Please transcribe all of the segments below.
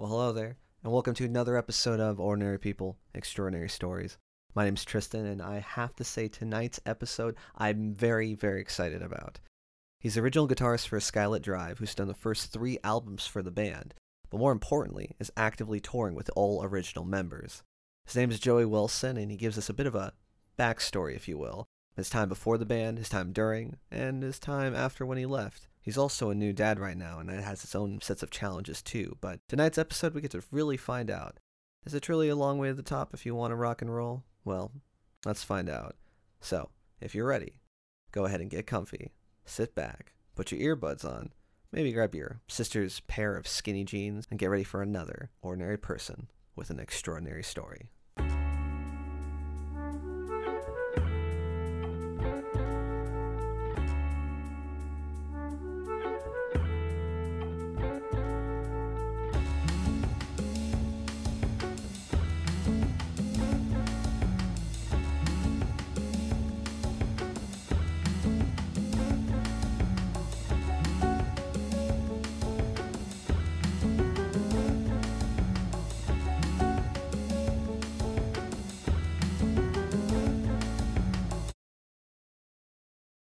Well, hello there, and welcome to another episode of Ordinary People, Extraordinary Stories. My name's Tristan, and I have to say tonight's episode I'm very, very excited about. He's the original guitarist for Skylit Drive, who's done the first three albums for the band, but more importantly, is actively touring with all original members. His name is Joey Wilson, and he gives us a bit of a backstory, if you will. His time before the band, his time during, and his time after when he left. He's also a new dad right now, and that has its own sets of challenges too. But tonight's episode, we get to really find out. Is it truly a long way to the top if you want to rock and roll? Well, let's find out. So, if you're ready, go ahead and get comfy, sit back, put your earbuds on, maybe grab your sister's pair of skinny jeans, and get ready for another ordinary person with an extraordinary story.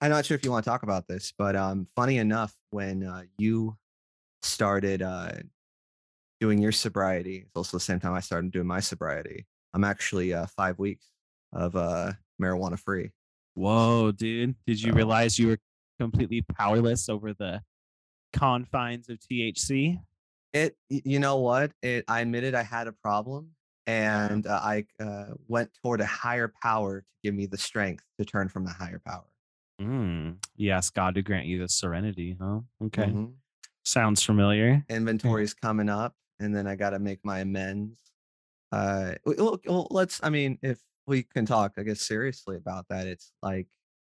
I'm not sure if you want to talk about this, but um, funny enough, when uh, you started uh, doing your sobriety, it's also the same time I started doing my sobriety. I'm actually uh, five weeks of uh, marijuana free. Whoa, dude. Did you realize you were completely powerless over the confines of THC? It, you know what? It, I admitted I had a problem, and uh, I uh, went toward a higher power to give me the strength to turn from the higher power. Mm. You asked God to grant you the serenity, huh? Okay. Mhm. Sounds familiar. Inventory's coming up, and then I got to make my amends. Uh, well, well, let's. I mean, if we can talk, I guess seriously about that, it's like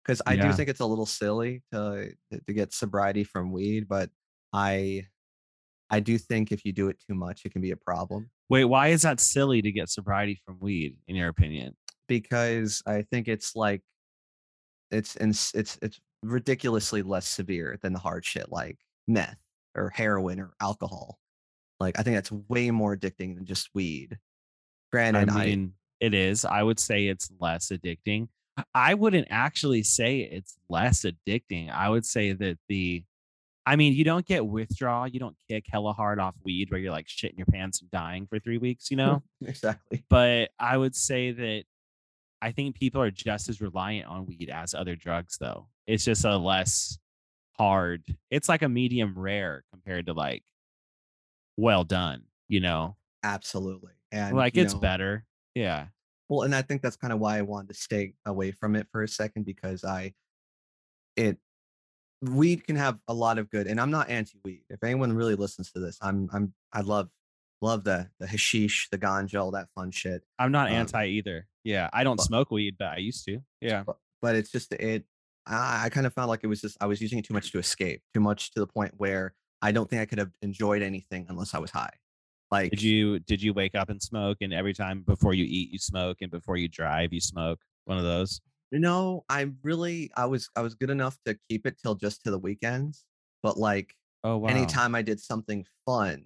because I do think it's a little silly to to get sobriety from weed, but I I do think if you do it too much, it can be a problem Wait, why is that silly to get sobriety from weed, in your opinion? because I think it's like it's ins- it's it's ridiculously less severe than the hard shit like meth or heroin or alcohol. Like I think that's way more addicting than just weed. Granted, I I, mean, it is. I would say it's less addicting. I wouldn't actually say it's less addicting. I would say that the, I mean, you don't get withdrawal. You don't kick hella hard off weed where you're like shitting your pants and dying for three weeks, you know? exactly. but I would say that I think people are just as reliant on weed as other drugs, though. It's just a less hard, it's like a medium rare compared to like well done, you know? Absolutely. And like it's know, better. Yeah. Well, and I think that's kind of why I wanted to stay away from it for a second because I it weed can have a lot of good and I'm not anti-weed. If anyone really listens to this, I'm I'm I love love the the hashish, the ganja, all that fun shit. I'm not Um, anti either. Yeah. I don't but- smoke weed, but I used to. Yeah. but, but it's just it I, I kind of felt like it was just I was using it too much to escape, too much to the point where I don't think I could have enjoyed anything unless I was high. Like Did you did you wake up and smoke and every time before you eat you smoke and before you drive you smoke? One of those. No, I really I was I was good enough to keep it till just to the weekends, but like Oh wow. anytime I did something fun,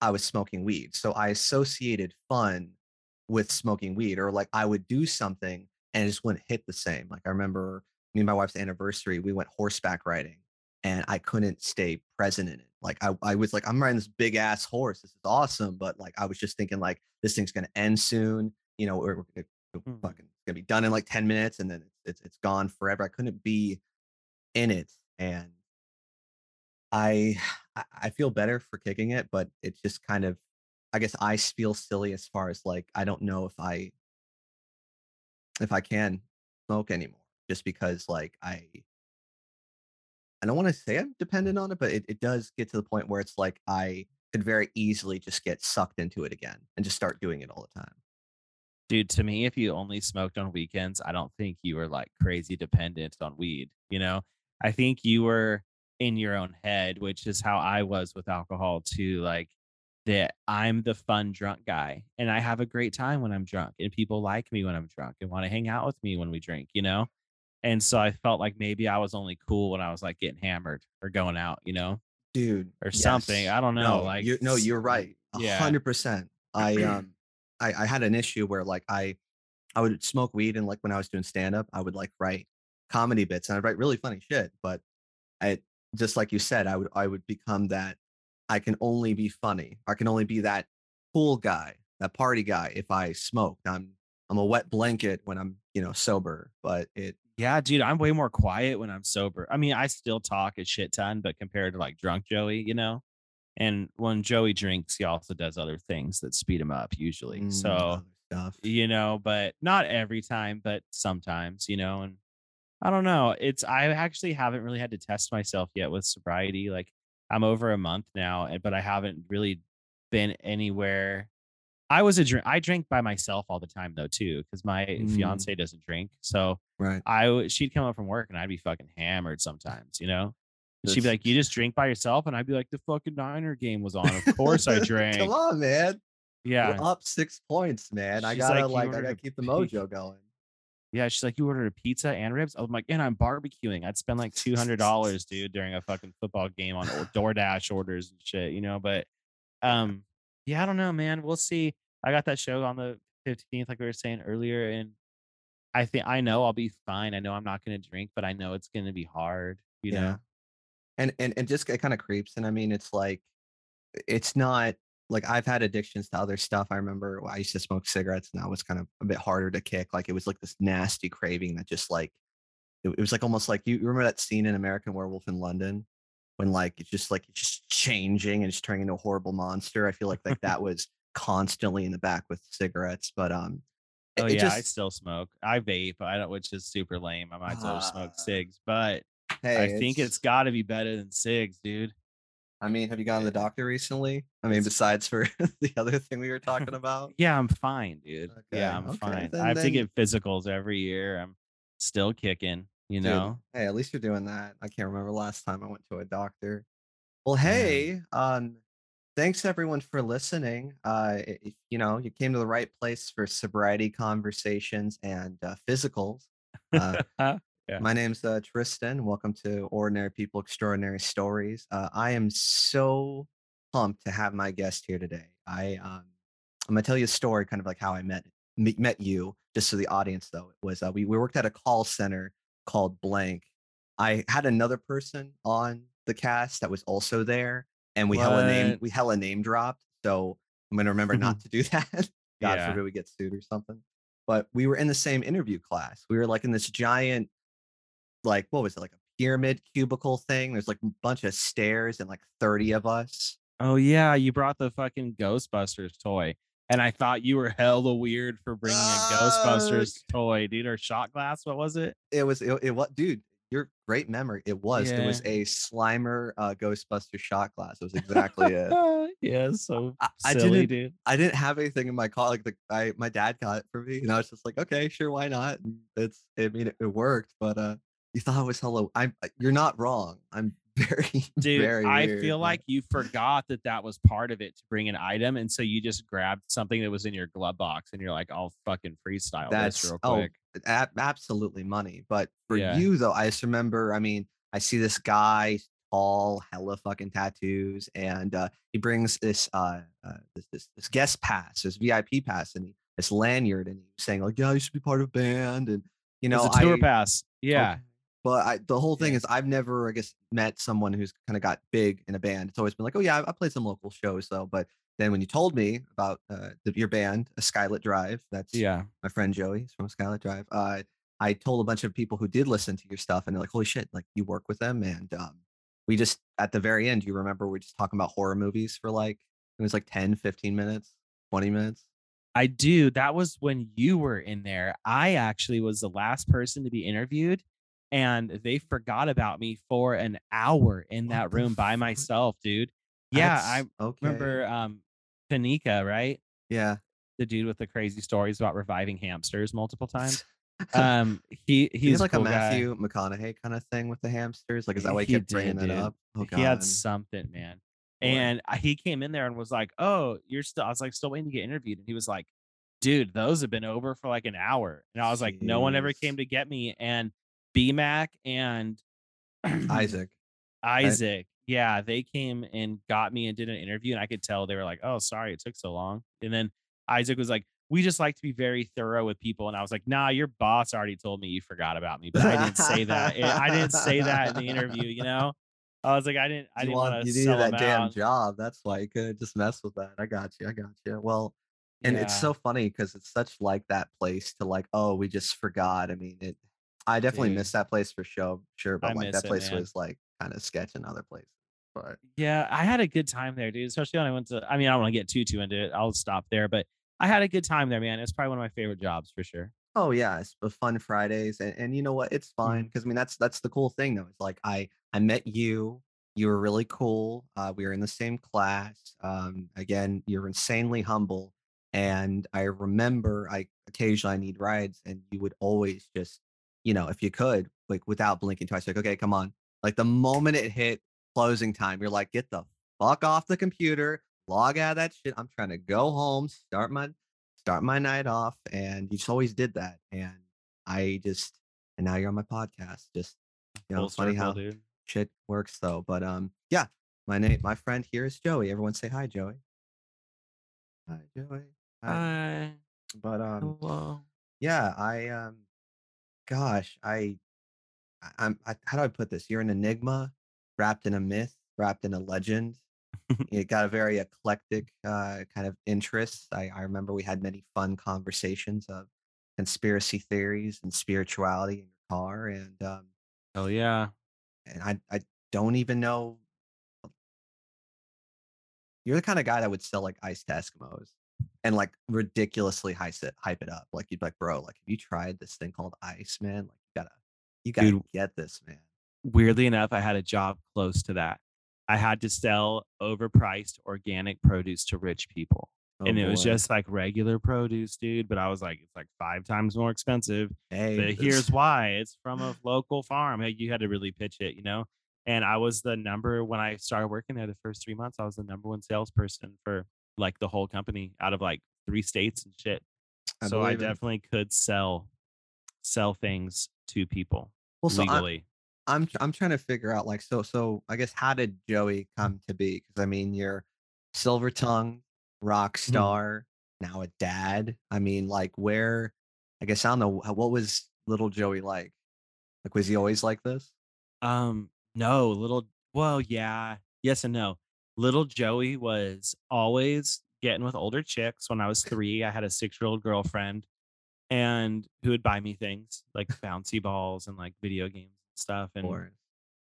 I was smoking weed. So I associated fun with smoking weed, or like I would do something and it just wouldn't hit the same. Like I remember me and my wife's anniversary, we went horseback riding and I couldn't stay present in it. Like I, I was like, I'm riding this big ass horse. This is awesome. But like I was just thinking like this thing's gonna end soon, you know, or it, it- Mhm. fucking it's gonna be done in like 10 minutes and then it's, it's it's gone forever. I couldn't be in it. And I I- I feel better for kicking it, but it's just kind of I guess I feel silly as far as like I don't know if I if I can smoke anymore just because like I I don't want to say I'm dependent on it, but it, it does get to the point where it's like I could very easily just get sucked into it again and just start doing it all the time. dude to me if you only smoked on weekends i don't think you were like crazy dependent on weed you know i think you were in your own head which is how i was with alcohol too like that i'm the fun drunk guy and i have a great time when i'm drunk and people like me when i'm drunk and want to hang out with me when we drink you know and so i felt like maybe i was only cool when i was like getting hammered or going out you know dude, or yes. something. I don't know. No, like you, no, you're right. Yeah. hundred percent. I um, I, I had an issue where like I, I would smoke weed and like when I was doing stand up, I would like write comedy bits and I'd write really funny shit. But I just like you said, I would I would become that. I can only be funny. I can only be that cool guy, that party guy if I smoke. I'm I'm a wet blanket when I'm you know sober. But it Yeah, dude, I'm way more quiet when I'm sober. I mean, I still talk a shit ton, but compared to like drunk Joey, you know. And when Joey drinks, he also does other things that speed him up usually. mm, So, stuff. you know, but not every time, but sometimes, you know, and I don't know. It's I actually haven't really had to test myself yet with sobriety. Like I'm over a month now, and- but I haven't really been anywhere. I was a drink. I drink by myself all the time though too, because my Mm. fiance doesn't drink. So Right. I w- she'd come up from work and I'd be fucking hammered sometimes, you know. And she'd be like, "You just drink by yourself," and I'd be like, "The fucking Niner game was on. Of course I drank." Come on, man. Yeah, We're up six points, man. I gotta like, like, I gotta keep the mojo going. Yeah. She's like, "You ordered a pizza and ribs." I'm like, "And I'm barbecuing. I'd spend like two hundred dollars, dude, during a fucking football game on or- DoorDash orders and shit, you know." But, um, yeah, I don't know, man. We'll see. I got that show on the 15th, like we were saying earlier, and I think I know I'll be fine. I know I'm not going to drink, but I know it's going to be hard, you know. And and and just it kind of creeps. And I mean, it's like it's not like I've had addictions to other stuff. I remember I used to smoke cigarettes and that was kind of a bit harder to kick. Like it was like this nasty craving that just like it, it was like almost like you, you remember that scene in American Werewolf in London when like it's just like it's just changing and it's turning into a horrible monster. I feel like like that was constantly in the back with cigarettes. But um Oh yeah, just I still smoke. I vape. I don't, which is super lame. I might as well just smoke Ah, cigs, but hey, I think it's got to be better than cigs, dude. I mean, have you gone to the doctor recently? I mean, besides for the other thing we were talking about. Yeah, I'm fine, dude. Okay, Yeah, I'm okay, fine. then- I have to get physicals every year. I'm still kicking. You Dude, know. hey, at least you're doing that. I can't remember last time I went to a doctor. Well, Yeah. hey, um, thanks everyone for listening. Uh, if, you know, you came to the right place for sobriety conversations and uh, physicals. Uh, Yeah. My name's uh, Tristan. Welcome to Ordinary People, Extraordinary Stories. Uh, I am so pumped to have my guest here today. I um, I'm gonna tell you a story, kind of like how I met me- met you, just so the audience though. It was uh, we we worked at a call center called Blank. I had another person on the cast that was also there, and we hella name we hella name dropped. So I'm gonna remember not to do that. God Yeah. forbid we get sued or something. But we were in the same interview class. We were like in this giant, like what was it, like a pyramid cubicle thing? There's like a bunch of stairs and like 30 of us. Oh yeah, you brought the fucking Ghostbusters toy, and I thought you were hella weird for bringing a Ghostbusters toy, dude. Or shot glass. What was it? It was it, it what dude, your great memory. It was. It was a Slimer uh Ghostbuster shot glass. It was exactly it. yeah, so I- I silly, didn't- dude. I didn't have anything in my car. Like the I my dad got it for me, and I was just like, okay, sure, why not? And It's I mean it, it worked, but uh you thought it was hello. I'm you're not wrong. I'm very Dude, very I weird, feel like you forgot that that was part of it to bring an item, and so you just grabbed something that was in your glove box, and you're like, "I'll fucking freestyle that's this real oh quick." a- absolutely money. But for Yeah. you though, I just remember. I mean, I see this guy tall, hella fucking tattoos, and uh, he brings this uh, uh this, this this guest pass, this VIP pass, and he, this lanyard, and he's saying like, yeah, you should be part of a band, and you know, it's a tour I, pass. Yeah, Okay. But I, the whole thing Yeah. is, I've never, I guess, met someone who's kind of got big in a band. It's always been like, oh yeah, I, I played some local shows though. But then when you told me about uh, the, your band, a Skylit Drive, that's yeah. my friend Joey from Skylit Drive. Uh, I told a bunch of people who did listen to your stuff, and they're like, holy shit, like you work with them. And um, we just at the very end, you remember we just talking about horror movies for like it was like 10, 15 minutes, 20 minutes. I do. That was when you were in there. I actually was the last person to be interviewed, and they forgot about me for an hour in What that room by myself, dude. Yeah, I That's- okay. remember um Tanika, right? Yeah. The dude with the crazy stories about reviving hamsters multiple times. Um, he He he's like cool a guy. Matthew McConaughey kind of thing with the hamsters. Like, is that why he He kept bringing did, that dude. up? Oh, he had something, man. And I- he came in there and was like, "Oh, you're still." I was like, "Still waiting to get interviewed." And he was like, "Dude, those have been over for like an hour." And I was like, "No one ever came to get me." And BMAC and Isaac. Isaac, yeah, they came and got me and did an interview, and I could tell they were like, "Oh, sorry it took so long." And then Isaac was like, "We just like to be very thorough with people," and I was like, "Nah, your boss already told me you forgot about me, but I didn't say that. Eh, I didn't say that in the interview, you know." I was like, I didn't, I You didn't want to sell that damn out. job. That's why you couldn't just mess with that. I got you. I got you. Well, and it's so funny because it's such like that place to like, oh, we just forgot. I mean, it. I definitely miss that place for sure, sure. I But like that it, place man. was like kind of sketch in other places. But Yeah, I had a good time there, dude. Especially when I went to. I mean, I don't want to get too too into it. I'll stop there, but I had a good time there, man. It's probably one of my favorite jobs for sure. oh yeah, it's the fun Fridays, and and you know what? It's fine Mhm. because I mean that's that's the cool thing though. It's like I I met you. You were really cool. Uh, we were in the same class. Um, again, you're insanely humble. And I remember I occasionally I need rides, and you would always just, you know, if you could, like without blinking twice, like, okay, come on. Like the moment it hit closing time, you're like, get the fuck off the computer, log out of that shit. I'm trying to go home, start my start my night off. And you just always did that. And I just and now you're on my podcast. Just you know, Full funny circle, how dude. shit works though. But um yeah, my name my friend here is Joey. Everyone say hi, Joey. Hi, Joey. Hi. Hi. But um Hello. yeah, I um gosh, I I- I'm I, how do I put this? You're an enigma wrapped in a myth, wrapped in a legend. You got a very eclectic uh, kind of interests. I, I remember we had many fun conversations of conspiracy theories and spirituality in your car, and um, Hell yeah. and I I don't even know you're the kind of guy that would sell like ice to Eskimos and like ridiculously hype it hype it up. Like you'd be like, bro, like have you tried this thing called ice, man? Like you gotta you gotta Dude, get this, man. weirdly enough, I had a job close to that. I had to sell overpriced organic produce to rich people. Oh And it was just like regular produce, dude. But I was like, it's like five times more expensive. Hey, But this here's why it's from a local farm. Hey, you had to really pitch it, you know? And I was the number when I started working there the first three months, I was the number one salesperson for like the whole company out of like three states and shit. I So I it. definitely could sell sell things to people Well, so legally. I'm I'm trying to figure out like so so I guess how did Joey come to be? Because I mean you're silver tongue, rock Mhm. star, now a dad. I mean like where I guess I don't know what was little Joey like? Like was he always like this? Um, no, little well, yeah, yes and no. Little Joey was always getting with older chicks. When I was 3, I had a six-year-old girlfriend and who would buy me things like bouncy balls and like video games and stuff. And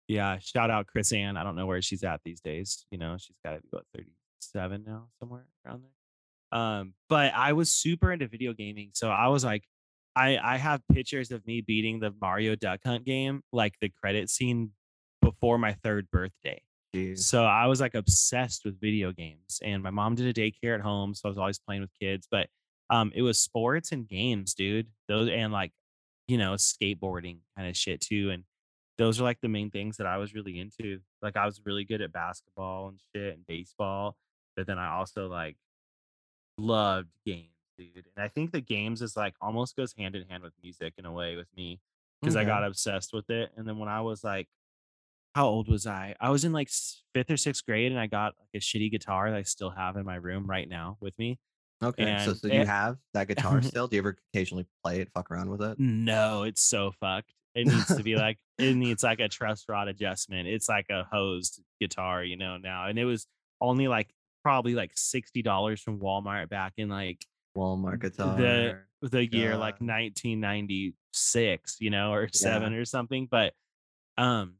yeah, shout out Chris Ann. I don't know where she's at these days. You know, she's got to be what 37 now, somewhere around there. Um, but I was super into video gaming. So I was like, I I have pictures of me beating the Mario Duck Hunt game, like the credit scene before my third birthday. Jeez. So I was like obsessed with video games, and my mom did a daycare at home, so I was always playing with kids. But um, it was sports and games, dude. Those and like you know skateboarding kind of shit too. And those are like the main things that I was really into. Like I was really good at basketball and shit and baseball, but then I also like loved games, dude. And I think the games is like almost goes hand in hand with music in a way with me because I got obsessed with it. And then when I was like how old was I? I was in like fifth or sixth grade, and I got like a shitty guitar that I still have in my room right now with me. Okay. So And so you it, have that guitar still? Do you ever occasionally play it, fuck around with it? no, it's so fucked. It needs to be like it needs like a truss rod adjustment. It's like a hosed guitar, you know now, and it was only like probably like sixty dollars from Walmart back in like Walmart the guitar. the year like 1996, you know, or Yeah. seven or something. But um,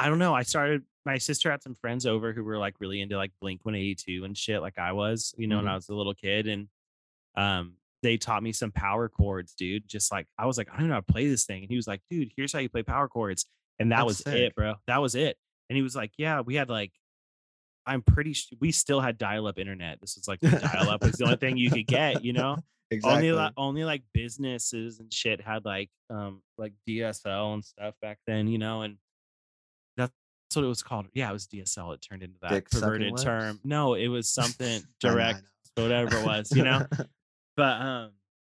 I don't know. I started my sister had some friends over who were like really into like Blink 182 and shit, like I was, you know, when hmm I was a little kid. And um, they taught me some power chords, dude. Just like I was like, I don't know how to play this thing. And he was like, dude, here's how you play power chords. And that That's was it, bro. That was it. And he was like, Yeah, we had like, I'm pretty sure we still had dial up internet. This was like when dial up was the only thing you could get, you know? Only like only like businesses and shit had like um like DSL and stuff back then, you know, and that's what it was called. Yeah, it was DSL. It turned into that Dick perverted term. No, it was something I know, I direct, whatever it was, you know. know. But um,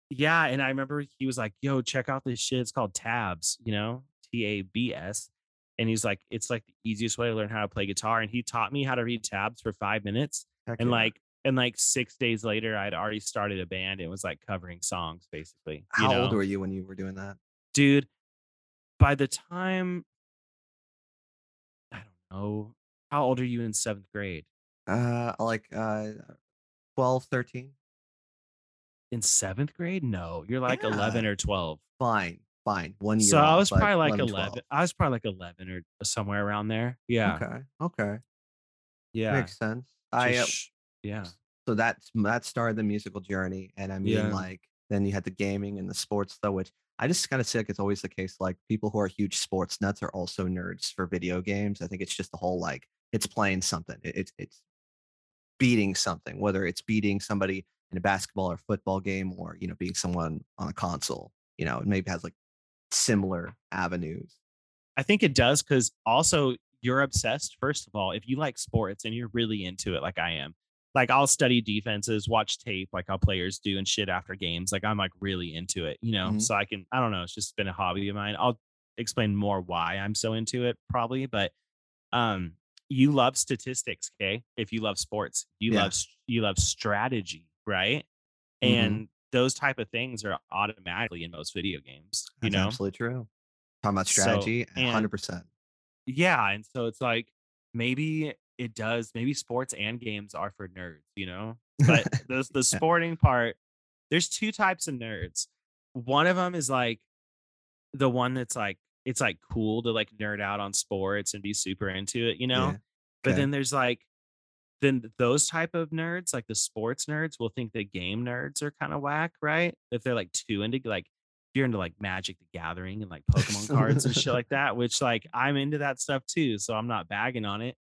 yeah, and I remember he was like, "Yo, check out this shit. It's called Tabs, you know, T A B S." and he's like, it's like the easiest way to learn how to play guitar. And he taught me how to read tabs for five minutes. Heck And yeah. like, and like six days later, I'd already started a band. It was like covering songs, basically. you how old were you when you were doing that? dude? By the time know, how old are you in seventh grade? Uh, like uh, 12, 13? In seventh grade? No, you're like Yeah. 11 or 12. Fine, fine. One year. So I off, was probably like 11, 11. I was probably like 11 or somewhere around there. Yeah. Okay, okay, Yeah. makes sense. I uh, yeah. so that's that started the musical journey, and I mean, Yeah. like, then you had the gaming and the sports though, which I just kind of like it's always the case. Like people who are huge sports nuts are also nerds for video games. I think it's just the whole like it's playing something. It, it's it's beating something, whether it's beating somebody in a basketball or football game, or you know, beating someone on a console. You know, it maybe has like similar avenues. I think it does because also you're obsessed. First of all, if you like sports and you're really into it, like I am, like I'll study defenses, watch tape, like how players do and shit after games. Like I'm like really into it, you know. Mhm. So I can, I don't know, it's just been a hobby of mine. I'll explain more why I'm so into it, probably. But um, you love statistics, okay? If you love sports, you Yeah. love you love strategy, right? Mhm. And those type of things are automatically in most video games, you know. absolutely true. Talking about strategy, hundred percent. yeah and so it's like maybe it does maybe sports and games are for nerds you know? But the, the sporting part there's two types of nerds. One of them is like the one that's like it's like cool to like nerd out on sports and be super into it you know? Yeah, but then there's like then those type of nerds like the sports nerds will think the game nerds are kind of whack right? If they're like too into like if you're into like magic the gathering and like pokemon cards and shit like that which like i'm into that stuff too so i'm not bagging on it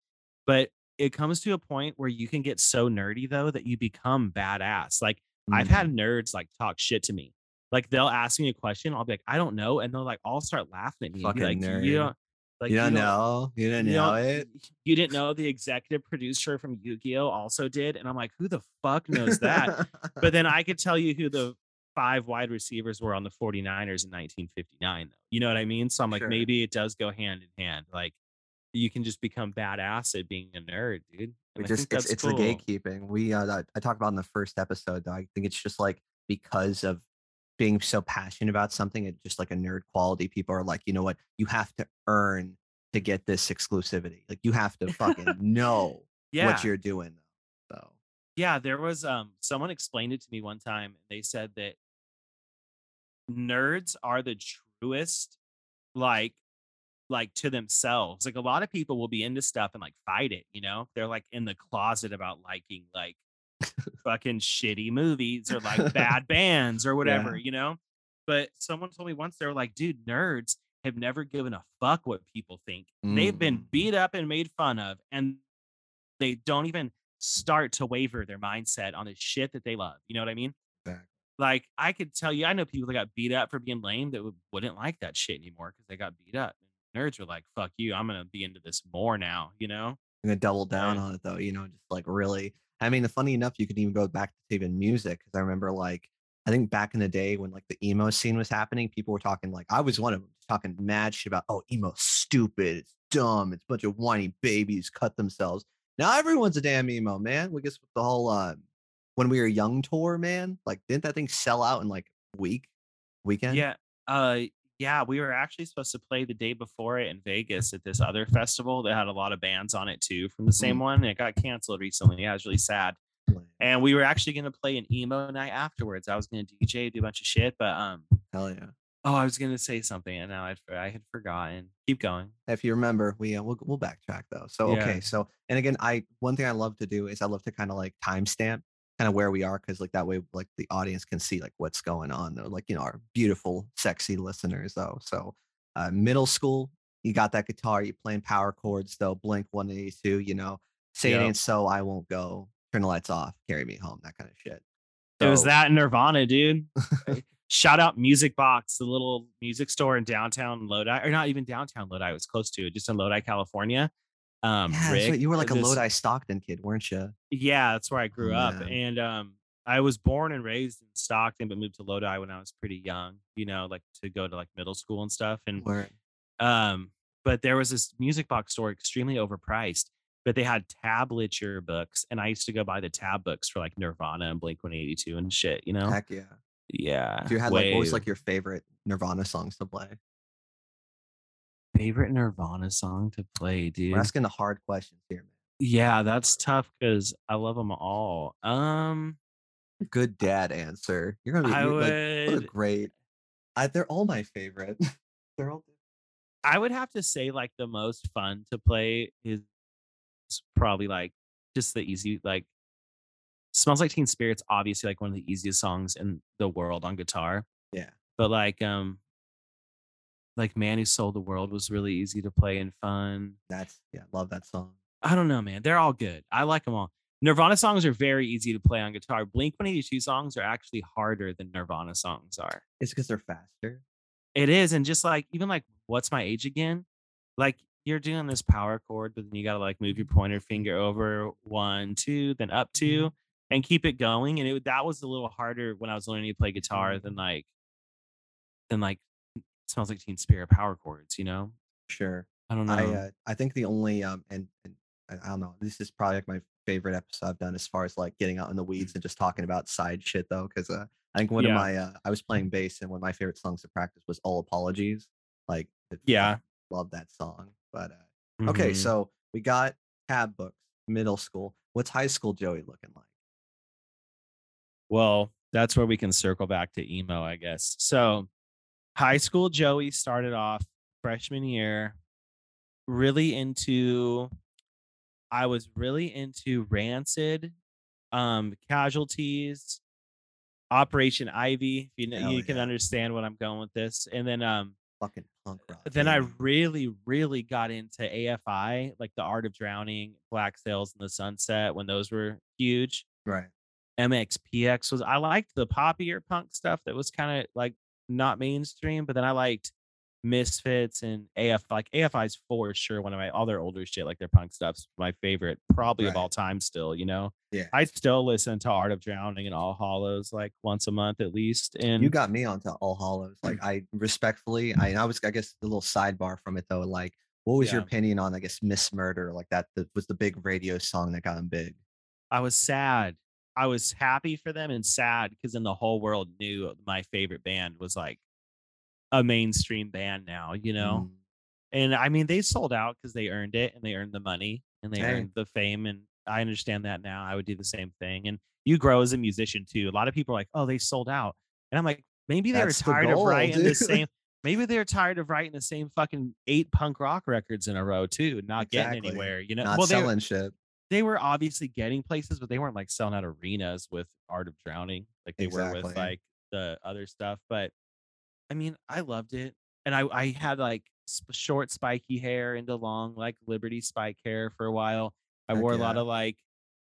but it comes to a point where you can get so nerdy though that you become badass like i've Mm. had nerds like talk shit to me like they'll ask me a question i'll be like i don't know and they'll like all start laughing at me Fucking like nerd. you don't like you don't know. You didn't you know it. you didn't know the executive producer from Yu-Gi-Oh also did, and I'm like, who the fuck knows that? but then I could tell you who the five wide receivers were on the 49ers in 1959, though. You know what I mean? So I'm like, Sure. maybe it does go hand in hand. Like, you can just become badass at being a nerd, dude. We I just think it's it's cool. the gatekeeping. We uh I talked about in the first episode though. I think it's just like because of being so passionate about something, it's just like a nerd quality. People are like, you know what, you have to earn to get this exclusivity. Like you have to fucking know Yeah. what you're doing though. So Yeah, there was um someone explained it to me one time. and They said that nerds are the truest, like like to themselves. Like a lot of people will be into stuff and like fight it, you know? They're like in the closet about liking like fucking shitty movies or like bad bands or whatever, you know? But someone told me once they were like, dude, nerds have never given a fuck what people think. They've been Mm. beat up and made fun of, and they don't even start to waver their mindset on the shit that they love. You know what I mean? Exactly. Like I could tell you, I know people that got beat up for being lame that would, wouldn't like that shit anymore because they got beat up. Nerds were like, "Fuck you, I'm gonna be into this more now." You know? I'm gonna double down on it though, you know, just like really. I mean, the funny enough, you could even go back to even music because I remember like I think back in the day when like the emo scene was happening, people were talking like I was one of them talking mad shit about oh emo's stupid, it's dumb, it's a bunch of whiny babies cut themselves. Now everyone's a damn emo man. We guess with the whole uh, when we were young tour, man, like didn't that thing sell out in like week weekend? Yeah. Uh, yeah. We were actually supposed to play the day before it in Vegas at this other festival that had a lot of bands on it too from the same Mm. one. And it got canceled recently. Yeah, it was really sad. And we were actually gonna play an emo night afterwards. I was gonna DJ, do a bunch of shit, but um, Hell yeah. oh, I was gonna say something and now I'd, I had forgotten. Keep going. if you remember, we uh, we'll we'll backtrack though. So Yeah. okay, so and again, I one thing I love to do is I love to kind of like timestamp kind of where we are because like that way like the audience can see like what's going on though, like you know our beautiful sexy listeners though. So uh, middle school, you got that guitar, you playing power chords though, Blink One Eighty Two, you know, say it Yep. ain't so, I won't go, turn the lights off, carry me home, that kind of shit. It was that Nirvana, dude. Shout out Music Box, the little music store in downtown Lodi, or not even downtown Lodi. It was close to it, just in Lodi, California. Um, Yeah, Rick, right, you were like a this- Lodi Stockton kid, weren't you? Yeah, that's where I grew Oh, up, man. and um, I was born and raised in Stockton, but moved to Lodi when I was pretty young. You know, like to go to like middle school and stuff. And Where um, but there was this music box store extremely overpriced, but they had tablature books, and I used to go buy the tab books for like Nirvana and Blink One Eighty Two and shit. You know? Heck yeah. Yeah. If you had like, what was like your favorite Nirvana songs to play? Favorite Nirvana song to play, dude? We're asking the hard questions here, man. Yeah, that's tough because I love them all. Um, Good dad answer. You're gonna be I you're, like, what a great. I, they're all my favorite. they're all. I would have to say like the most fun to play is probably like just the easy like smells like teen spirits obviously like one of the easiest songs in the world on guitar Yeah. but like um like man who sold the world was really easy to play and fun That's yeah. Love that song. i don't know man they're all good i like them all nirvana songs are very easy to play on guitar blink 182 songs are actually harder than nirvana songs are It's because they're faster. It is, and just like even like what's my age again? Like you're doing this power chord, but then you gotta like move your pointer finger over one, two, then up mm-hmm. two, and keep it going. And it that was a little harder when I was learning to play guitar mm-hmm. than like than like smells like Teen Spirit power chords. You know, Sure. I don't know. I uh, I think the only um and, and I, don't know. This is probably like my favorite episode I've done as far as like getting out in the weeds and just talking about side shit though, because uh, I think one Yeah. of my uh, I was playing bass and one of my favorite songs to practice was "All Apologies." Like, Yeah. I love that song. But uh, okay, Mhm. so we got tab books, middle school. What's high school Joey looking like? Well, that's where we can circle back to emo, I guess. So, high school Joey started off freshman year really into I was really into Rancid, um Casualties, Operation Ivy, if you know, Hell you can understand what I'm going with this. And then um Fucking punk rock. then I really, really got into AFI, like the Art of Drowning, Black Sails in the Sunset, when those were huge. right. MXPX was I liked the poppier punk stuff that was kind of like not mainstream, but then I liked Misfits and AF like AFI's for sure one of my all their older shit, like their punk stuff's my favorite, probably of all time still, you know. Yeah. I still listen to Art of Drowning and All Hallows like once a month at least. And you got me onto All Hallows. Like mm. I respectfully, I, I was, I guess, a little sidebar from it though. Like, what was your opinion on, I guess, Miss Murder? Like that, that was the big radio song that got him big. I was sad. I was happy for them and sad because then the whole world knew my favorite band was like a mainstream band now, you know? Mm, And I mean, they sold out because they earned it and they earned the money and they Hey. earned the fame. And I understand that now. I would do the same thing. And you grow as a musician too. A lot of people are like, oh, they sold out. And I'm like, maybe they That's the were tired goal, of writing the dude. same. Maybe they're tired of writing the same fucking eight punk rock records in a row too, not getting anywhere. You know, Not well, selling shit. They were obviously getting places, but they weren't like selling out arenas with Art of Drowning like they were with like the other stuff. But I mean, I loved it, and I I had like sp- short spiky hair into long like Liberty spike hair for a while. I Heck wore a lot of like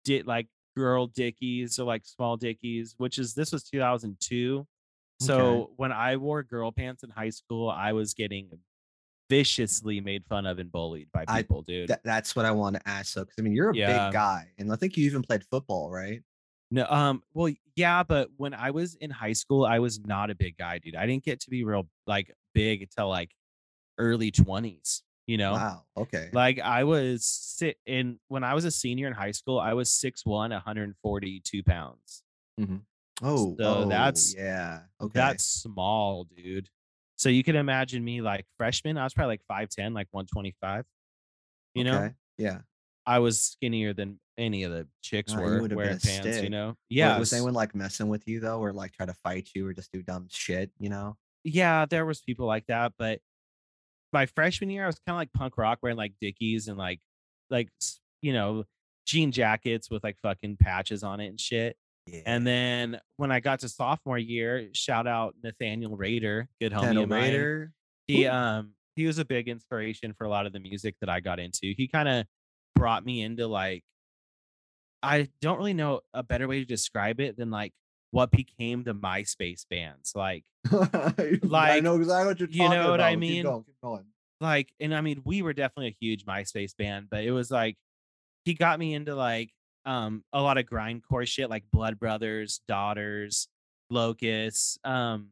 did like girl dickies or like small dickies, which is this was 2002. So Okay. when I wore girl pants in high school, I was getting viciously made fun of and bullied by I- people, dude. That, that's what I want to ask. So, because I mean, you're a Yeah. big guy, and I think you even played football, right? No, um, well, yeah, but when I was in high school, I was not a big guy, dude. I didn't get to be real like big until like early 20s, you know? Wow. Okay. Like I was sit in when I was a senior in high school, I was 6'1, 142 pounds. oh, so oh, that's- yeah. Okay. That's small, dude. So you can imagine me like freshman, I was probably like 5'10, like 125. You know, Yeah. I was skinnier than any of the chicks you were wearing pants, you know? Yeah. Yeah. Was anyone like messing with you though, or like try to fight you, or just do dumb shit? You know? yeah, there was people like that, but my freshman year, I was kind of like punk rock, wearing like Dickies and like, like you know, jean jackets with like fucking patches on it and shit. Yeah. And then when I got to sophomore year, shout out Nathaniel Raider, good homie Tano of mine. Raider. He Ooh. um he was a big inspiration for a lot of the music that I got into. He kind of brought me into like I don't really know a better way to describe it than like what became the MySpace bands. Like like I know exactly what you're you know what I mean? Keep going. Keep going. like and i mean we were definitely a huge myspace band but it was like he got me into like um a lot of grindcore shit like blood brothers daughters locusts um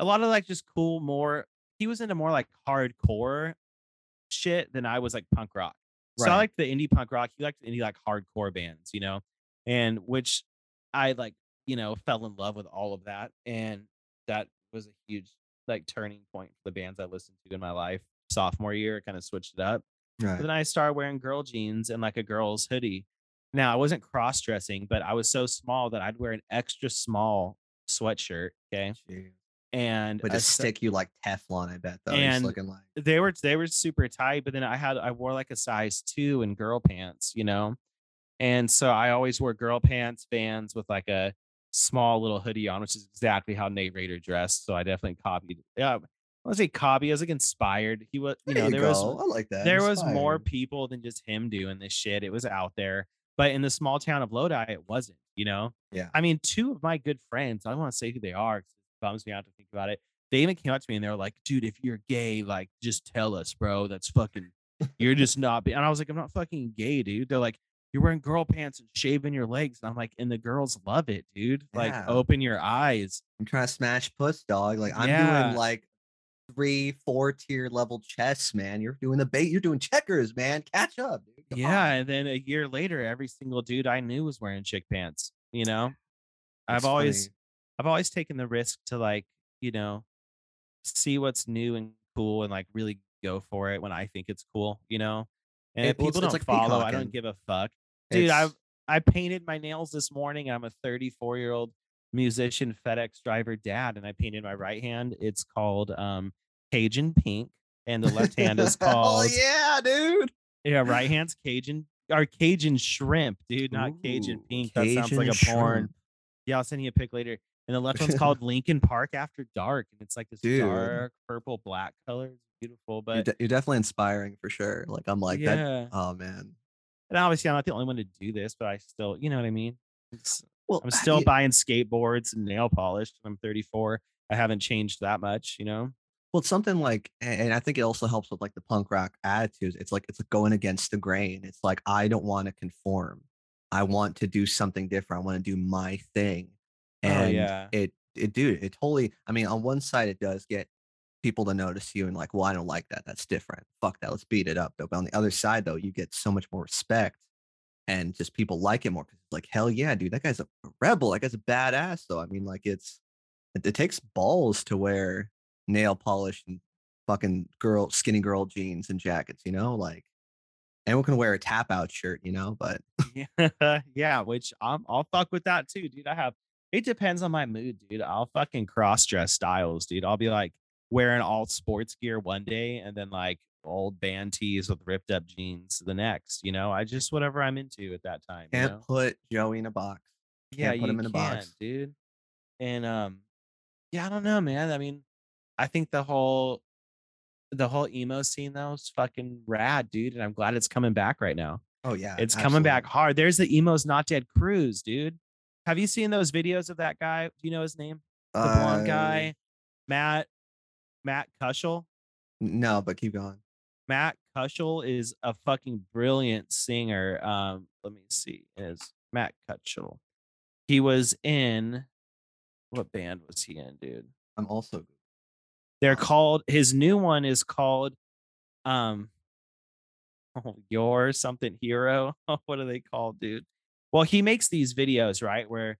a lot of like just cool more he was into more like hardcore shit than I was like punk rock. So I Right. liked the indie punk rock. He liked indie like hardcore bands, you know, and which I like, you know, fell in love with all of that, and that was a huge like turning point for the bands I listened to in my life. Sophomore year, kind of switched it up. But Right. then I started wearing girl jeans and like a girl's hoodie. Now I wasn't cross dressing, but I was so small that I'd wear an extra small sweatshirt. Okay, Jeez. and but a just stick you like Teflon, I bet though. And looking like they were they were super tight, but then I had I wore like a size two in girl pants, you know, and so I always wore girl pants, Vans with like a small little hoodie on, which is exactly how Nate Raider dressed. So I definitely copied. Yeah, I want to say copy. I was like inspired. He was, you there know, you there was. I like that. there was more people than just him doing this shit. It was out there. But in the small town of Lodi, it wasn't, you know? Yeah. I mean, two of my good friends, I don't want to say who they are 'cause it bums me out to think about it. They even came up to me and they were like, dude, if you're gay, like, just tell us, bro. That's fucking, you're just not. be-" And I was like, I'm not fucking gay, dude. They're like, you're wearing girl pants and shaving your legs. And I'm like, and the girls love it, dude. Like, open your eyes. I'm trying to smash puss, dog. Like I'm Yeah. doing like three, four tier level chess, man. You're doing the bait. You're doing checkers, man. Catch up, dude. Yeah, on. and then a year later, every single dude I knew was wearing chick pants. You know, I've always, funny. I've always taken the risk to like, you know, see what's new and cool and like really go for it when I think it's cool. You know, and It- if people it's- don't it's like follow, I don't give a fuck, dude. I I painted my nails this morning. I'm a 34 year old musician, FedEx driver, dad, and I painted my right hand. It's called um Cajun pink, and the left hand is called. oh yeah, dude. yeah, right hand's Cajun or Cajun shrimp, dude, not Cajun Ooh, pink. that sounds like a Cajun porn. shrimp. Yeah, I'll send you a pic later. And the left one's called Lincoln Park After Dark, and it's like this Dude. dark purple black color. It's beautiful, You're, but de- you're definitely inspiring for sure. Like I'm like yeah. that. Oh man. And obviously, I'm not the only one to do this, but I still, you know what I mean. Well, I'm still you- buying skateboards and nail polish. I'm 34. I haven't changed that much, you know. Well, it's something like, and I think it also helps with like the punk rock attitudes. It's like it's like going against the grain. It's like I don't want to conform. I want to do something different. I want to do my thing. Oh, And yeah. it, it, dude, it totally. I mean, on one side, it does get people to notice you and like, well, I don't like that. That's different. Fuck that. Let's beat it up though. But on the other side, though, you get so much more respect, and just people like it more because like, hell yeah, dude, that guy's a rebel. That guy's a badass. Though I mean, like, it's it, it takes balls to wear nail polish and fucking girl skinny girl jeans and jackets, you know? Like anyone can wear a tap out shirt, you know, but Yeah, yeah, which I'm I'll fuck with that too, dude. I have it depends on my mood, dude. I'll fucking cross dress styles, dude. I'll be like wearing all sports gear one day and then like old band tees with ripped up jeans the next, you know. I just whatever I'm into at that time. you can't know? put Joey in a box. yeah, Can't put you him in a box. dude. And um, yeah, I don't know, man. I mean, I think the whole the whole emo scene though is fucking rad, dude. And I'm glad it's coming back right now. Oh yeah. It's coming back hard. There's the emos not dead cruise, dude. Have you seen those videos of that guy? Do you know his name? The blonde Uh, guy, Matt Matt Kushel. No, but keep going. Matt Kushel is a fucking brilliant singer. Um, let me see. Is Matt Kushel? He was in what band was he in, dude? I'm also They're called his new one is called um oh, your something hero. what are they called, dude? Well, he makes these videos, right? Where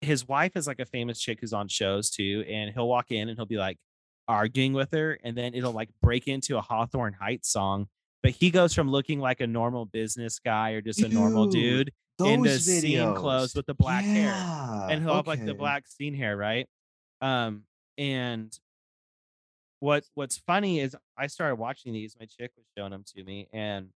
his wife is like a famous chick who's on shows too, and he'll walk in and he'll be like arguing with her, and then it'll like break into a Hawthorne Heights song. But he goes from looking like a normal business guy or just a normal Dude, into those scene clothes with the black hair and he'll have like the black scene hair, right? Um, and what what's funny is I started watching these. My chick was showing them to me, and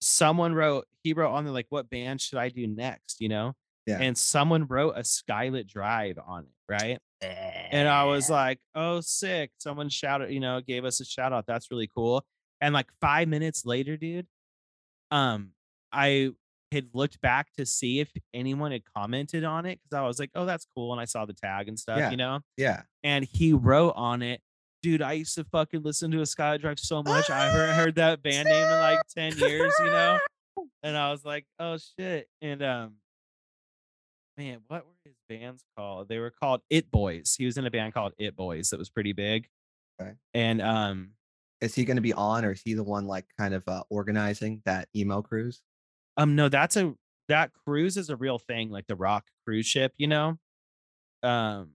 someone wrote he wrote on there like, "What band should I do next?" You know, Yeah. and someone wrote a Skylit Drive on it, right? And I was like, "Oh, sick!" Someone shouted, you know, gave us a shout out. That's really cool. And like five minutes later, dude, um, I had looked back to see if anyone had commented on it because I was like, "Oh, that's cool," and I saw the tag and stuff, Yeah. you know. yeah. And he wrote on it, "Dude, I used to fucking listen to a Sky Drive so much. I haven't heard that band name in like ten years, you know." And I was like, "Oh shit!" And um, man, what were his bands called? They were called It Boys. He was in a band called It Boys that was pretty big. Okay. And um, Is he going to be on, or is he the one like kind of uh, organizing that emo cruise? Um, no, that's a that cruise is a real thing, like the Rock cruise ship, you know? Um,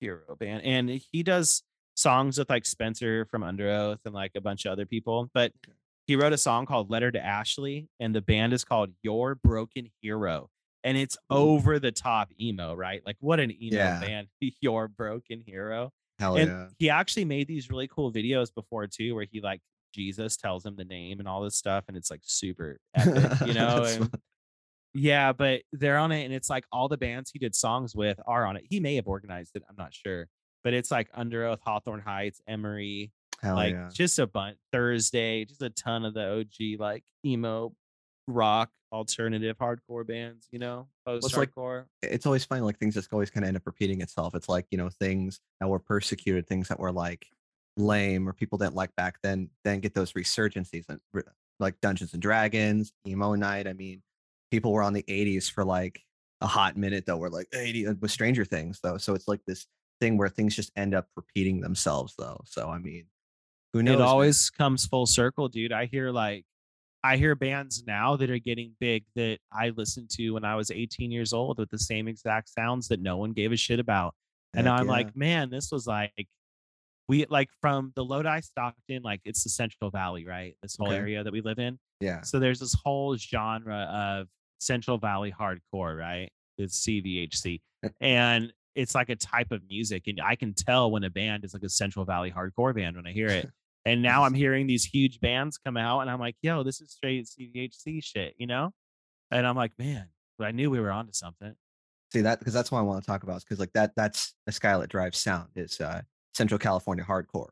hero band. And he does songs with like Spencer from Underoath and like a bunch of other people. But Okay. he wrote a song called Letter to Ashley, and the band is called Your Broken Hero. And it's over the top emo, right? Like what an emo Yeah. band, Your Broken Hero. Hell and yeah. he actually made these really cool videos before too, where he like Jesus tells him the name and all this stuff, and it's like super epic, you know. And yeah, but they're on it, and it's like all the bands he did songs with are on it. He may have organized it, I'm not sure, but it's like Underoath, Hawthorne Heights, Emery, Hell like yeah. just a bunch. Thursday, just a ton of the OG like emo, rock, alternative, hardcore bands. You know, post it's like- hardcore. It's always funny, like things just always kind of end up repeating itself. It's like you know things that were persecuted, things that were like lame or people didn't like back then, then get those resurgencies and like Dungeons and Dragons, emo night. I mean, people were on the '80s for like a hot minute though. We're like 80 uh, with Stranger Things though, so it's like this thing where things just end up repeating themselves though. So I mean, who knows? it man? always comes full circle, dude. I hear like I hear bands now that are getting big that I listened to when I was 18 years old with the same exact sounds that no one gave a shit about. And Heck I'm yeah. like, man, this was like we like from the Lodi Stockton, like it's the Central Valley, right? This whole Okay. area that we live in. yeah, So there's this whole genre of Central Valley hardcore, right? It's CVHC. and it's like a type of music. And I can tell when a band is like a Central Valley hardcore band when I hear it. And now I'm hearing these huge bands come out and I'm like, yo, this is straight CVHC shit, you know? And I'm like, man, but I knew we were onto something. see that because that's what I want to talk about because like that that's a Skylit Drive sound. It's uh Central California hardcore,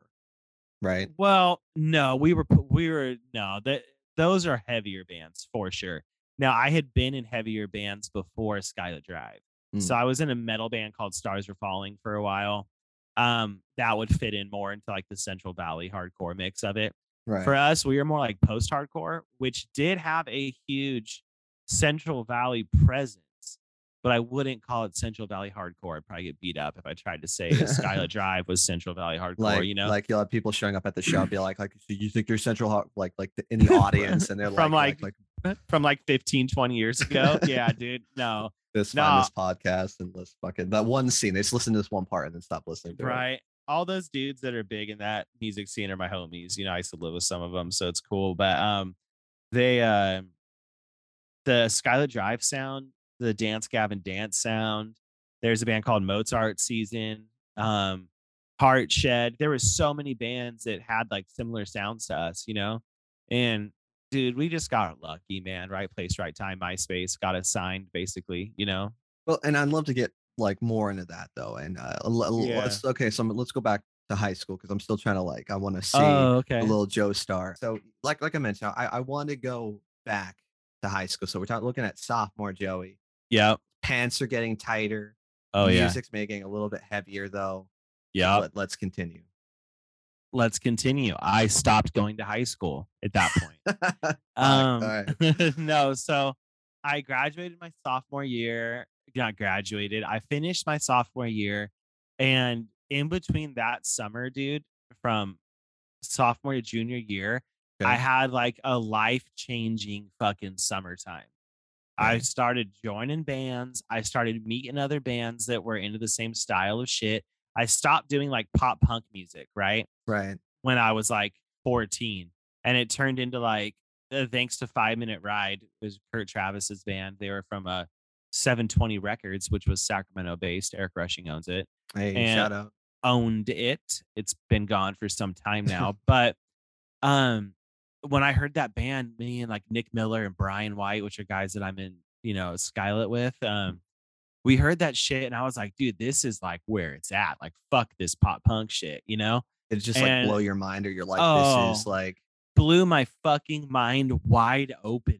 right? Well, no, we were we were no that those are heavier bands for sure. Now I had been in heavier bands before Skylit Drive, Mm. so I was in a metal band called Stars Are Falling for a while. Um, that would fit in more into like the Central Valley hardcore mix of it. Right. For us, we were more like post hardcore, which did have a huge Central Valley presence, but I wouldn't call it Central Valley hardcore. I'd probably get beat up if I tried to say Skylit Drive was Central Valley hardcore. like you know, like you'll have people showing up at the show be like like so you think you're central Har-" like like the, in the audience and they're From, like, like, like, from like 15, 20 years ago. yeah, dude. No, this no. find this podcast and let's fucking that one scene they just listen to this one part and then stop listening to it. right. All those dudes that are big in that music scene are my homies. You know, I used to live with some of them, so it's cool. But um, they uh, the Skylit Drive sound, the Dance Gavin Dance sound. There's a band called Mozart Season, um, Heart Shed. There were so many bands that had like similar sounds to us, you know. And dude, we just got lucky, man. Right place, right time. MySpace got us signed, basically. You know. Well, and I'd love to get like more into that though. And uh, Yeah. let's okay, so let's go back to high school because I'm still trying to like I want to see Oh, okay. a little Joe Star. So like like I mentioned, I I want to go back to high school. So we're talking looking at sophomore Joey. Yep. Pants are getting tighter. Oh yeah. Music's making a little bit heavier though. Yeah. Let, let's continue. let's continue. I stopped going to high school at that point. Um, no, so I graduated my sophomore year. Not graduated. I finished my sophomore year, and in between that summer, dude, from sophomore to junior year, I had like a life changing fucking summertime. I started joining bands. I started meeting other bands that were into the same style of shit. I stopped doing like pop punk music, right? Right. when I was like 14. And it turned into like, uh, thanks to Five Minute Ride, it was Kurt Travis's band. They were from uh, 720 Records, which was Sacramento based. Eric Rushing owns it, Hey, And- shout out. owned it. It's been gone for some time now. but um, when I heard that band, me and like Nick Miller and Brian White, which are guys that I'm in, you know, Skylit with, um, we heard that shit and I was like, dude, this is like where it's at. Like, fuck this pop punk shit, you know? It just like blow your mind, or you're like, Oh. this is like, blew my fucking mind wide open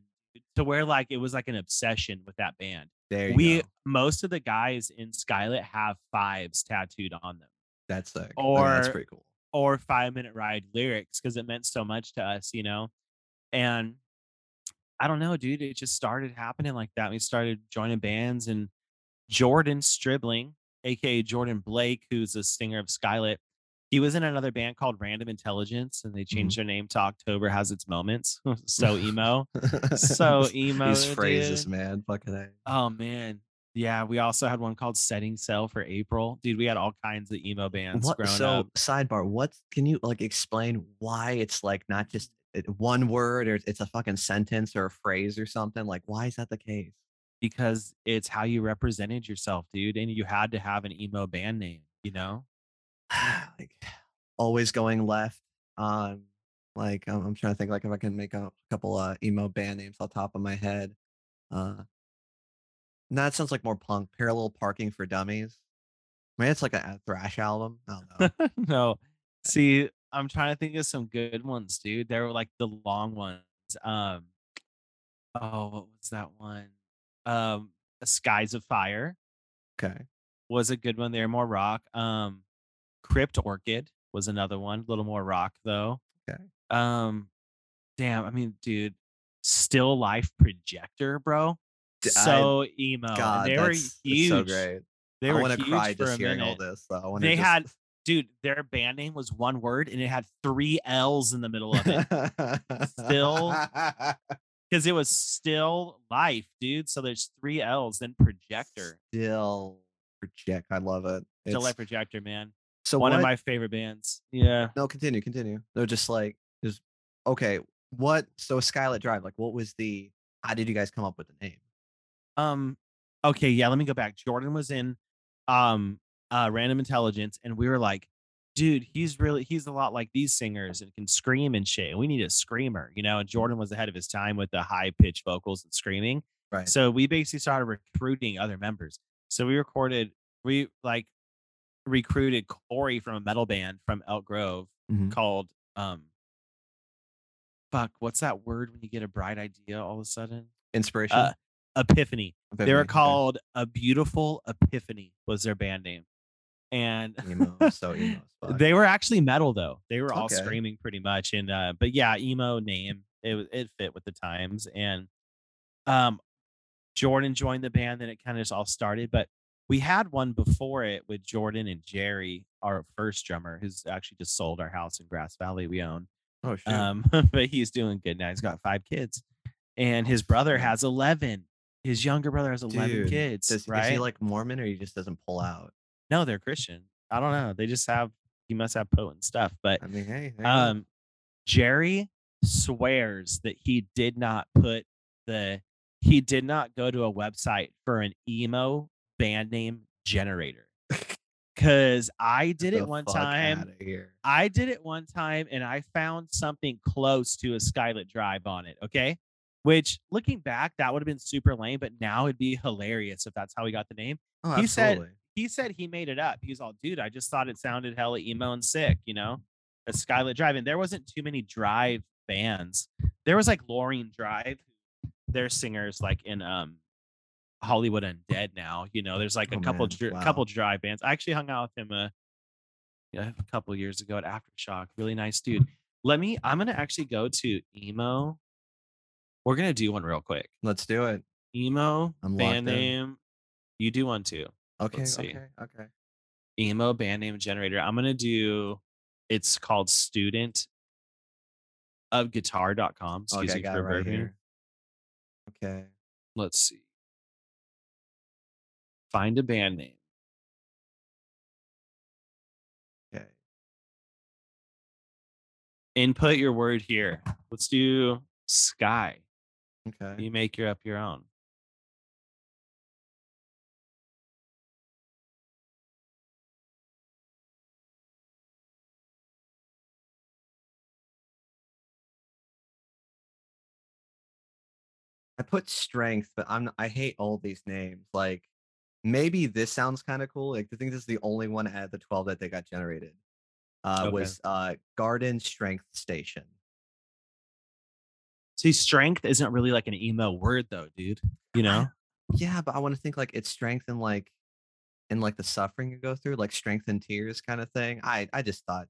to where like it was like an obsession with that band. there you We go. most of the guys in Skylit have fives tattooed on them That's. I mean, that's pretty cool. Or five minute ride lyrics because it meant so much to us, you know. And I don't know, dude. It just started happening like that. We started joining bands and Jordan Stribling, aka Jordan Blake, who's a singer of Skylit, He was in another band called Random Intelligence, and they changed mm-hmm. their name to October Has Its Moments. so emo. So emo. These phrases, dude. man. Fucking. Oh man. Yeah, we also had one called Setting Sail for April. Dude, we had all kinds of emo bands What? So up. sidebar. what can you like explain why it's like not just one word or it's a fucking sentence or a phrase or something? Like why is that the case? Because it's how you represented yourself, dude. And you had to have an emo band name, you know? like always going left. Um, like I'm, I'm trying to think like if I can make a couple uh emo band names off the top of my head. Uh, no, that sounds like more punk. Parallel parking for dummies. I mean, it's like a, a thrash album. I don't know. no. See, I'm trying to think of some good ones, dude. They were like the long ones. Um, oh, what was that one? Um, Skies of Fire okay. was a good one. They're more rock. Um, Crypt Orchid was another one, a little more rock though. Okay. Um, damn, I mean, dude, Still Life Projector, bro. D- I- So emo. God, they were huge. so great. They I were want to huge cry for just a hearing all this. They just... had, dude, their band name was one word and it had three L's in the middle of it Still- because it was still life, dude. So there's three L's, then projector. still project. I love it. Still It's- life projector, man. so one what, of my favorite bands. Yeah. No, continue, continue. They're just like, just okay. What? So Skylit Drive. Like, what was the? How did you guys come up with the name? Um. Okay. Yeah. Let me go back. Jordan was in, um, uh, Random Intelligence, and we were like, dude, he's really he's a lot like these singers and can scream and shit. We need a screamer, you know. And Jordan was ahead of his time with the high pitched vocals and screaming. Right. So we basically started recruiting other members. So we recorded, we like recruited Corey from a metal band from Elk Grove Mhm. called um fuck, what's that word when you get a bright idea all of a sudden? Inspiration. Uh, Epiphany. They were called A Beautiful Epiphany was their band name. And emo. So emo. they were actually metal though. They were all Okay. screaming pretty much. And uh, but yeah, emo name. It it fit with the times. And um Jordan joined the band, then it kind of just all started. But we had one before it with Jordan and Jerry, our first drummer, who's actually just sold our house in Grass Valley we own. oh shit. Um, but he's doing good now. He's got five kids. And his brother has 11. His younger brother has 11 Dude, kids. Does, right? is he like Mormon or he just doesn't pull out? no, they're Christian. I don't know. They just have, he must have potent stuff. But I mean, hey. go. um, Jerry swears that he did not put the he did not go to a website for an emo band name generator. Cause I did it one time. I did it one time and I found something close to a Skylit Drive on it. Okay. Which looking back, that would have been super lame, but now it'd be hilarious if that's how he got the name. Oh, he said- He said he made it up. He was all, dude, I just thought it sounded hella emo and sick, you know? A Skylit Drive. And there wasn't too many drive bands. There was like Lorene Drive. Their singers like in um Hollywood Undead now. You know, there's like a Oh, couple dr- Wow. couple drive bands. I actually hung out with him uh yeah, a couple years ago at Aftershock. Really nice dude. Let me I'm gonna actually go to emo. We're gonna do one real quick. Let's do it. Emo I'm band in. name. You do one too. Okay. Let's see. Okay. Okay. Emo band name generator. I'm gonna do it's called student of guitar.com. Excuse okay. Me got for right here. Okay. Let's see. Find a band name. Okay. Input your word here. Let's do sky. Okay. You make your up your own. I put strength, but I'm I hate all these names. Like maybe this sounds kind of cool. Like I think this is the only one out of the 12 that they got generated. Uh Okay. was uh Garden Strength Station. See, strength isn't really like an emo word though, dude. You know? Yeah, but I want to think like it's strength and like and like the suffering you go through, like strength and tears kind of thing. I I just thought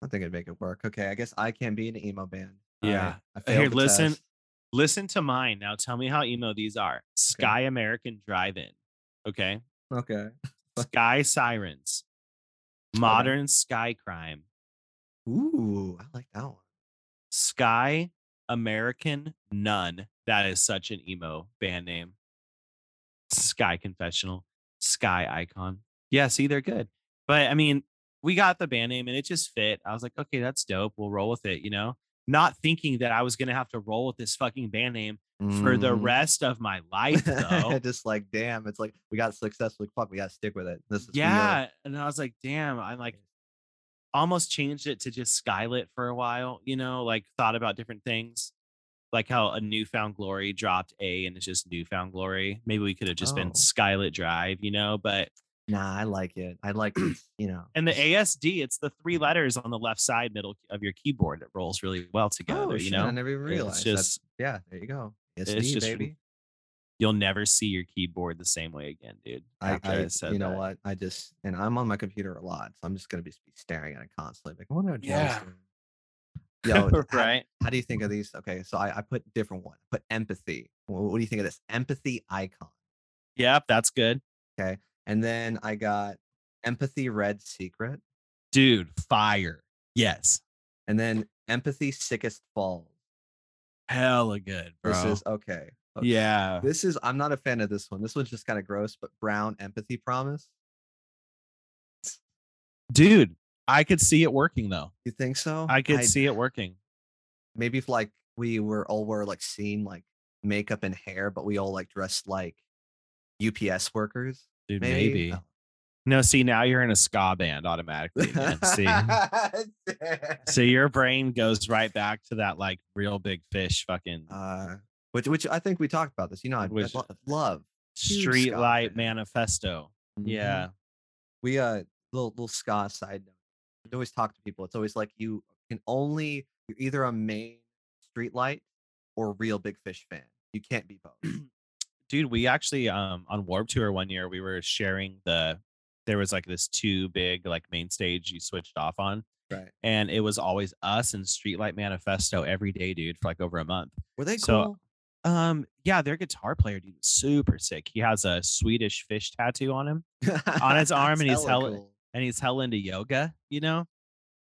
I think it'd make it work. Okay, I guess I can be an emo band. All right, Yeah. I uh, Here, listen. test. Listen to mine. Now tell me how emo these are. Sky American Drive-In. Okay. Okay. Sky Sirens. Modern Sky Crime. Ooh, I like that one. Sky American None. That is such an emo band name. Sky Confessional. Sky Icon. Yeah, see, they're good. But I mean, we got the band name and it just fit. I was like, okay, that's dope. We'll roll with it, you know? Not thinking that I was gonna have to roll with this fucking band name for the Mhm. rest of my life though. just like damn, it's like we got successful. Fuck, we got to stick with it. This is yeah. And I was like, damn, I'm like almost changed it to just Skylit for a while, you know, like thought about different things. Like how a newfound glory dropped A and it's just newfound glory. Maybe we could have just been Oh. Skylit Drive, you know, but Nah, I like it. I like you know. and the ASD, it's the three letters on the left side middle of your keyboard. It rolls really well oh, together, oh, you know. I never even realized. It's just yeah, there you go. it's just baby. You'll never see your keyboard the same way again, dude. I, after I, said you know that. what? I just and I'm on my computer a lot, so I'm just gonna be staring at it constantly. Like, I wonder what Joe's Yeah. Yo, right? How, do you think of these? Okay, so I, I put different one. Put empathy. What, what do you think of this empathy icon? Yep, that's good. Okay, and then I got empathy red secret, Dude, fire. Yes. and then empathy sickest falls. Hella good, bro. This is okay. Okay. yeah. This is I'm not a fan of this one. This one's just kind of gross, but brown empathy promise. Dude, I could see it working though. You think so? I could see it working. maybe if like we were all were like seeing like makeup and hair, but we all like dressed like UPS workers. Dude, Maybe. maybe. No. No, see, now you're in a ska band automatically. man. see. So your brain goes right back to that like Reel Big Fish fucking uh, which which I think we talked about this. You know, I, I Which- lo- love. Streetlight Manifesto. Mhm. Yeah. we uh little little ska side note. I always talk to people. It's always like you can only you're either a main streetlight or Reel Big Fish fan. You can't be both. Dude, we actually um on Warp Tour one year we were sharing the there was like this two big like main stage you switched off on right. and it was always us and Streetlight Manifesto every day, dude, for like over a month. Were they So, cool? Um, yeah, their guitar player, dude, is super sick. He has a Swedish fish tattoo on him, on his arm, and he's hella hella- cool. and he's hell into yoga, you know.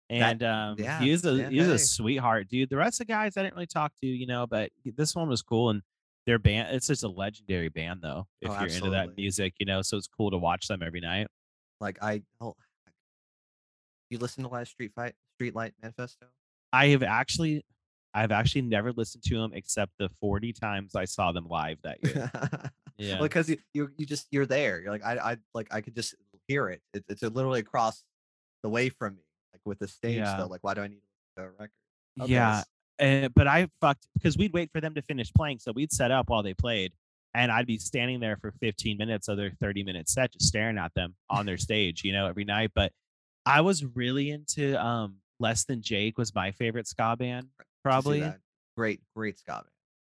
That- And um, yeah, he's a yeah, he's hey. a sweetheart, dude. The rest of the guys I didn't really talk to, you know, but this one was cool. And their band, it's just a legendary band, though. If Oh, you're into that music, you know, so it's cool to watch them every night. Like I oh, you listen to last Street Fight Streetlight Manifesto? I have actually, I've actually never listened to them except the 40 times I saw them live that year. Yeah. because you, you you just you're there. You're like I I like I could just hear it. it it's literally across the way from me, like with the stage Yeah. though. Like why do I need a record? Okay, Yeah, and, but I fucked because we'd wait for them to finish playing, so we'd set up while they played, and I'd be standing there for 15 minutes of their 30 minute set, just staring at them on their stage, you know, every night. But I was really into um Less Than Jake was my favorite ska band, probably. great great ska band.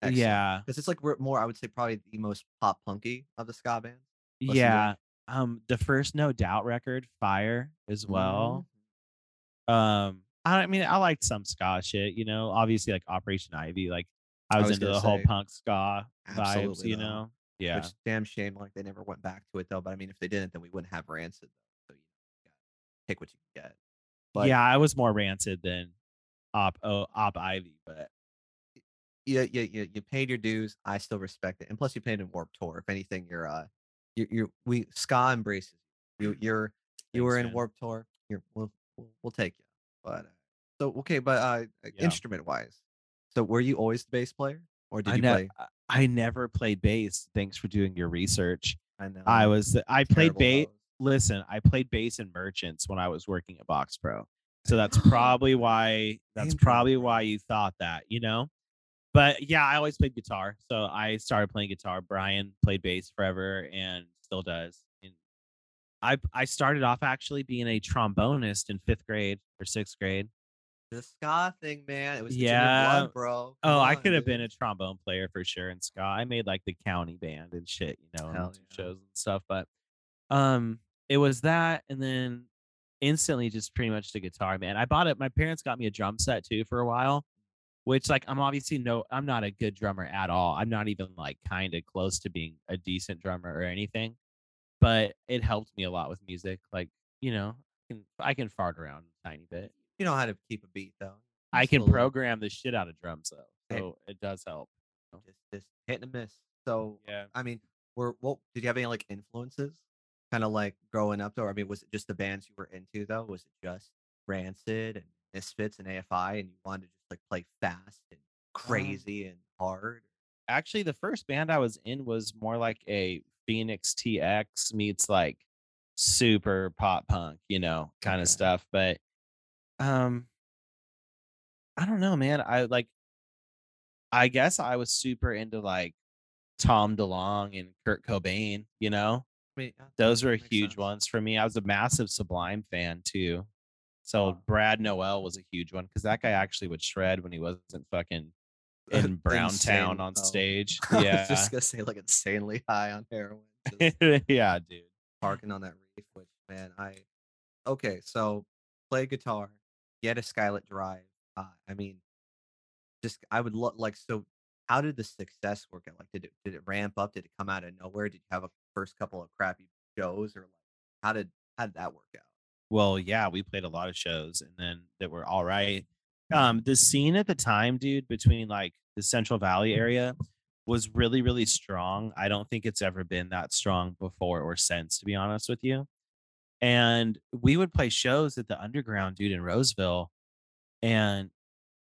Excellent. Yeah, because it's like we're more. I would say probably the most pop punky of the ska bands. Yeah. Um, the first No Doubt record, Fire, as well. Mhm. Um, I I mean, I liked some ska shit, you know. Obviously, like Operation Ivy, like I I was, was into the whole punk ska vibes, you though. know. Yeah, Which damn shame, like they never went back to it though. But I mean, if they didn't, then we wouldn't have Rancid. Though, so you gotta take what you get. But yeah, I was more rancid than op oh, op Ivy, but you, you you you paid your dues. I still respect it, and plus you paid in Warp Tour. If anything, you're uh, you you we ska embraces you. You you're you were in. Warp Tour. You're we'll we'll, we'll take you. But uh, so okay, but uh, Yeah. instrument wise, so were you always the bass player, or did I you ne- play? I- I never played bass. Thanks for doing your research. I know I was I played bass. Listen, I played bass in Merchants when I was working at Box Pro. So that's probably why that's probably why you thought that, you know? But yeah, I always played guitar. So I started playing guitar. Brian played bass forever and still does. And I I started off actually being a trombonist in fifth grade or sixth grade. The ska thing, man. It was it's in your Yeah. blood, bro. Oh, Come I on, could have been a trombone player for sure in ska. I made like the county band and shit, you know, and yeah. shows and stuff. But um, it was that, and then instantly just pretty much the guitar, man. I bought it. My parents got me a drum set too for a while, which like I'm obviously no, I'm not a good drummer at all. I'm not even like kind of close to being a decent drummer or anything. But it helped me a lot with music. Like you know, can I can fart around a tiny bit. You know how to keep a beat though. I can little- program the shit out of drums though, Hey. so it does help. just just hit and miss. So Yeah. I mean, we're what did you have any like influences? Kind of like growing up though. I mean, was it just the bands you were into though? Was it just Rancid and Misfits and AFI, and you wanted to just like play fast and crazy and hard? Actually, the first band I was in was more like a Phoenix TX meets like super pop punk, you know, kind Okay. of stuff. But um I don't know, man. I like I guess I was super into like Tom DeLonge and Kurt Cobain, you know? Those were huge sense. ones for me. I was a massive Sublime fan too. So Wow. Brad Nowell was a huge one because that guy actually would shred when he wasn't fucking in Browntown Insane, on stage. I Yeah. was just gonna say like insanely high on heroin, just yeah, dude. parking on that reef. Which man, I okay. So play guitar, get a Skylit Drive. Uh, I mean, just I would look like so. How did the success work out? Like, did it did it ramp up? Did it come out of nowhere? Did you have a first couple of crappy shows, or like how did how did that work out? Well, yeah, we played a lot of shows and then that were all right. Um, the scene at the time, dude, between like the Central Valley area was really, really strong. I don't think it's ever been that strong before or since, to be honest with you. And we would play shows at the underground, dude, in Roseville, and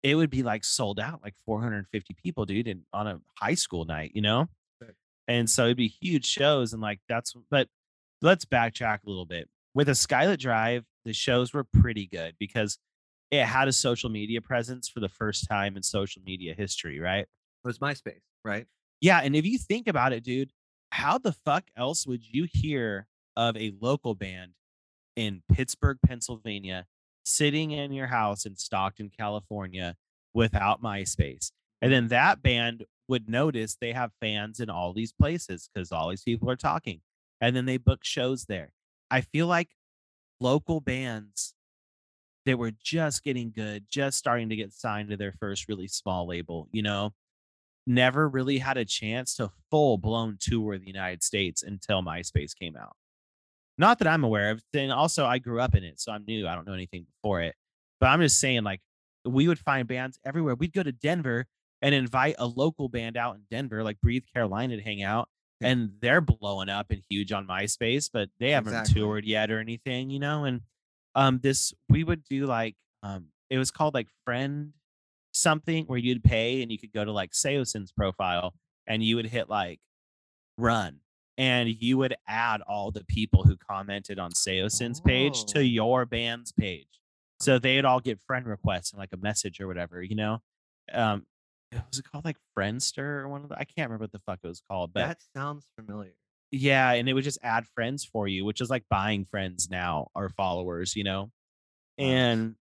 it would be like sold out, like 450 people, dude, and on a high school night, you know? And so it'd be huge shows, and like that's but let's backtrack a little bit. With a Skylit Drive, the shows were pretty good because it had a social media presence for the first time in social media history, right? It was MySpace, right? Yeah, and if you think about it, dude, how the fuck else would you hear of a local band in Pittsburgh, Pennsylvania, sitting in your house in Stockton, California, without MySpace? And then that band would notice they have fans in all these places because all these people are talking. And then they book shows there. I feel like local bands that were just getting good, just starting to get signed to their first really small label, you know, never really had a chance to full blown tour the United States until MySpace came out. Not that I'm aware of. Then also I grew up in it, so I'm new. I don't know anything before it. But I'm just saying, like, we would find bands everywhere. We'd go to Denver and invite a local band out in Denver, like Breathe Carolina, to hang out. Yeah. And they're blowing up and huge on MySpace, but they haven't Exactly. toured yet or anything, you know. And um, this we would do like um, it was called like friend something where you'd pay and you could go to like Saosin's profile and you would hit like run and you would add all the people who commented on Saosin's page Oh. to your band's page. So they'd all get friend requests and like a message or whatever, you know? Um was it called like Friendster or one of the I can't remember what the fuck it was called, but that sounds familiar. yeah, and it would just add friends for you, which is like buying friends now or followers, you know? And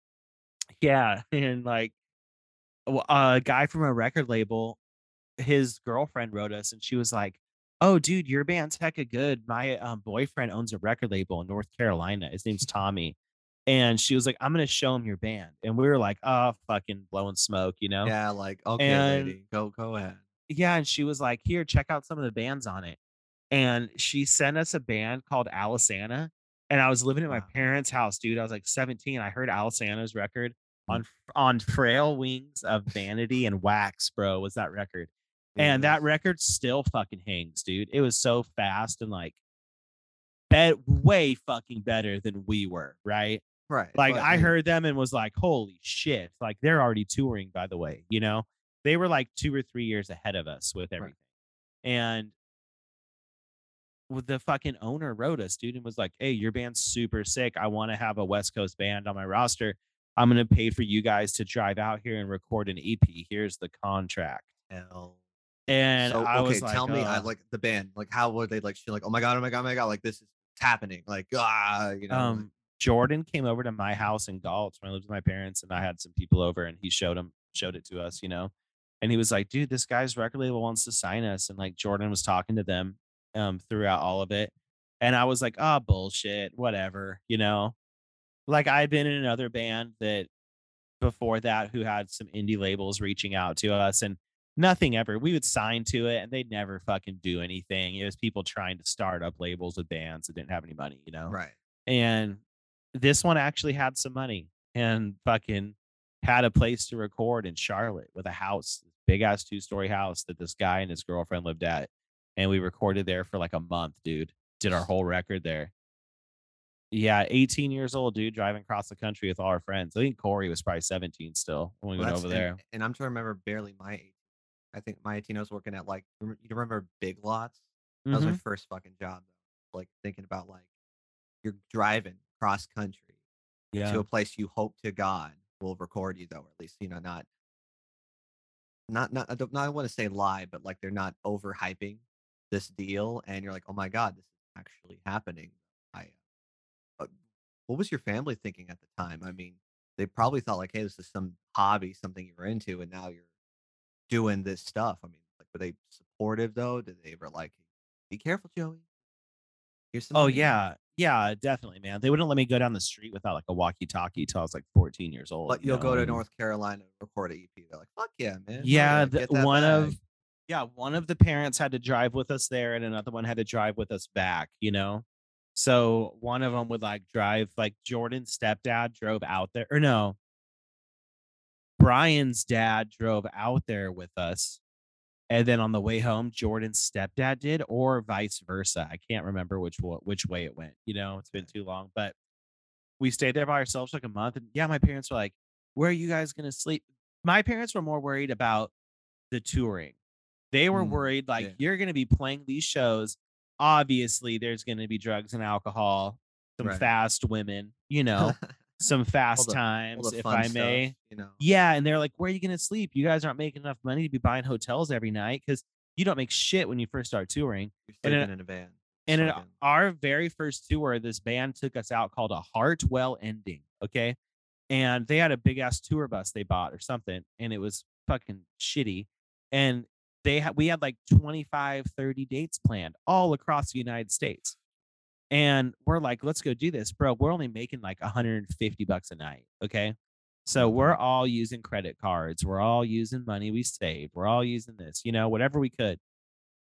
yeah, and like a guy from a record label, his girlfriend wrote us and she was like, Oh, dude, your band's hecka good. My um, boyfriend owns a record label in North Carolina. His name's Tommy. And she was like, I'm going to show him your band. And we were like, Oh, fucking blowing smoke, you know? Yeah, like okay, And- lady, go go ahead. yeah, and she was like, "Here, check out some of the bands on it." And she sent us a band called Alesana. And I was living at my parents' house, dude. I was like 17. I heard Alesana's record Mm. on on Frail Wings of Vanity and Wax, bro. Was that record? And that record still fucking hangs, dude. It was so fast and like bet way fucking better than we were, right? Right. Like but, I heard them and was like, holy shit. Like they're already touring, by the way, you know? They were like two or three years ahead of us with Right. everything. And the fucking owner wrote us, dude, and was like, Hey, your band's super sick. I want to have a West Coast band on my roster. I'm gonna pay for you guys to drive out here and record an EP. Here's the contract. hell. And so I okay, was like, tell me, I like the band. Like, how were they? Like, she like, oh my god, oh my god, oh my god, like this is happening. Like, ah, you know. um Jordan came over to my house in Galt when I lived with my parents, and I had some people over, and he showed him showed it to us, you know. And he was like, "Dude, this guy's record label wants to sign us," and like Jordan was talking to them um throughout all of it, and I was like, "Oh, bullshit, whatever," you know. Like I had been in another band that before that who had some indie labels reaching out to us, and nothing ever. We would sign to it, and they'd never fucking do anything. It was people trying to start up labels with bands that didn't have any money, you know right. and this one actually had some money and fucking had a place to record in Charlotte with a house, big ass two story house that this guy and his girlfriend lived at. And we recorded there for like a month, dude. Did our whole record there. Yeah, 18 years old, dude, driving across the country with all our friends. I think Corey was probably 17 still when we Well, went over there. and I'm trying to remember barely my 18. I think my 18 I was working at like you remember Big Lots? That was my Mhm. first fucking job. Like thinking about like you're driving cross country to a place you hope to God will record you though, or at least you know not not not I don't not I want to say lie, but like they're not overhyping this deal, and you're like, oh my god, this is actually happening. I uh, what was your family thinking at the time? I mean, they probably thought like, hey, this is some hobby, something you're into, and now you're doing this stuff. I mean, like, were they supportive though? Did they ever like, be careful, Joey? Here's some Oh money. yeah. Yeah, definitely, man. They wouldn't let me go down the street without like a walkie-talkie till I was like 14 years old. But you you'll know? go to North Carolina and record an EP. They're like, fuck yeah, man. Yeah, the, one bag." of yeah, one of the parents had to drive with us there, and another one had to drive with us back. You know, so one of them would like drive. Like Jordan's stepdad drove out there, or no, Brian's dad drove out there with us, and then on the way home, Jordan's stepdad did, or vice versa. I can't remember which which way it went. You know, it's been too long, but we stayed there by ourselves for like a month, and yeah, my parents were like, "Where are you guys gonna sleep?" My parents were more worried about the touring. They were Mm, worried like yeah. you're going to be playing these shows. Obviously, there's going to be drugs and alcohol, some Right. fast women, you know, some fast the- times, if I stuff, may. you know. Yeah, and they're like, "Where are you going to sleep? You guys aren't making enough money to be buying hotels every night because you don't make shit when you first start touring." You're and sleeping in- in a van. And in our very first tour, this band took us out called a Heartwell Ending. Okay. And they had a big ass tour bus they bought or something. And it was fucking shitty. And they had, we had like 25, 30 dates planned all across the United States. And we're like, let's go do this, bro. We're only making like 150 bucks a night. Okay. So we're Mhm. all using credit cards. We're all using money we saved. We're all using this, you know, whatever we could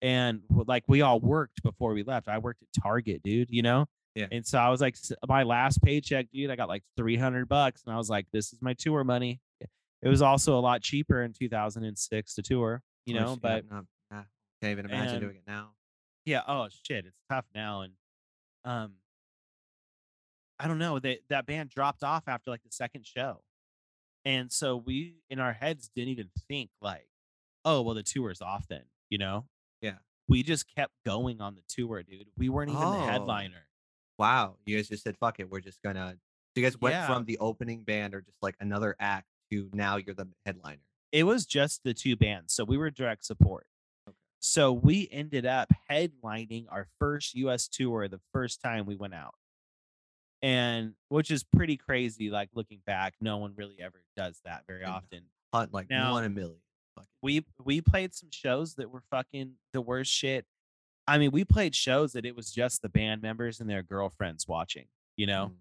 and like we all worked before we left. I worked at Target, dude, you know? Yeah. And so I was like, my last paycheck, dude, I got like 300 bucks. And I was like, this is my tour money. It was also a lot cheaper in 2006 to tour, you know? course, yeah, But nah, can't even imagine and- doing it now. yeah, oh shit, it's tough now. And um, I don't know. That that band dropped off after like the second show. And so we in our heads didn't even think like, oh, well, the tour's off then, you know? Yeah. We just kept going on the tour, dude. We weren't even the Oh. headliner. Wow, you guys just said fuck it. We're just gonna. So you guys went Yeah. from the opening band or just like another act to now you're the headliner. It was just the two bands. So we were direct support. So we ended up headlining our first US tour the first time we went out. And which is pretty crazy, like looking back, no one really ever does that very often. Hunt like Now- one in a million. We we played some shows that were fucking the worst shit. I mean, we played shows that it was just the band members and their girlfriends watching, you know? mm,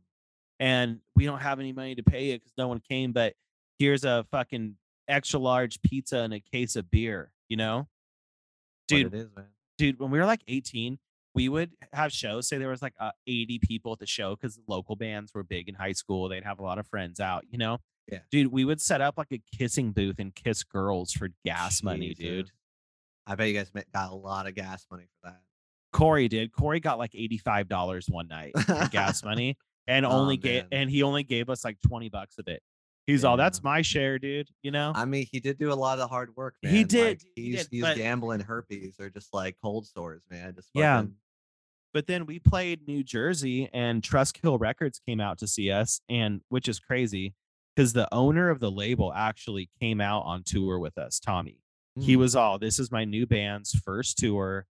and we don't have any money to pay it because no one came. But here's a fucking extra large pizza and a case of beer, you know? Dude, it is, man. dude, when we were like 18, we would have shows. Say there was like uh, 80 people at the show because local bands were big in high school. They'd have a lot of friends out, you know? Yeah. Dude, we would set up like a kissing booth and kiss girls for gas money, dude. I bet you guys got a lot of gas money for that. Corey did. Corey got like $85 one night gas money and Oh, only gave and he only gave us like 20 bucks of it. He's all that's my share, dude. You know? I mean, he did do a lot of the hard work, man. He Like, did, he he's did, he's gambling herpes or just like cold sores, man. Just Yeah. but then we played New Jersey and Trustkill Records came out to see us, and which is crazy because the owner of the label actually came out on tour with us, Tommy. He Mm. was all, this is my new band's first tour.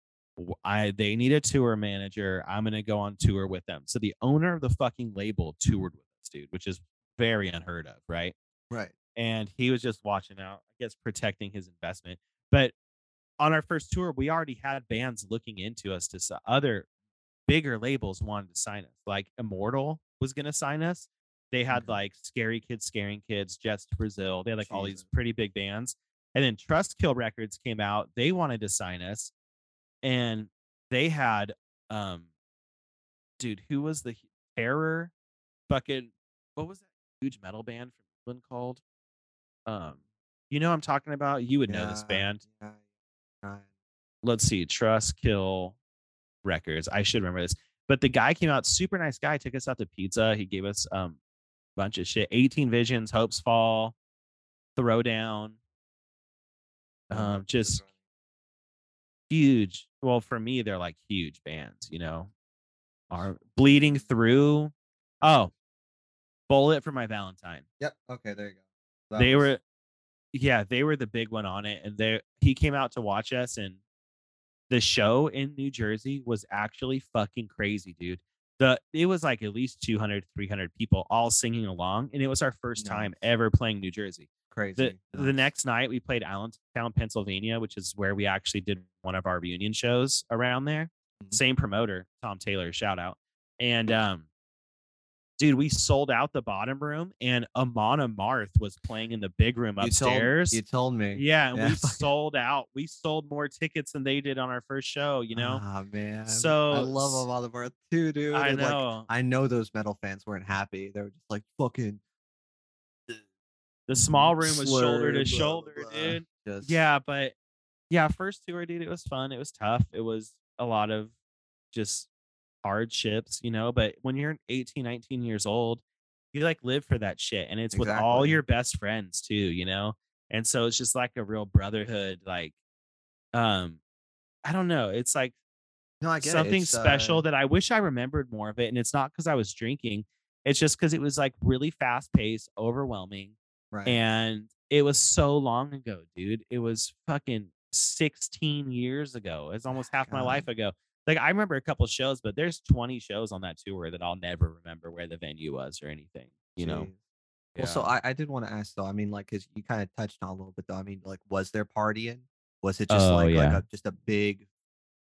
I they need a tour manager. I'm gonna go on tour with them. So the owner of the fucking label toured with us, dude, which is very unheard of, right? right. and he was just watching out, I guess protecting his investment. But on our first tour, we already had bands looking into us to other bigger labels wanted to sign us. Like Immortal was going to sign us. They had Okay. like Scary Kids, Scaring Kids, Jets to Brazil. They had like all these pretty big bands. And then Trustkill Records came out. They wanted to sign us, and they had um, dude, who was the Terror? fucking what was that huge metal band from England called? Um, you know I'm talking about? You would know this band. Let's see, Trustkill Records. I should remember this. But the guy came out, super nice guy, took us out to pizza. He gave us um a bunch of shit. 18 Visions, Hopes Fall, Throwdown. Um, just huge. Well, for me, they're like huge bands, you know. Are bleeding through. Oh, Bullet for my Valentine. Yep. Okay, there you go. That they was- were yeah they were the big one on it and they he came out to watch us and the show in new jersey was actually fucking crazy dude the it was like at least 200 300 people all singing along and it was our first time ever playing new jersey crazy. the, the next night we played allentown pennsylvania which is where we actually did one of our reunion shows around there Mhm. same promoter tom taylor shout out and um dude we sold out the bottom room and Amon Amarth was playing in the big room You told- upstairs you told me. yeah, and Yeah. we sold out. We sold more tickets than they did on our first show, you know? Ah man. So I love on the too, dude. I and, like, know. I know those metal fans weren't happy. They were just like fucking the small room was shoulder to shoulder, blah, blah. dude. Just Yeah, but yeah, first tour, dude, it was fun. It was tough. It was a lot of just hardships, you know. But when you're 18, 19 years old, you like live for that shit. And it's with all your best friends too, you know? And so it's just like a real brotherhood, like um, I don't know. It's like No, I get something It's, special uh, that I wish I remembered more of it. And it's not because I was drinking. It's just because it was like really fast paced, overwhelming. right. And it was so long ago, dude. It was fucking 16 years ago. It's almost half my life ago. Like I remember a couple shows, but there's 20 shows on that tour that I'll never remember where the venue was or anything, you know? Jeez. Well, so I, I did want to ask though. I mean, like, cause you kind of touched on a little bit though. I mean, like, was there partying? Was it just Oh, like like a just a big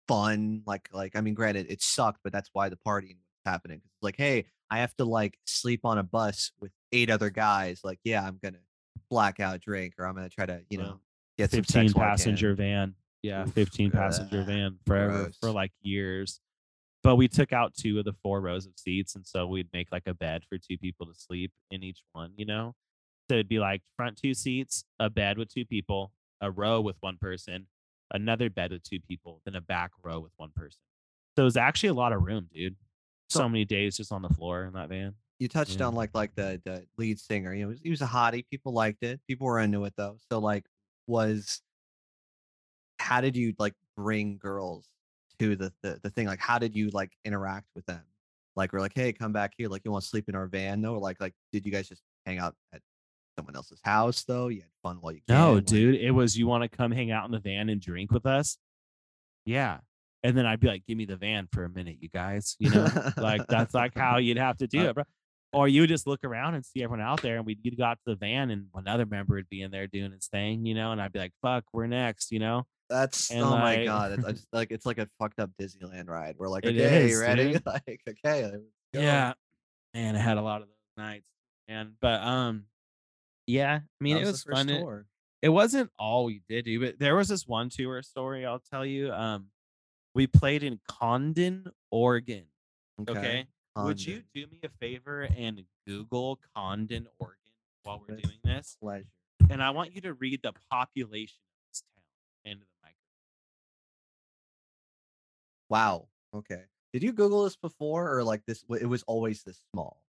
fun like like I mean, granted, it sucked, but that's why the partying was happening. 'Cause It's like, hey, I have to like sleep on a bus with eight other guys. Like, yeah, I'm gonna blackout drink, or I'm gonna try to you know get some 15 sex while I can. passenger van. Yeah, Oof, 15 passenger van forever for like years. But we took out two of the four rows of seats, and so we'd make like a bed for two people to sleep in each one, you know? So it'd be like front two seats, a bed with two people, a row with one person, another bed with two people, then a back row with one person. So it was actually a lot of room, dude. So, So- many days just on the floor in that van. you touched Yeah. on like like the the lead singer. You know, he was a hottie. People liked it. People were into it though. So like, was how did you like bring girls to the the, the thing? Like, how did you like interact with them? Like, we're like, hey, come back here. Like, you want to sleep in our van? No, like like, did you guys just hang out at someone else's house though? You had fun while you can. No, dude, it was you want to come hang out in the van and drink with us? Yeah. And then I'd be like, give me the van for a minute, you guys. You know, like that's like how you'd have to do Uh, it, bro. Or you would just look around and see everyone out there, and we'd you'd go out to the van, and another member would be in there doing his thing, you know, and I'd be like, fuck, we're next, you know? That's and, oh my god! It's, I just, like it's like a fucked up Disneyland ride. We're like, okay, is, ready? dude. like, okay. Yeah. Man, I had a lot of those nights. And but um yeah, I mean That it was fun. It- it wasn't all we did do, but there was this one tour story I'll tell you. Um, we played in Condon, Oregon. Okay. Would you do me a favor and Google Condon, Oregon while we're doing this? pleasure? And I want you to read the population of this town into Wow. Okay. Did you Google this before, or like this? It was always this small.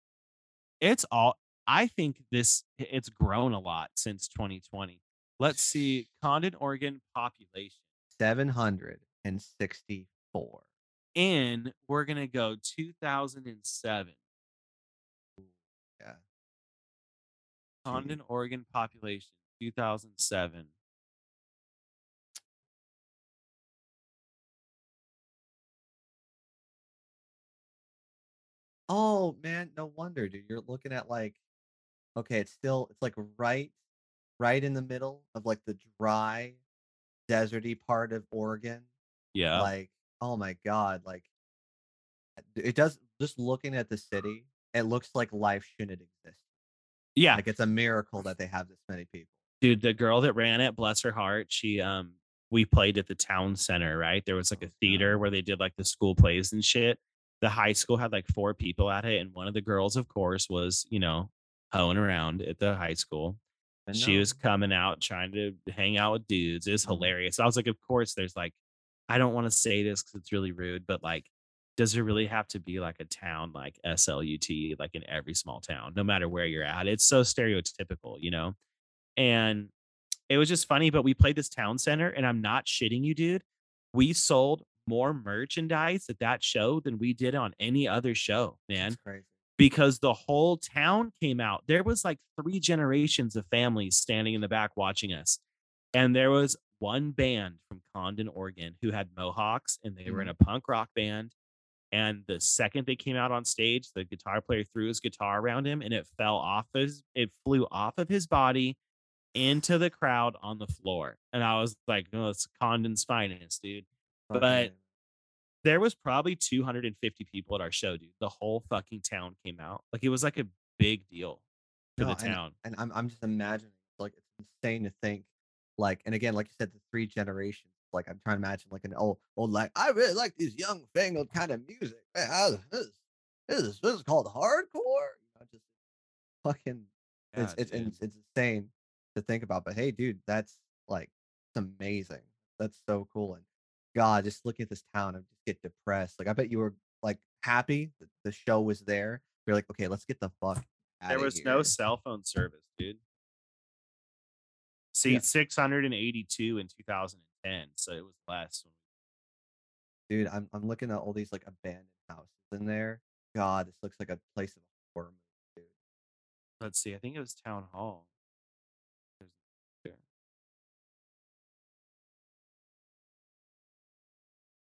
It's all I think this it's grown a lot since 2020. Let's see. Condon, Oregon population. Seven hundred and sixty-four. And we're gonna go 2007. Yeah. Condon, Oregon population, 2007. Oh man, no wonder, dude. You're looking at like, okay, it's still it's like right, right in the middle of like the dry, deserty part of Oregon. Yeah. Like, oh my god, like it does. Just looking at the city, it looks like life shouldn't exist. yeah. Like it's a miracle that they have this many people. Dude, the girl that ran it, bless her heart, she um we played at the town center, right? There was like Oh, a theater where they did like the school plays and shit. The high school had like four people at it, and one of the girls, of course, was you know hoeing around at the high school. She was coming out trying to hang out with dudes. It was Mhm. hilarious. I was like, of course, there's like, I don't want to say this because it's really rude, but like, does it really have to be like a town like SLUT, like in every small town, no matter where you're at? It's so stereotypical, you know? And it was just funny, but we played this town center, and I'm not shitting you, dude. We sold more merchandise at that show than we did on any other show, man That's crazy. because the whole town came out. There was like three generations of families standing in the back watching us. And there was one band from Condon, Oregon, who had mohawks and they were in mm-hmm. a punk rock band. And the second they came out on stage, the guitar player threw his guitar around him and it fell off his, it flew off of his body into the crowd on the floor. And I was like, no, it's Condon's finest, dude But- there was probably 250 people at our show, dude. The whole fucking town came out. Like it was like a big deal for No, the town. and I'm I'm just imagining like it's insane to think like and again like you said the three generations like I'm trying to imagine like an old old like I really like these young fangled kind of music man I, this, this is this is called hardcore you know just fucking it's Yeah, it's, dude. it's it's insane to think about but hey dude that's like it's amazing that's so cool and God just looking at this town I just get depressed like I bet you were like happy that the show was there you're like okay let's get the fuck there was no here. cell phone service, dude. See, Yeah. 682 in 2010, so it was less. One. Dude, I'm I'm looking at all these like abandoned houses in there. God, this looks like a place of horror movie, dude. Let's see. I think it was Town Hall.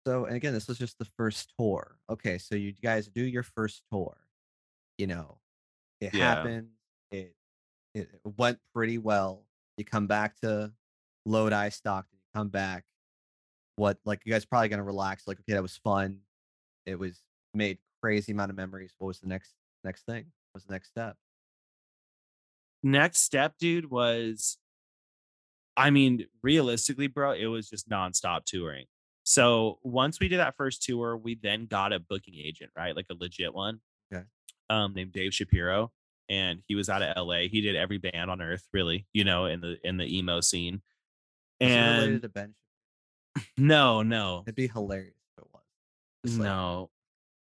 So, and again, this was just the first tour. Okay, so you guys do your first tour. You know, it Yeah. happened. It it went pretty well. You come back to Lodi, Stockton. You come back. What like you guys probably gonna relax? Like, okay, that was fun. It was made crazy amount of memories. What was the next next thing? What was the next step? Next step, dude, was I mean, realistically, bro, it was just nonstop touring. So once we did that first tour, we then got a booking agent, right? Like a legit one. Okay. Um, named Dave Shapiro. And he was out of LA. He did every band on earth, really, you know, in the in the emo scene. Is it related And to Ben? no, no, It'd be hilarious if it was. Like- no,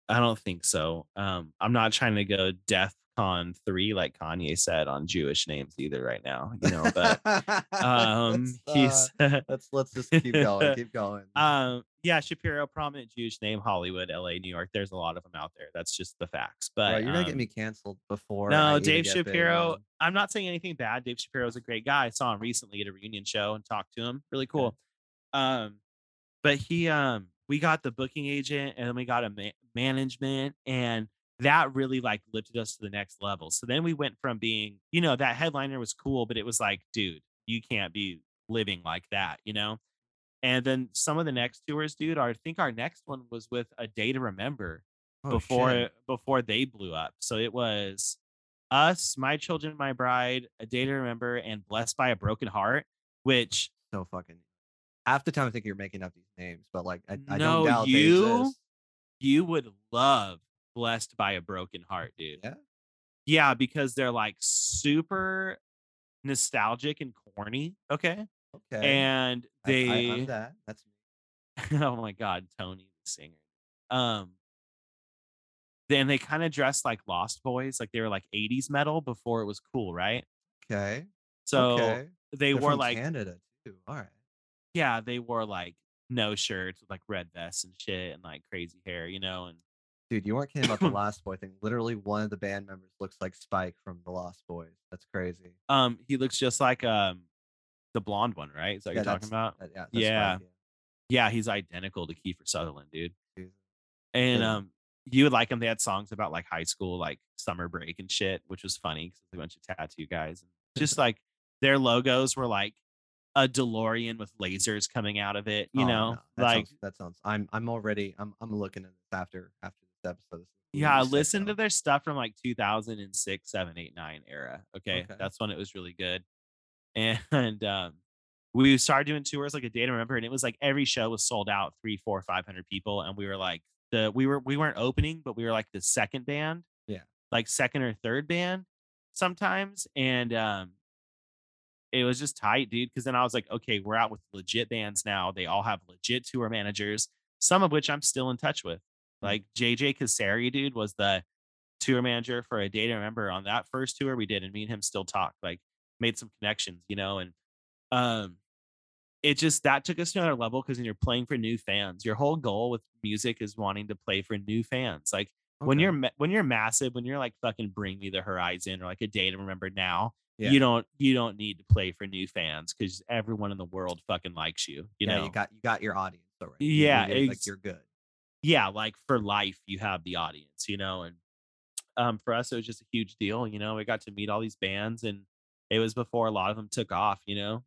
I don't think so. Um, I'm not trying to go Death Con 3 like Kanye said on Jewish names either right now, you know, but um let's, uh, he's let's let's just keep going. Keep going. um yeah shapiro prominent jewish name hollywood la new york there's a lot of them out there that's just the facts but Bro, you're gonna um, get me canceled before. No dave shapiro i'm not saying anything bad dave shapiro is a great guy i saw him recently at a reunion show and talked to him really cool um but he um we got the booking agent and then we got a ma- management and that really like lifted us to the next level so then we went from being you know that headliner was cool but it was like dude you can't be living like that you know and then some of the next tours dude i think our next one was with a day to remember Oh, before shit. before they blew up so it was us my children my bride a day to remember and blessed by a broken heart which so fucking. Half the time I think you're making up these names, but like I, I No, don't doubt you- you would love blessed by a broken heart dude Yeah. yeah because they're like super nostalgic and corny okay Okay. and they I, am that. That's me. oh my god tony the singer um then they kind of dressed like lost boys like they were like 80s metal before it was cool right Okay. so okay. they They're wore like Canada too. All right. yeah they wore like no shirts with like red vests and shit and like crazy hair you know and Dude, you weren't kidding about the Lost Boy thing. Literally, one of the band members looks like Spike from the Lost Boys. That's crazy. um he looks just like um the blonde one right is that what Yeah, you're talking that's- about that- yeah. That's Yeah. Spike, yeah he's identical to kiefer sutherland dude. Jesus. and Yeah. um you would like him. they had songs about like high school like summer break and shit which was funny because a bunch of tattoo guys just like their logos were like a delorean with lasers coming out of it you Oh, know no, that like sounds, that sounds. I'm I'm already. I'm I'm looking at this after after episode. Yeah listen to their stuff from like 2006 7 8 9 era okay, Okay. that's when it was really good and um we started doing tours like a day to remember and it was like every show was sold out three four five hundred people and we were like the we were we weren't opening, but we were like the second band. Yeah. Like second or third band sometimes. And um it was just tight, dude. Cause then I was like, okay, we're out with legit bands now. They all have legit tour managers, some of which I'm still in touch with. Like JJ Kasari, dude, was the tour manager for a day to remember on that first tour we did, and me and him still talk, like made some connections, you know, and um it just that took us to another level because when you're playing for new fans, your whole goal with music is wanting to play for new fans. Like when you're when you're massive, when you're like fucking bring me the horizon or like a day to remember now, Yeah. you don't you don't need to play for new fans because everyone in the world fucking likes you. You yeah, know, you got you got your audience already. Yeah, you're- like you're good. Yeah, like for life, you have the audience, you know, and um, for us, it was just a huge deal. You know, we got to meet all these bands, and it was before a lot of them took off. You know,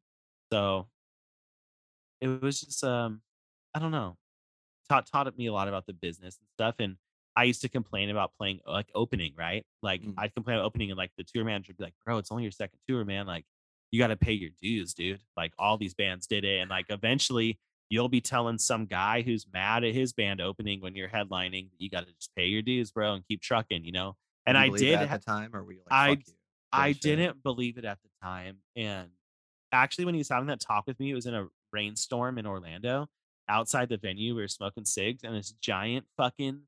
so it was just um, I don't know, taught taught me a lot about the business and stuff. And I used to complain about playing like opening, right? Like Mm. I'd complain about opening, and like the tour manager would be like, "Bro, it's only your second tour, man. Like you got to pay your dues, dude. Like all these bands did it, and like eventually." You'll be telling some guy who's mad at his band opening when you're headlining, you got to just pay your dues, bro, and keep trucking, you know. And you I did at the time, or were you like, I- you? I bullshit? didn't believe it at the time. And actually, when he was having that talk with me, it was in a rainstorm in Orlando. Outside the venue, we were smoking cigs, and this giant fucking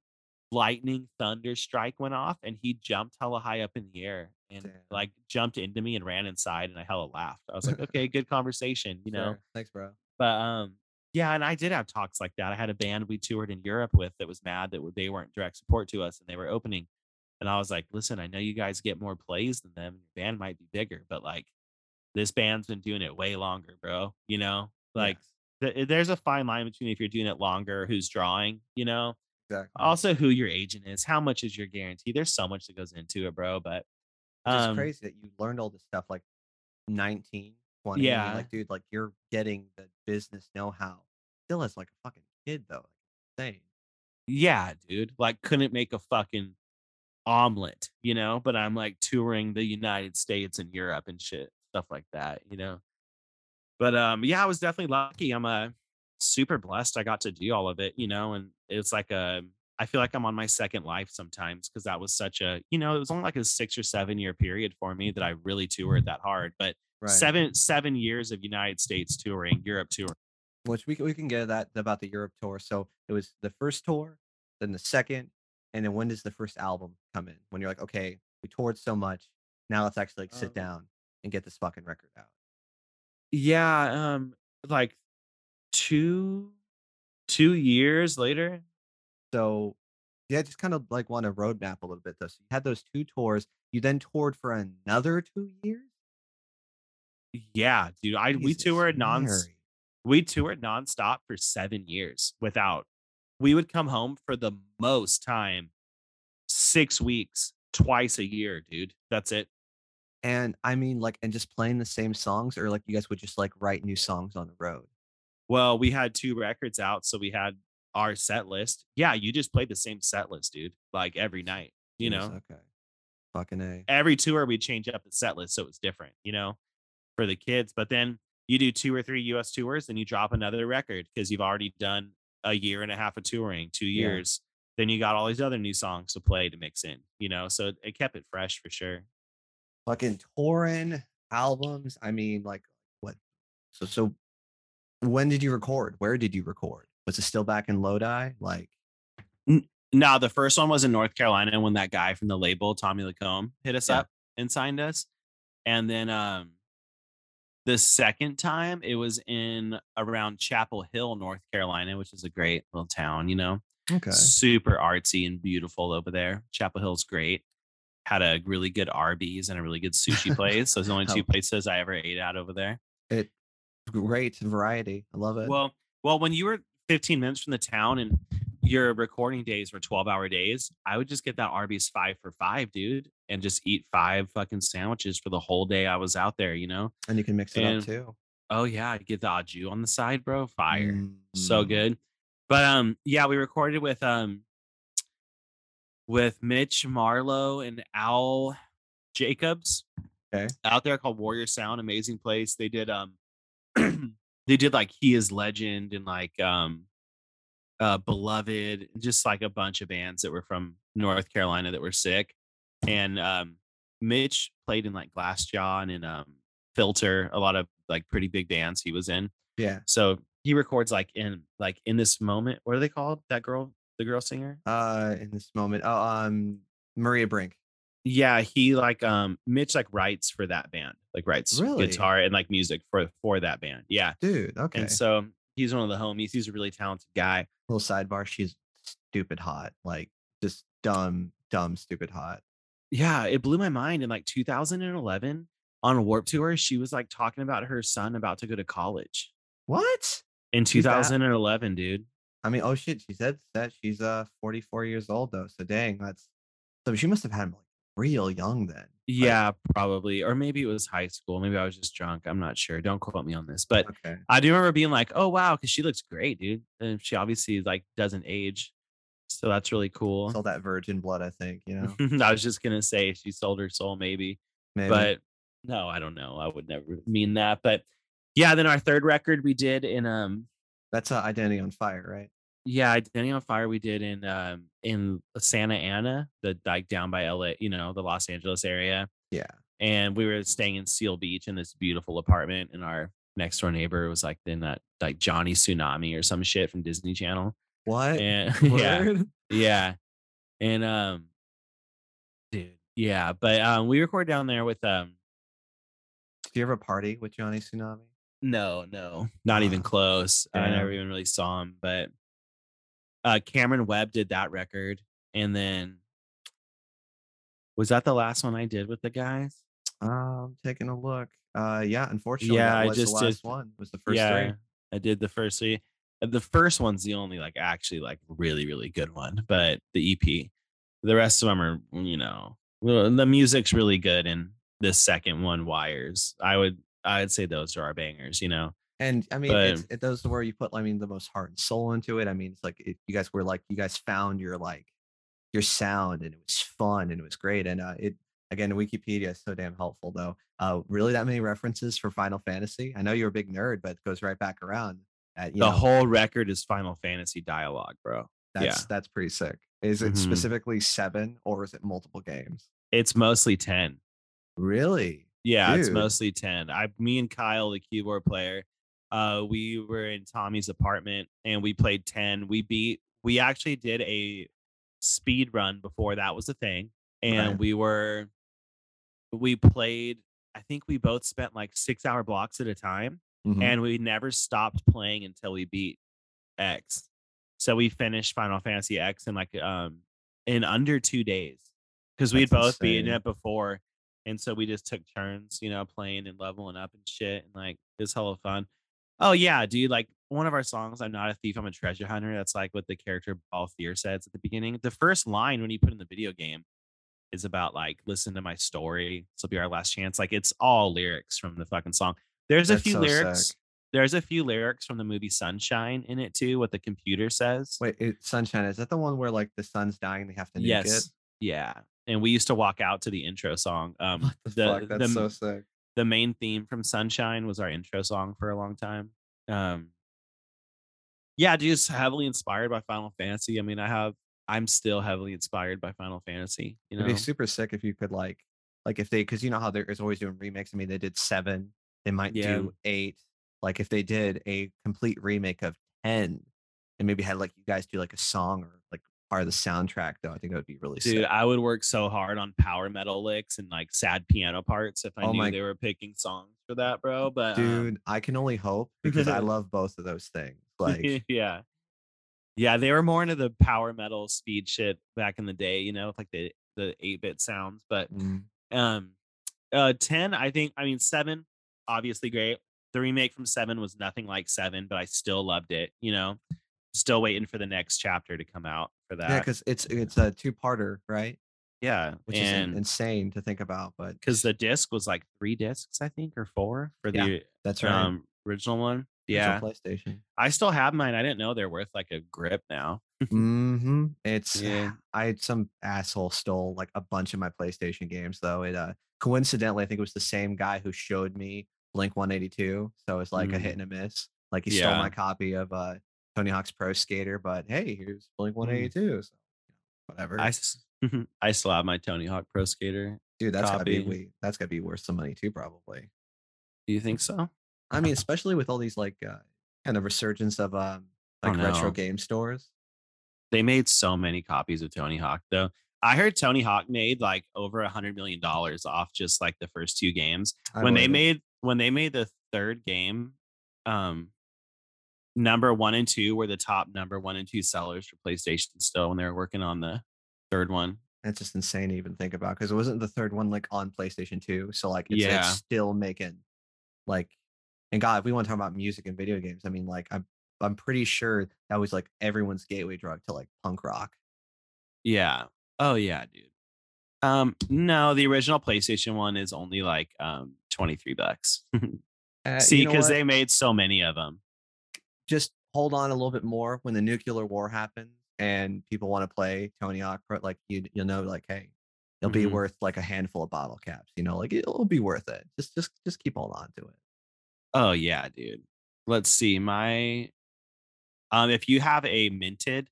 lightning thunder strike went off, and he jumped hella high up in the air and Damn. like jumped into me and ran inside, and I hella laughed. I was like, okay, good conversation, you know. Sure. Thanks, bro. But um, yeah, and I did have talks like that. I had a band we toured in Europe with that was mad that they weren't direct support to us and they were opening. And I was like, listen, I know you guys get more plays than them. Your band might be bigger, but like this band's been doing it way longer, bro. You know, like Yes, th- there's a fine line between if you're doing it longer, who's drawing, you know, exactly. also who your agent is, how much is your guarantee. There's so much that goes into it, bro. But It's um, crazy that you learned all this stuff like 19, 20. and you're Yeah. like, dude, like you're getting the business know-how still as like a fucking kid though. Like, insane. yeah, dude, like couldn't make a fucking omelet, you know, but I'm like touring the United States and Europe and shit, stuff like that, you know. But um yeah, I was definitely lucky. I'm uh super blessed I got to do all of it, you know, and it's like a I feel like I'm on my second life sometimes because that was such a, you know, it was only like a 6 or 7 year period for me that I really toured that hard, but Right. 7 7 years of United States touring, Europe touring. Which we can, we can get that about the Europe tour. So it was the first tour, then the second, and then when does the first album come in? When you're like, okay, we toured so much, now let's actually like sit Um, down and get this fucking record out. Yeah, um like 2 2 years later. So yeah, just kind of like want to roadmap a little bit though. So you had those two tours. You then toured for another two years. Yeah, dude. I we Jesus toured non Mary. we toured nonstop for seven years without. We would come home for the most time, six weeks, twice a year, dude. That's it. And I mean, like, and just playing the same songs, or like you guys would just like write new songs on the road. Well, we had two records out, so we had our set list. Yeah, you just played the same set list, dude. Like every night, you Jeez, know. Okay. Fucking a. Every tour we change up the set list so it's different, you know, for the kids. But then you do two or three US tours, then you drop another record because you've already done a year and a half of touring, two Yeah. years. Then you got all these other new songs to play to mix in, you know. So it- it kept it fresh for sure. fucking touring albums. I mean, like what? So so when did you record? Where did you record? Was it still back in Lodi? Like No, the first one was in North Carolina when that guy from the label, Tommy Lacombe, hit us Yeah. up and signed us. And then um the second time it was in around Chapel Hill, North Carolina, which is a great little town, you know. okay, Super artsy and beautiful over there. Chapel Hill's great. Had a really good Arby's and a really good sushi place. Those are the only two places I ever ate at over there. it great variety. I love it. Well, well, when you were 15 minutes from the town and your recording days were 12 hour days, I would just get that Arby's five for five, dude, and just eat five fucking sandwiches for the whole day I was out there, you know? and you can mix it and- up too. Oh yeah, I'd get the au on the side, bro. Fire. So Mm. good. But um, yeah, we recorded with um with Mitch Marlow and Al Jacobs. Okay. Out there called Warrior Sound, amazing place. They did um they did like He is Legend and like um uh, Beloved, just like a bunch of bands that were from North Carolina that were sick. And um, Mitch played in like Glassjaw and in um, Filter, a lot of like pretty big bands he was in. Yeah. So he records like in like in this moment. What are they called? That girl, the girl singer. Uh, in this moment, oh, um, Maria Brink. Yeah, he like um Mitch like writes for that band, like writes Really? guitar and like music for for that band. Yeah, Dude, okay. and so he's one of the homies. He's a really talented guy. Little sidebar, she's stupid hot, like just dumb, dumb, stupid hot. Yeah, it blew my mind in like 2011 on a Warped Tour. She was like talking about her son about to go to college What? in Who's that? 2011, dude. I mean, oh shit, she said that she's uh 44 years old though. So dang, that's so she must have had him like real young then. Like, Yeah, probably. Or maybe it was high school. Maybe I was just drunk. I'm not sure. Don't quote me on this. But okay. I do remember being like, oh wow, because she looks great, dude. And she obviously like doesn't age. So that's really cool. All that virgin blood, I think, you know. I was just gonna say she sold her soul, maybe. Maybe. But no, I don't know. I would never mean that. But yeah, then our third record we did in um that's uh, identity on fire, right? yeah, Identity on Fire we did in um in Santa Ana, the like down by LA, you know, the Los Angeles area. Yeah. And we were staying in Seal Beach in this beautiful apartment, and our next door neighbor was like in that like Johnny Tsunami or some shit from Disney Channel. What? And yeah, yeah. And um dude, yeah, but um we record down there with um Do you ever party with Johnny Tsunami? no, no, not even Ah, close. I never even really saw him, but uh Cameron Webb did that record and then was that the last one I did with the guys? Um, taking a look. Uh, yeah. Unfortunately, Yeah, that I just the did- last one. Was the first yeah, three? I did the first three. The first one's the only like actually like really really good one, but the EP, the rest of them are you know the music's really good, and the second one, Wires, I would I would say those are our bangers, you know. And I mean, But- it's, it those where you put, I mean, the most heart and soul into it. I mean, it's like it, you guys were like, you guys found your like your sound, and it was fun and it was great. And uh, it again, Wikipedia is so damn helpful, though. Uh, really, that many references for Final Fantasy? I know you're a big nerd, but it goes right back around. At, you the know, whole record is Final Fantasy dialogue, bro. that's yeah. that's pretty sick. Is it Mhm. specifically seven or is it multiple games? It's mostly ten. Really? Yeah, it's mostly 10. I me and Kyle, the keyboard player, uh, we were in Tommy's apartment and we played 10. We beat we actually did a speed run before that was a thing. And Right. we were we played, I think we both spent like six hour blocks at a time Mhm. and we never stopped playing until we beat X. So we finished Final Fantasy X in like um in under two days because we'd both beaten insane. it before, and so we just took turns, you know, playing and leveling up and shit, and like it's hella fun. Oh yeah, dude! Like one of our songs, "I'm not a thief, I'm a treasure hunter." That's like what the character Balthier says at the beginning. The first line when you put in the video game is about like listen to my story. This will be our last chance. Like it's all lyrics from the fucking song. There's a few so lyrics. sick. There's a few lyrics from the movie Sunshine in it too. What the computer says. Wait, it, Sunshine, is that the one where like the sun's dying they have to nuke yes, it? yeah. And we used to walk out to the intro song. Um, What the, fuck? That's the, so sick. the main theme from Sunshine was our intro song for a long time. Um, yeah, just heavily inspired by Final Fantasy. I mean, I have, I'm still heavily inspired by Final Fantasy. You know, It'd be super sick if you could like, like if they, because you know how there's always doing remakes. I mean, they did seven. They might Yeah. do eight. Like if they did a complete remake of ten, and maybe had like you guys do like a song or like part of the soundtrack, though, I think that would be really dude, sick. I would work so hard on power metal licks and like sad piano parts if I Oh knew my- they were picking songs for that, bro. But um, Dude, I can only hope because I love both of those things. Like, yeah. Yeah, they were more into the power metal speed shit back in the day, you know, with, like the the 8-bit sounds, but mm, um uh 10, I think I mean 7 obviously great. The remake from 7 was nothing like 7, but I still loved it, you know. Still waiting for the next chapter to come out for that. yeah, because it's it's a two parter, right? yeah, Which is and in- insane to think about, but because the disc was like 3 discs, I think, or 4 for Yeah, the that's right. um original one. Original Yeah. PlayStation. I still have mine. I didn't know they're worth like a grip now. hmm It's Yeah. I had some asshole stole like a bunch of my PlayStation games though. It uh coincidentally I think it was the same guy who showed me Blink 182. So it's like a hit and a miss. Like he stole Mm. My copy of uh Tony Hawk's Pro Skater, but hey, here's Blink 182. So whatever. I still have my Tony Hawk Pro Skater. Dude, that's gotta be that's gotta be worth some money too, probably. Do you think so? I mean, especially with all these like uh, kind of resurgence of um Oh, like retro game stores. They made so many copies of Tony Hawk though. I heard Tony Hawk made like over a hundred million dollars off just like the first two games. I when they it. made when they made the third game, um number one and two were the top number one and two sellers for PlayStation still when they were working on the third one. That's just insane to even think about because it wasn't the third one like on PlayStation 2. So like it's, Yeah. it's still making like and God, if we want to talk about music and video games, I mean like I'm I'm pretty sure that was like everyone's gateway drug to like punk rock. Yeah. Oh yeah, dude. Um, no, the original PlayStation one is only like um 23 bucks. Uh, See, you know because they made so many of them. just hold on a little bit more when the nuclear war happens and people want to play Tony Hawk Pro, like you you'll know like hey it'll be Mhm. worth like a handful of bottle caps you know like it'll be worth it just just just keep holding on to it Oh yeah, dude. Let's see. My um if you have a minted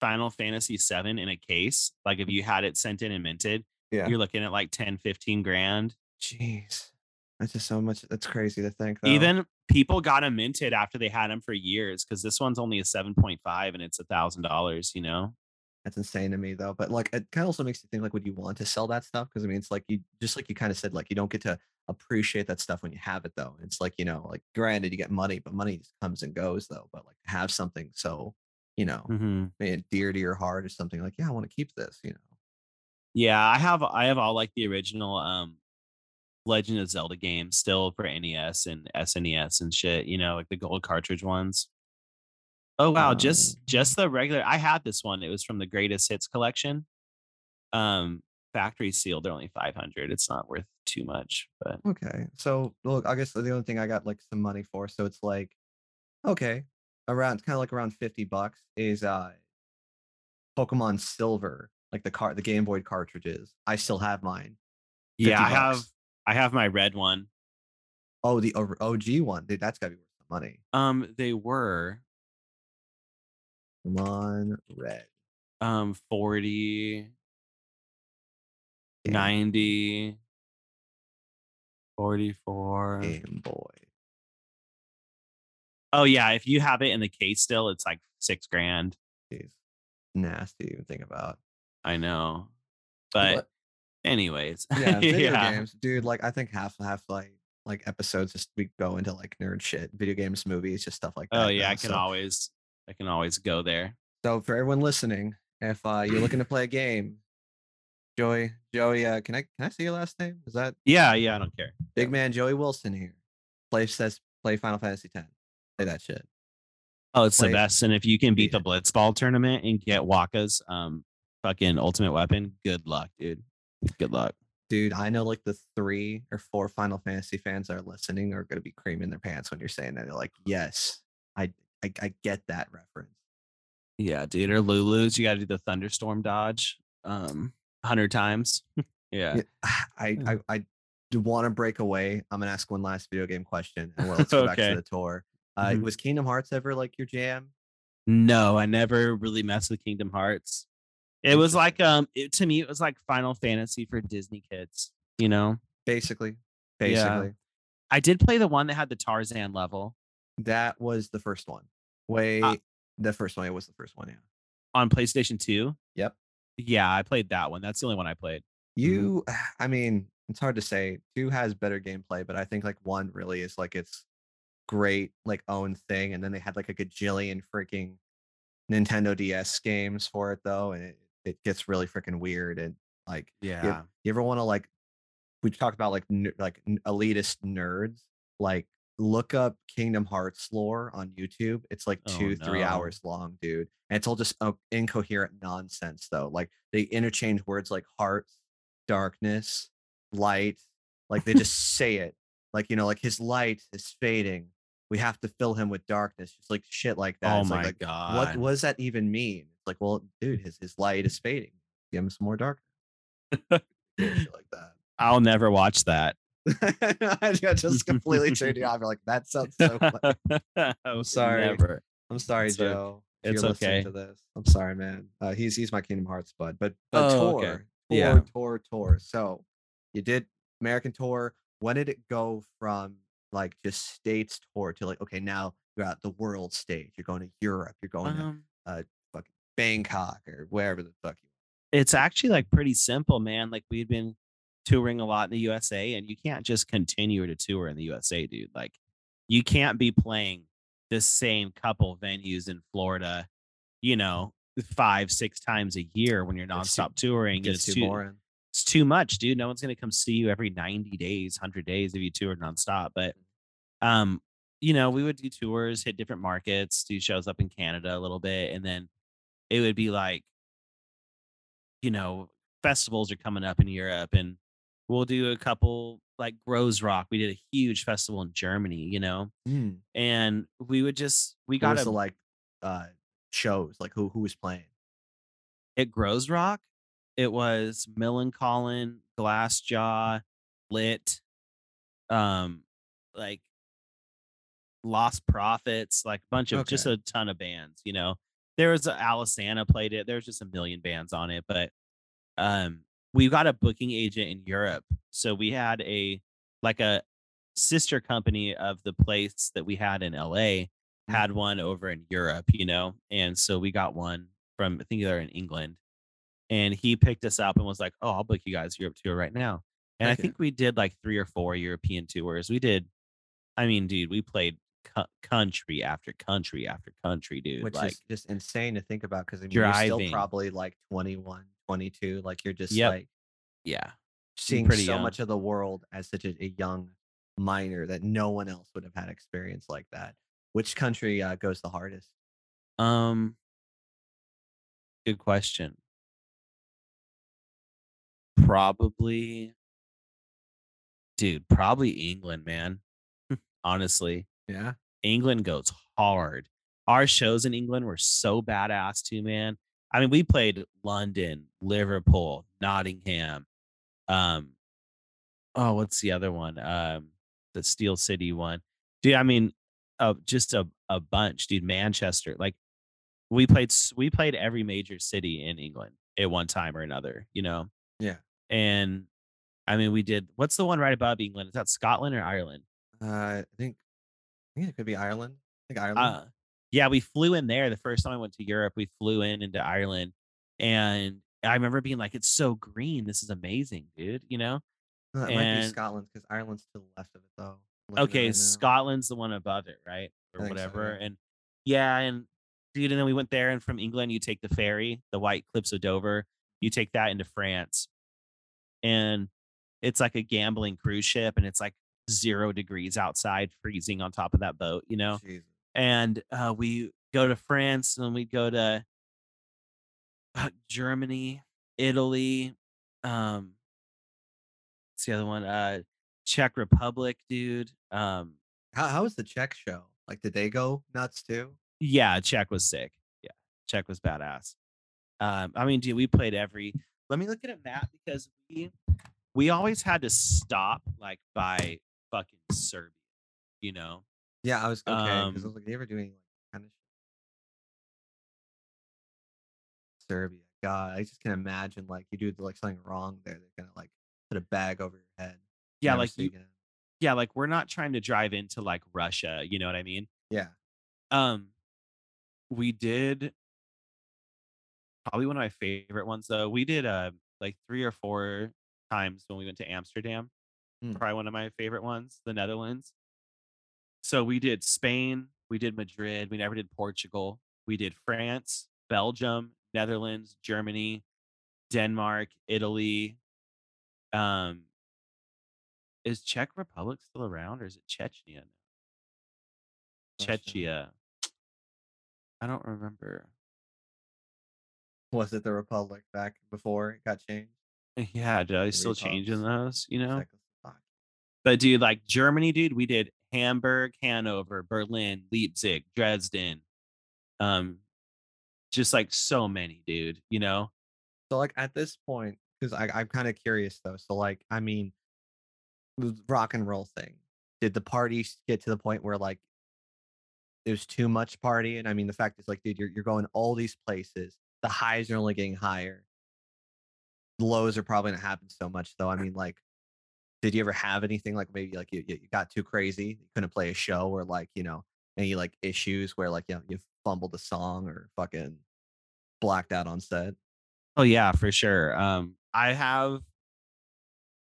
Final Fantasy 7 in a case, like if you had it sent in and minted, yeah you're looking at like 10, 15 grand. jeez that's just so much that's crazy to think though. Even people got them minted after they had them for years because this one's only a 7.5 and it's a thousand dollars, you know? that's insane to me though but like it kind of also makes you think like would you want to sell that stuff because i mean it's like you just like you kind of said like you don't get to appreciate that stuff when you have it though it's like you know like granted you get money but money just comes and goes though but like have something so you know Mm-hmm. dear to your heart or something like yeah i want to keep this you know Yeah, I have I have all like the original um Legend of Zelda games still for NES and SNES and shit, you know, like the gold cartridge ones. Oh wow, just Um, just the regular I had this one. It was from the greatest hits collection. Um factory sealed, they're only 500. It's not worth too much, but okay so look i guess the only thing i got like some money for so it's like okay around kind of like around 50 bucks is uh pokemon silver like the car the game boy cartridges. I still have mine. Yeah, 50 I have. I have my red one. oh the O- og one. Dude that's gotta be worth some money. Um they were Pokemon red. Um 40 Game- 90 44 game boy Oh yeah, if you have it in the case still, it's like six grand. Jeez. nasty to even think about I know, but anyways, yeah video yeah. games dude like i think half half like like episodes just we go into like nerd shit video games movies just stuff like that Oh yeah, now, I can so- always, I can always go there. So for everyone listening, if uh, you're looking to play a game, Joey, Joey, uh, can I can I say your last name? Is that Yeah, yeah, I don't care. big man Joey Wilson here? Play says play Final Fantasy X. Play that shit. Oh, it's Play- the best. And if you can beat Yeah. the Blitzball tournament and get Wakka's um fucking ultimate weapon, good luck, dude. Good luck. Dude, I know like the three or four Final Fantasy fans that are listening are gonna be creaming their pants when you're saying that. They're like, yes, I I, I get that reference. Yeah, dude. Or Lulu's, you got to do the thunderstorm dodge, um, hundred times. yeah. Yeah, I. I I do want to break away. I'm gonna ask one last video game question, and well, let's go back to the tour. Uh, Mhm. Was Kingdom Hearts ever like your jam? No, I never really messed with Kingdom Hearts. It was like um it, to me it was like Final Fantasy for Disney kids, you know. Basically, Yeah. basically. I did play the one that had the Tarzan level That was the first one. Way Uh, the first one. It was the first one. Yeah. on PlayStation 2. Yep. Yeah, I played that one. That's the only one I played. You, I mean, it's hard to say. Two has better gameplay, but I think like one really is like its great like own thing. And then they had like a gajillion freaking Nintendo DS games for it though, and it, it gets really freaking weird. And like, Yeah. you, you ever want to like, we talked about like ner- like elitist nerds, like look up Kingdom Hearts lore on YouTube. It's like Oh, two, three no. hours long, dude. And it's all just uh, incoherent nonsense, though. Like they interchange words like heart, darkness, light. Like they just say it. Like, you know, like his light is fading. We have to fill him with darkness. Just like shit like that. Oh It's my like, god. what what does that even mean? It's like, well, dude, his his light is fading. Give him some more darkness. like that. I'll never watch that. I just completely turned you off. You're like, that sounds so funny. I'm sorry. Never. I'm sorry, It's Joe, if you're it's listening okay. to this. I'm sorry, man. Uh, he's he's my Kingdom Hearts bud. But but Oh, okay. tour, Yeah. tour, tour, tour. So you did American tour. When did it go from like just states tour to like okay now you're at the world stage. You're going to Europe. You're going to Um, uh fucking Bangkok or wherever the fuck you. it's actually, like, pretty simple, man, like, we'd been touring a lot in the USA, and you can't just continue to tour in the USA, dude, like, you can't be playing the same couple venues in Florida, you know, 5, 6 times a year when you're nonstop touring, it's too boring. Too much, dude. No one's gonna come see you every 90 days, 100 days if you tour nonstop. But um, you know, we would do tours, hit different markets, do shows up in Canada a little bit, and then it would be like, you know, festivals are coming up in Europe, and we'll do a couple like Groezrock. We did a huge festival in Germany, you know, Mm. and we would just we got a the like uh shows? Like who who was playing? It Groezrock, it was Millencolin, Glassjaw, Lit, um, like Lost Prophets, like a bunch of just a ton of bands, you know. There was a Alesana played it. There's just a million bands on it, but um we got a booking agent in Europe. So we had a like a sister company of the place that we had in LA had one over in Europe, you know. And so we got one from I think they're in England. And he picked us up and was like, "Oh, I'll book you guys Europe tour right now." And I think we did like 3 or 4 European tours. We did I mean, dude, we played cou country after country after country, dude, Which like is just insane to think about because I mean you're still probably like 21, 22. Like you're just Yep. like Yeah. Seeing so young. much of the world as such a, a young minor that no one else would have had experience like that. Which country uh, goes the hardest? Um, good question. Probably dude, probably England, man. Honestly. Yeah. England goes hard. Our shows in England were so badass too, man. I mean, we played London, Liverpool, Nottingham. Um, oh, what's the other one? Um, the Steel City one. Dude, I mean, uh, just a, a bunch, dude. Manchester. Like we played we played every major city in England at one time or another, you know. Yeah. And I mean, we did what's the one right above England? Is that Scotland or Ireland? Uh, I think I think it could be Ireland. I think Ireland. Uh, yeah, we flew in there the first time I went to Europe. We flew in into Ireland, and I remember being like, "It's so green. This is amazing, dude." You know. Uh, it might be Scotland because Ireland's to the left of it though. I'm looking at it Okay, right. Scotland's the one above it, right, or think so, whatever. yeah. And yeah, and dude, and then we went there, and from England, you take the ferry, the White Cliffs of Dover. You take that into France, and it's like a gambling cruise ship, and it's like zero degrees outside, freezing on top of that boat. You know. Jesus. and uh, we go to France, and we go to uh, Germany, Italy. Um, what's the other one? Uh, Czech Republic, dude. Um, How how was the Czech show? Like, did they go nuts too? yeah, Czech was sick. Yeah, Czech was badass. Um, I mean, dude, we played every. Let me look at a map because we we always had to stop like by fucking Serbia, you know. Yeah, I was okay because I Um, was like, they ever doing like kind of Serbia? God, I just can imagine like you do like something wrong there, they're gonna like put a bag over your head. Yeah, like you, again. yeah, like we're not trying to drive into like Russia, you know what I mean? Yeah. Um, we did probably one of my favorite ones though. We did uh like three or four times when we went to Amsterdam. Mm. Probably one of my favorite ones, the Netherlands. So we did Spain, we did Madrid, we never did Portugal. We did France, Belgium, Netherlands, Germany, Denmark, Italy. Um, is Czech Republic still around or is it Chechnya? Chechnya. I don't remember. Was it the Republic back before it got changed? Yeah, do I still changing those? You know, but dude, like Germany, dude, we did Hamburg, Hanover, Berlin, Leipzig, Dresden, um, just like so many, dude. You know, So like at this point, because I'm kind of curious though. So like I mean, the rock and roll thing. Did the party get to the point where like there's too much party? And I mean, the fact is like, dude, you're you're going all these places. The highs are only getting higher. The lows are probably not happening so much though. I mean, like, did you ever have anything like maybe like you, you got too crazy, you couldn't play a show or like, you know, any like issues where like you know, you fumbled a song or fucking blacked out on set? Oh yeah, for sure. Um, I have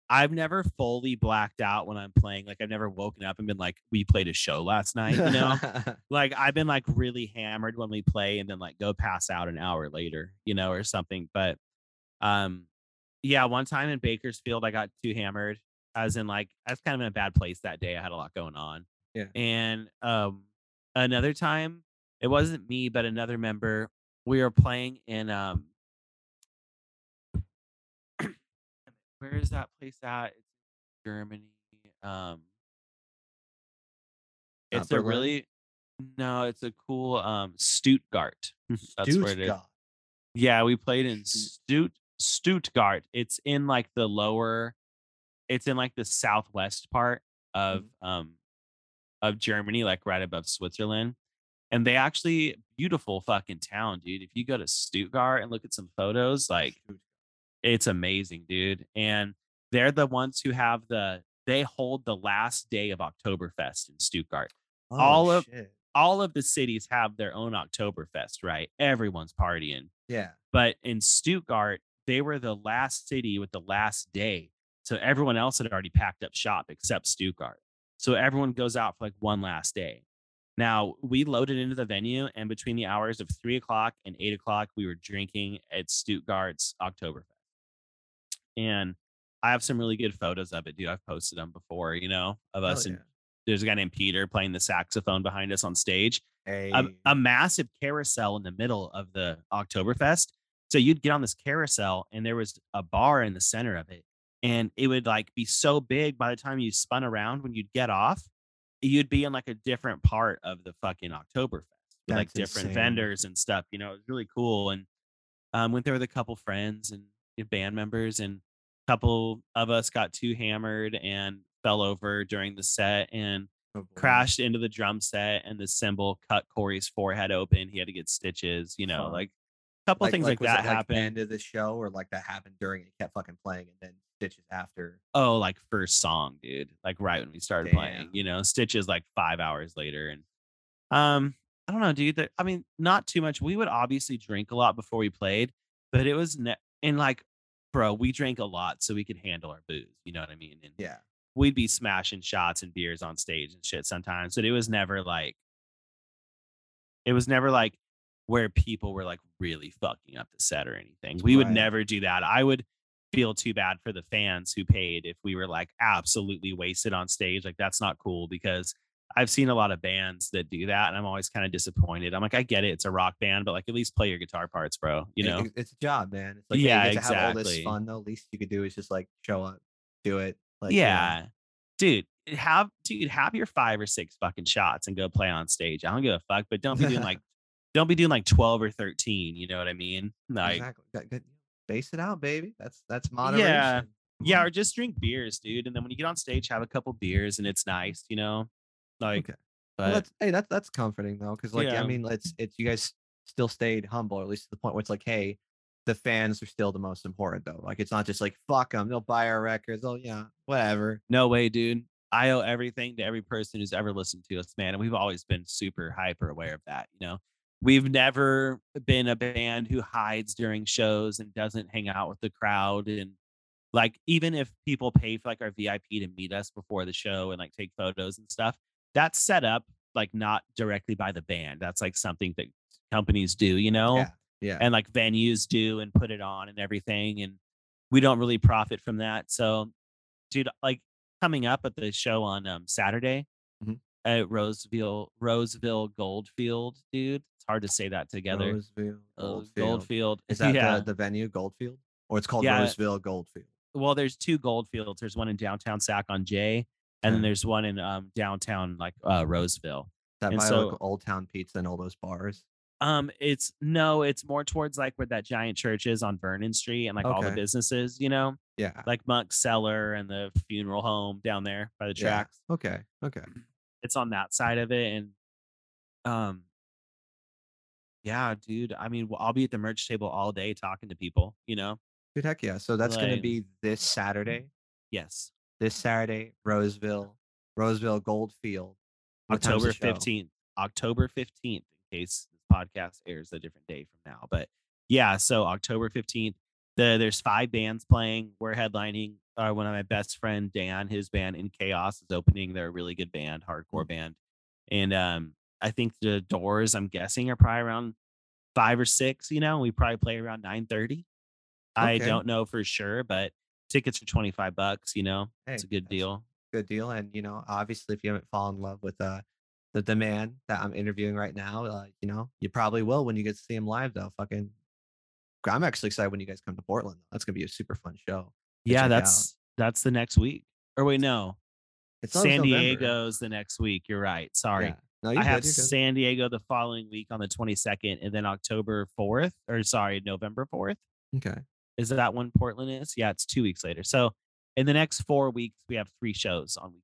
I've never fully blacked out when I'm playing. Like I've never woken up and been like, "We played a show last night," you know. like I've been like really hammered when we play, and then like go pass out an hour later, you know, or something. But um, yeah, one time in Bakersfield, I got too hammered, as in like I was kind of in a bad place that day. I had a lot going on, Yeah. and um, another time it wasn't me, but another member. We were playing in um where is that place at? It's Germany. Um, Not it's a Berlin? really no, it's a cool um Stuttgart. That's where it is. Stuttgart. Yeah, we played in Stutt- Stutt Stuttgart. It's in like the lower, it's in like the southwest part of Mhm. um of Germany, like right above Switzerland. And they actually beautiful fucking town, dude. If you go to Stuttgart and look at some photos, like Stuttgart. It's amazing, dude. And they're the ones who have the they hold the last day of Oktoberfest in Stuttgart. Oh, all of shit. all of the cities have their own Oktoberfest, right? Everyone's partying. Yeah. But in Stuttgart, they were the last city with the last day. So everyone else had already packed up shop except Stuttgart. So everyone goes out for like one last day. Now we loaded into the venue, and between the hours of three o'clock and eight o'clock, we were drinking at Stuttgart's Oktoberfest. And I have some really good photos of it, dude. I've posted them before, you know, of us. And yeah. there's a guy named Peter playing the saxophone behind us on stage Hey. a, a massive carousel in the middle of the Oktoberfest. So you'd get on this carousel and there was a bar in the center of it. And it would like be so big by the time you spun around when you'd get off, you'd be in like a different part of the fucking Oktoberfest with like different insane. vendors and stuff. You know, it was really cool. And um, went there with a couple friends and band members, and a couple of us got too hammered and fell over during the set and Oh, crashed into the drum set and the cymbal cut Corey's forehead open. He had to get stitches, you know, Fuck. like a couple things like, was that it, like, happened. End of the show, or like that happened during it kept fucking playing, and then stitches after. oh, like first song, dude. Like right when we started playing, you know, stitches like five hours later. And um, I don't know, dude. I mean, not too much. We would obviously drink a lot before we played, but it was ne- and like, bro, we drank a lot so we could handle our booze. You know what I mean? And Yeah. we'd be smashing shots and beers on stage and shit sometimes, but it was never like it was never like where people were like really fucking up the set or anything. We would never do that. I would feel too bad for the fans who paid if we were like absolutely wasted on stage. Like that's not cool because I've seen a lot of bands that do that and I'm always kind of disappointed. I'm like, I get it, it's a rock band, but like at least play your guitar parts, bro. You know? it's a job, man. It's like, Yeah, yeah, to have all this exactly. fun though. Least you could do is just like show up, do it. Like, you know, yeah. Dude, have dude, have your five or six fucking shots and go play on stage. I don't give a fuck, but don't be doing like don't be doing like 12 or 13, you know what I mean? Like exactly. Base it out, baby. That's that's moderation. Yeah. Yeah, or just drink beers, dude. And then when you get on stage, have a couple beers and it's nice, you know? Like Okay. but Well, that's hey, that's that's comforting though, because like Yeah. I mean, it's it's you guys still stayed humble, or at least to the point where it's like, hey, the fans are still the most important though. Like it's not just like fuck them, they'll buy our records. Oh yeah, whatever. no way, dude. I owe everything to every person who's ever listened to us, man. And we've always been super hyper aware of that, you know. We've never been a band who hides during shows and doesn't hang out with the crowd. And like, even if people pay for like our VIP to meet us before the show and like take photos and stuff, that's set up like not directly by the band. That's like something that companies do, you know? Yeah, yeah. and like venues do and put it on and everything and we don't really profit from that so dude like coming up at the show on um saturday Mhm. at roseville roseville goldfield dude it's hard to say that together Roseville, Uh, Goldfield. goldfield Is that yeah the, the venue, Goldfield? Or it's called Yeah. Roseville Goldfield. well there's two goldfields there's one in downtown sac on j and then there's one in um downtown like uh roseville That And by so- like Old Town Pizza and all those bars. Um, it's no, it's more towards like where that giant church is on Vernon Street and like all the Okay. businesses, you know, Yeah. like Monk's Cellar and the funeral home down there by the yeah. tracks. Okay. Okay. It's on that side of it. And Um, yeah, dude. I mean, I'll be at the merch table all day talking to people, you know? Dude, heck yeah. So that's gonna Like, be this Saturday. yes. This Saturday, Roseville, Roseville Goldfield. What October 15th. October 15th, in case this podcast airs a different day from now. But yeah, so October 15th, the, there's five bands playing. We're headlining. Uh, one of my best friend, Dan, his band in Chaos is opening. They're a really good band, hardcore band. And um, I think the doors, I'm guessing, are probably around five or six, you know, we probably play around 930. I Okay. don't know for sure, but tickets are 25 bucks, you know, it's a good that's deal. good deal. And you know, obviously, if you haven't fallen in love with uh the, the man that I'm interviewing right now, uh, you know, you probably will when you get to see him live. Though, fucking, I'm actually excited when you guys come to Portland. That's gonna be a super fun show to Yeah, check out. that's that's the next week. Or wait, no. It's San. Diego's the next week. You're right. Sorry. Yeah. No, I have good. San Diego the following week on the 22nd and then October 4th or sorry, November 4th. Okay. Is that when Portland is? Yeah, it's 2 weeks later. So, in the next 4 weeks we have 3 shows on weekends.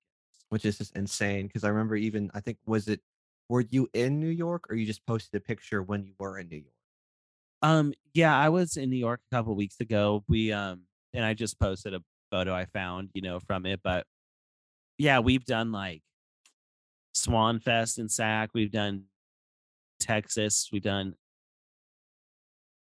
Which is just insane because I remember even I think was it were you in New York or you just posted a picture when you were in New York? Um, yeah, I was in New York a couple weeks ago. We um and I just posted a photo I found, you know, from it. But yeah, we've done like Swan Fest in Sac. We've done Texas. We've done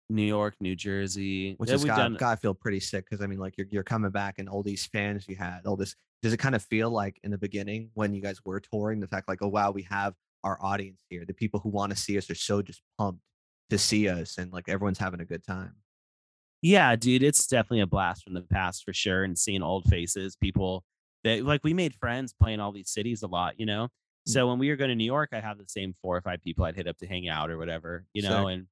New York, New Jersey. Which Yeah, has we've got done gotta feel pretty sick because I mean, like you're you're coming back and all these fans you had, all this. Does it kind of feel like in the beginning when you guys were touring, the fact like, oh wow, we have our audience here. The people who want to see us are so just pumped to see us, and like everyone's having a good time. Yeah, dude, it's definitely a blast from the past for sure. And seeing old faces, people that like we made friends playing all these cities a lot, you know. Mm. So when we were going to New York, I have the same four or five people I'd hit up to hang out or whatever, you know. Sick. And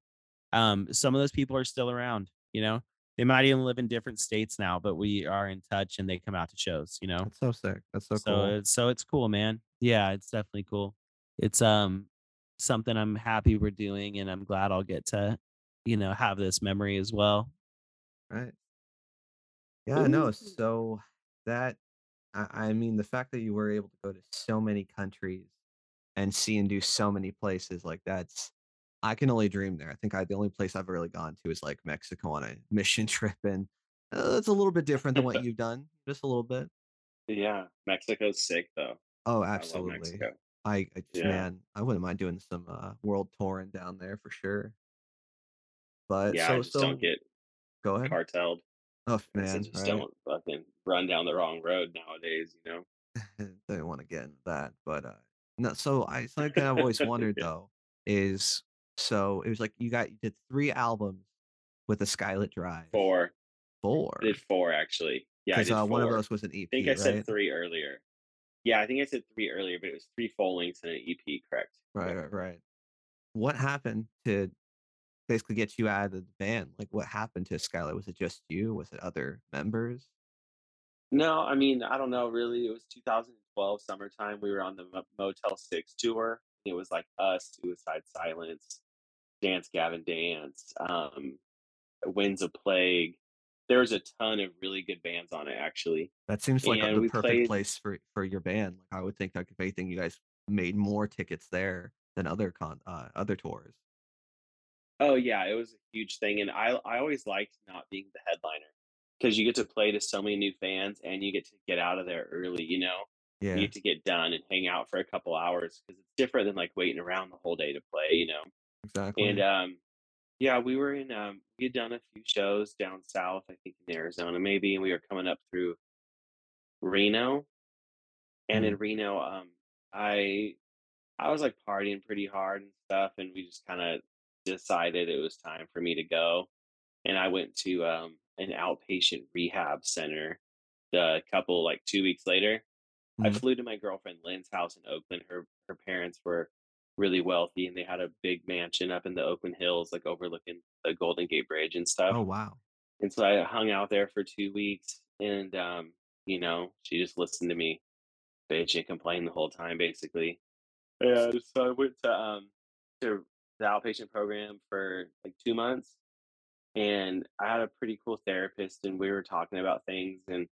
um, some of those people are still around, you know. They might even live in different states now, but we are in touch and they come out to shows, you know. That's so sick. That's so So cool. it's so it's cool, man. Yeah, it's definitely cool. It's um something I'm happy we're doing, and I'm glad I'll get to, you know, have this memory as well. Right. Yeah, no. Ooh. So that I, I mean, the fact that you were able to go to so many countries and see and do so many places like that's I can only dream there. I think I the only place I've really gone to is like Mexico on a mission trip, and uh, it's a little bit different than what you've done, just a little bit. Yeah, Mexico's sick though. Oh, absolutely. Mexico. I, I Yeah. man, I wouldn't mind doing some uh, world touring down there for sure. But Yeah, I just so don't get go ahead. cartelled. Oh I guess I man, just right? don't fucking run down the wrong road nowadays, you know? Didn't want to get into that, but uh, no. So I something I've always wondered though is so it was like you got you did three albums with the Skylit Drive. Four. Four. I did four actually. Yeah, Because uh, one of those was an EP, I think I said three earlier. Yeah, I think I said three earlier, but it was three full lengths and an EP, correct? Right, right, right. What happened to basically get you out of the band? Like, what happened to Skylit? Was it just you? Was it other members? No, I mean, I don't know really. It was 2012 summertime. We were on the Mo- Motel 6 tour. It was like us, Suicide Silence, Dance Gavin Dance, um, Winds of Plague. There was a ton of really good bands on it, actually. That seems like And the perfect played, place for for your band. Like, I would think like if anything, you guys made more tickets there than other con uh, other tours. oh yeah, it was a huge thing. And I, I always liked not being the headliner because you get to play to so many new fans and you get to get out of there early, you know? You Yeah, get to get done and hang out for a couple hours because it's different than like waiting around the whole day to play, you know? And exactly. um, yeah, we were in. Um, we had done a few shows down south, I think in Arizona maybe, and we were coming up through Reno. And in Mm. Reno, um, I I was like partying pretty hard and stuff, and we just kind of decided it was time for me to go. And I went to um, an outpatient rehab center. The couple like two weeks later, I Mhm. flew to my girlfriend Lynn's house in Oakland. Her her parents were really wealthy and they had a big mansion up in the Oakland Hills, like overlooking the Golden Gate Bridge and stuff. Oh wow. And so I hung out there for two weeks and um, you know, she just listened to me bitch and complain the whole time basically. Yeah, so I went to um to the outpatient program for like two months and I had a pretty cool therapist and we were talking about things and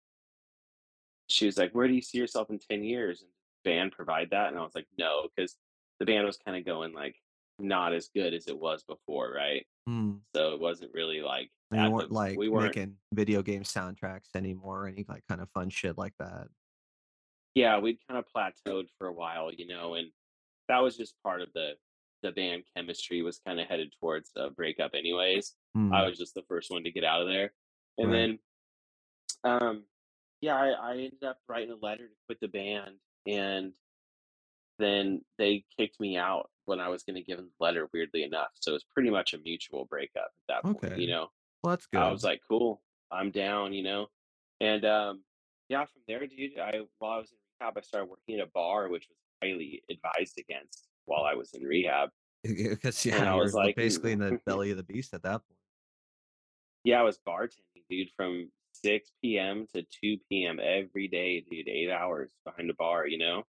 she was like, "Where do you see yourself in 10 years?" And band provide that, and I was like, "No," because the band was kind of going like not as good as it was before, right? Mm. So it wasn't really like at weren't like we weren't making video game soundtracks anymore, any like kind of fun shit like that. yeah, we'd kind of plateaued for a while, you know, and that was just part of the the band chemistry was kind of headed towards a breakup anyways. I Mm. was just the first one to get out of there. And Right. then um yeah, I, I ended up writing a letter to quit the band and then they kicked me out when I was gonna give them the letter, weirdly enough. So it was pretty much a mutual breakup at that point, Okay. you know. Well, that's I was like, "Cool, I'm down," you know? And, um, yeah, from there, dude, I while I was in rehab, I started working at a bar, which was highly advised against while I was in rehab, Because and yeah, I was like, basically in the belly of the beast at that point. Yeah, I was bartending, dude, from 6 PM to 2 PM every day, dude, 8 hours behind a bar, you know?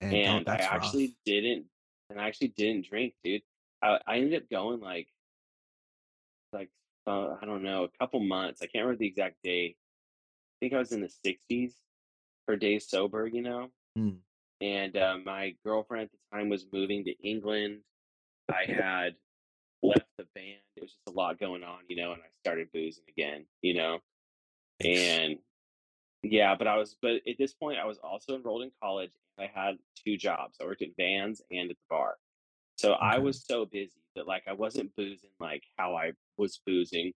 And And I rough. actually didn't and I actually didn't drink, dude. I I ended up going, like like, uh, I don't know, a couple months, I can't remember the exact day. I think I was in the 60s for days sober, you know? Mm. And, uh, my girlfriend at the time was moving to England. I had left the band. It was just a lot going on, you know, and I started boozing again, you know? And yeah, but I was but at this point, I was also enrolled in college, and I had 2 jobs. I worked at Vans and at the bar. So I was so busy that, like, I wasn't boozing like how I was boozing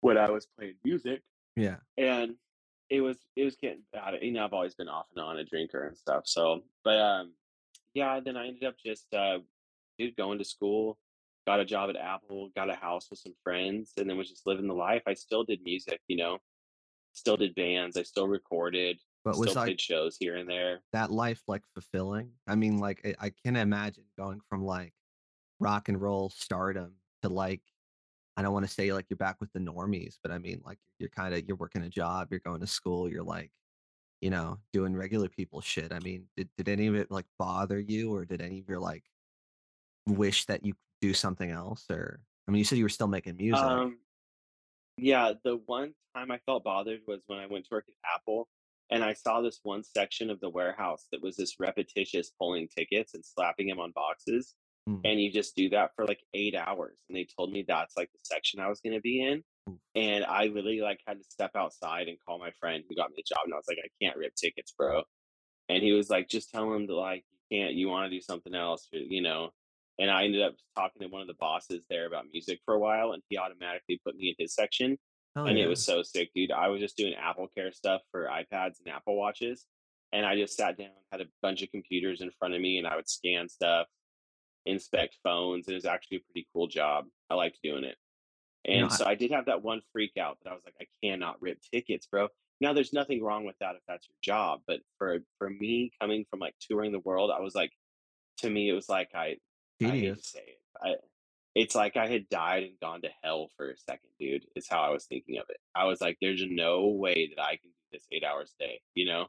when I was playing music. Yeah. And it was it was getting bad. You know, I've always been off and on a drinker and stuff. So, but um, yeah. Then I ended up just uh, dude going to school, got a job at Apple, got a house with some friends, and then was just living the life. I still did music, you know, still did bands. I still recorded, But was still like played shows here and there. that life like fulfilling? I mean, like I, I can imagine going from like rock and roll stardom to like I don't want to say like you're back with the normies, but I mean like you're kind of you're working a job, you're going to school, you're like, you know, doing regular people shit. I mean, did did any of it like bother you or did any of your like wish that you do something else or I mean, you said you were still making music. Um, Yeah, the one time I felt bothered was when I went to work at Apple and I saw this one section of the warehouse that was this repetitious pulling tickets and slapping them on boxes. Mm, And you just do that for like eight hours. And they told me that's like the section I was going to be in. And I literally like had to step outside and call my friend who got me the job. And I was like, I can't rip tickets, bro. And he was like, "Just tell him to, like, you can't you wanna do something else," you know? And I ended up talking to one of the bosses there about music for a while, and he automatically put me in his section, Hell and it was so sick, dude. I was just doing Apple Care stuff for iPads and Apple Watches, and I just sat down, had a bunch of computers in front of me, and I would scan stuff, inspect phones, it was actually a pretty cool job. I liked doing it. You know, And I, so I did have that one freak out that I was like, I cannot rip tickets, bro. Now there's nothing wrong with that if that's your job, but for for me coming from like touring the world, I was like, to me, it was like I I say it. I it's like I had died and gone to hell for a second, dude. Is how I was thinking of it. I was like, there's no way that I can do this eight hours a day, you know?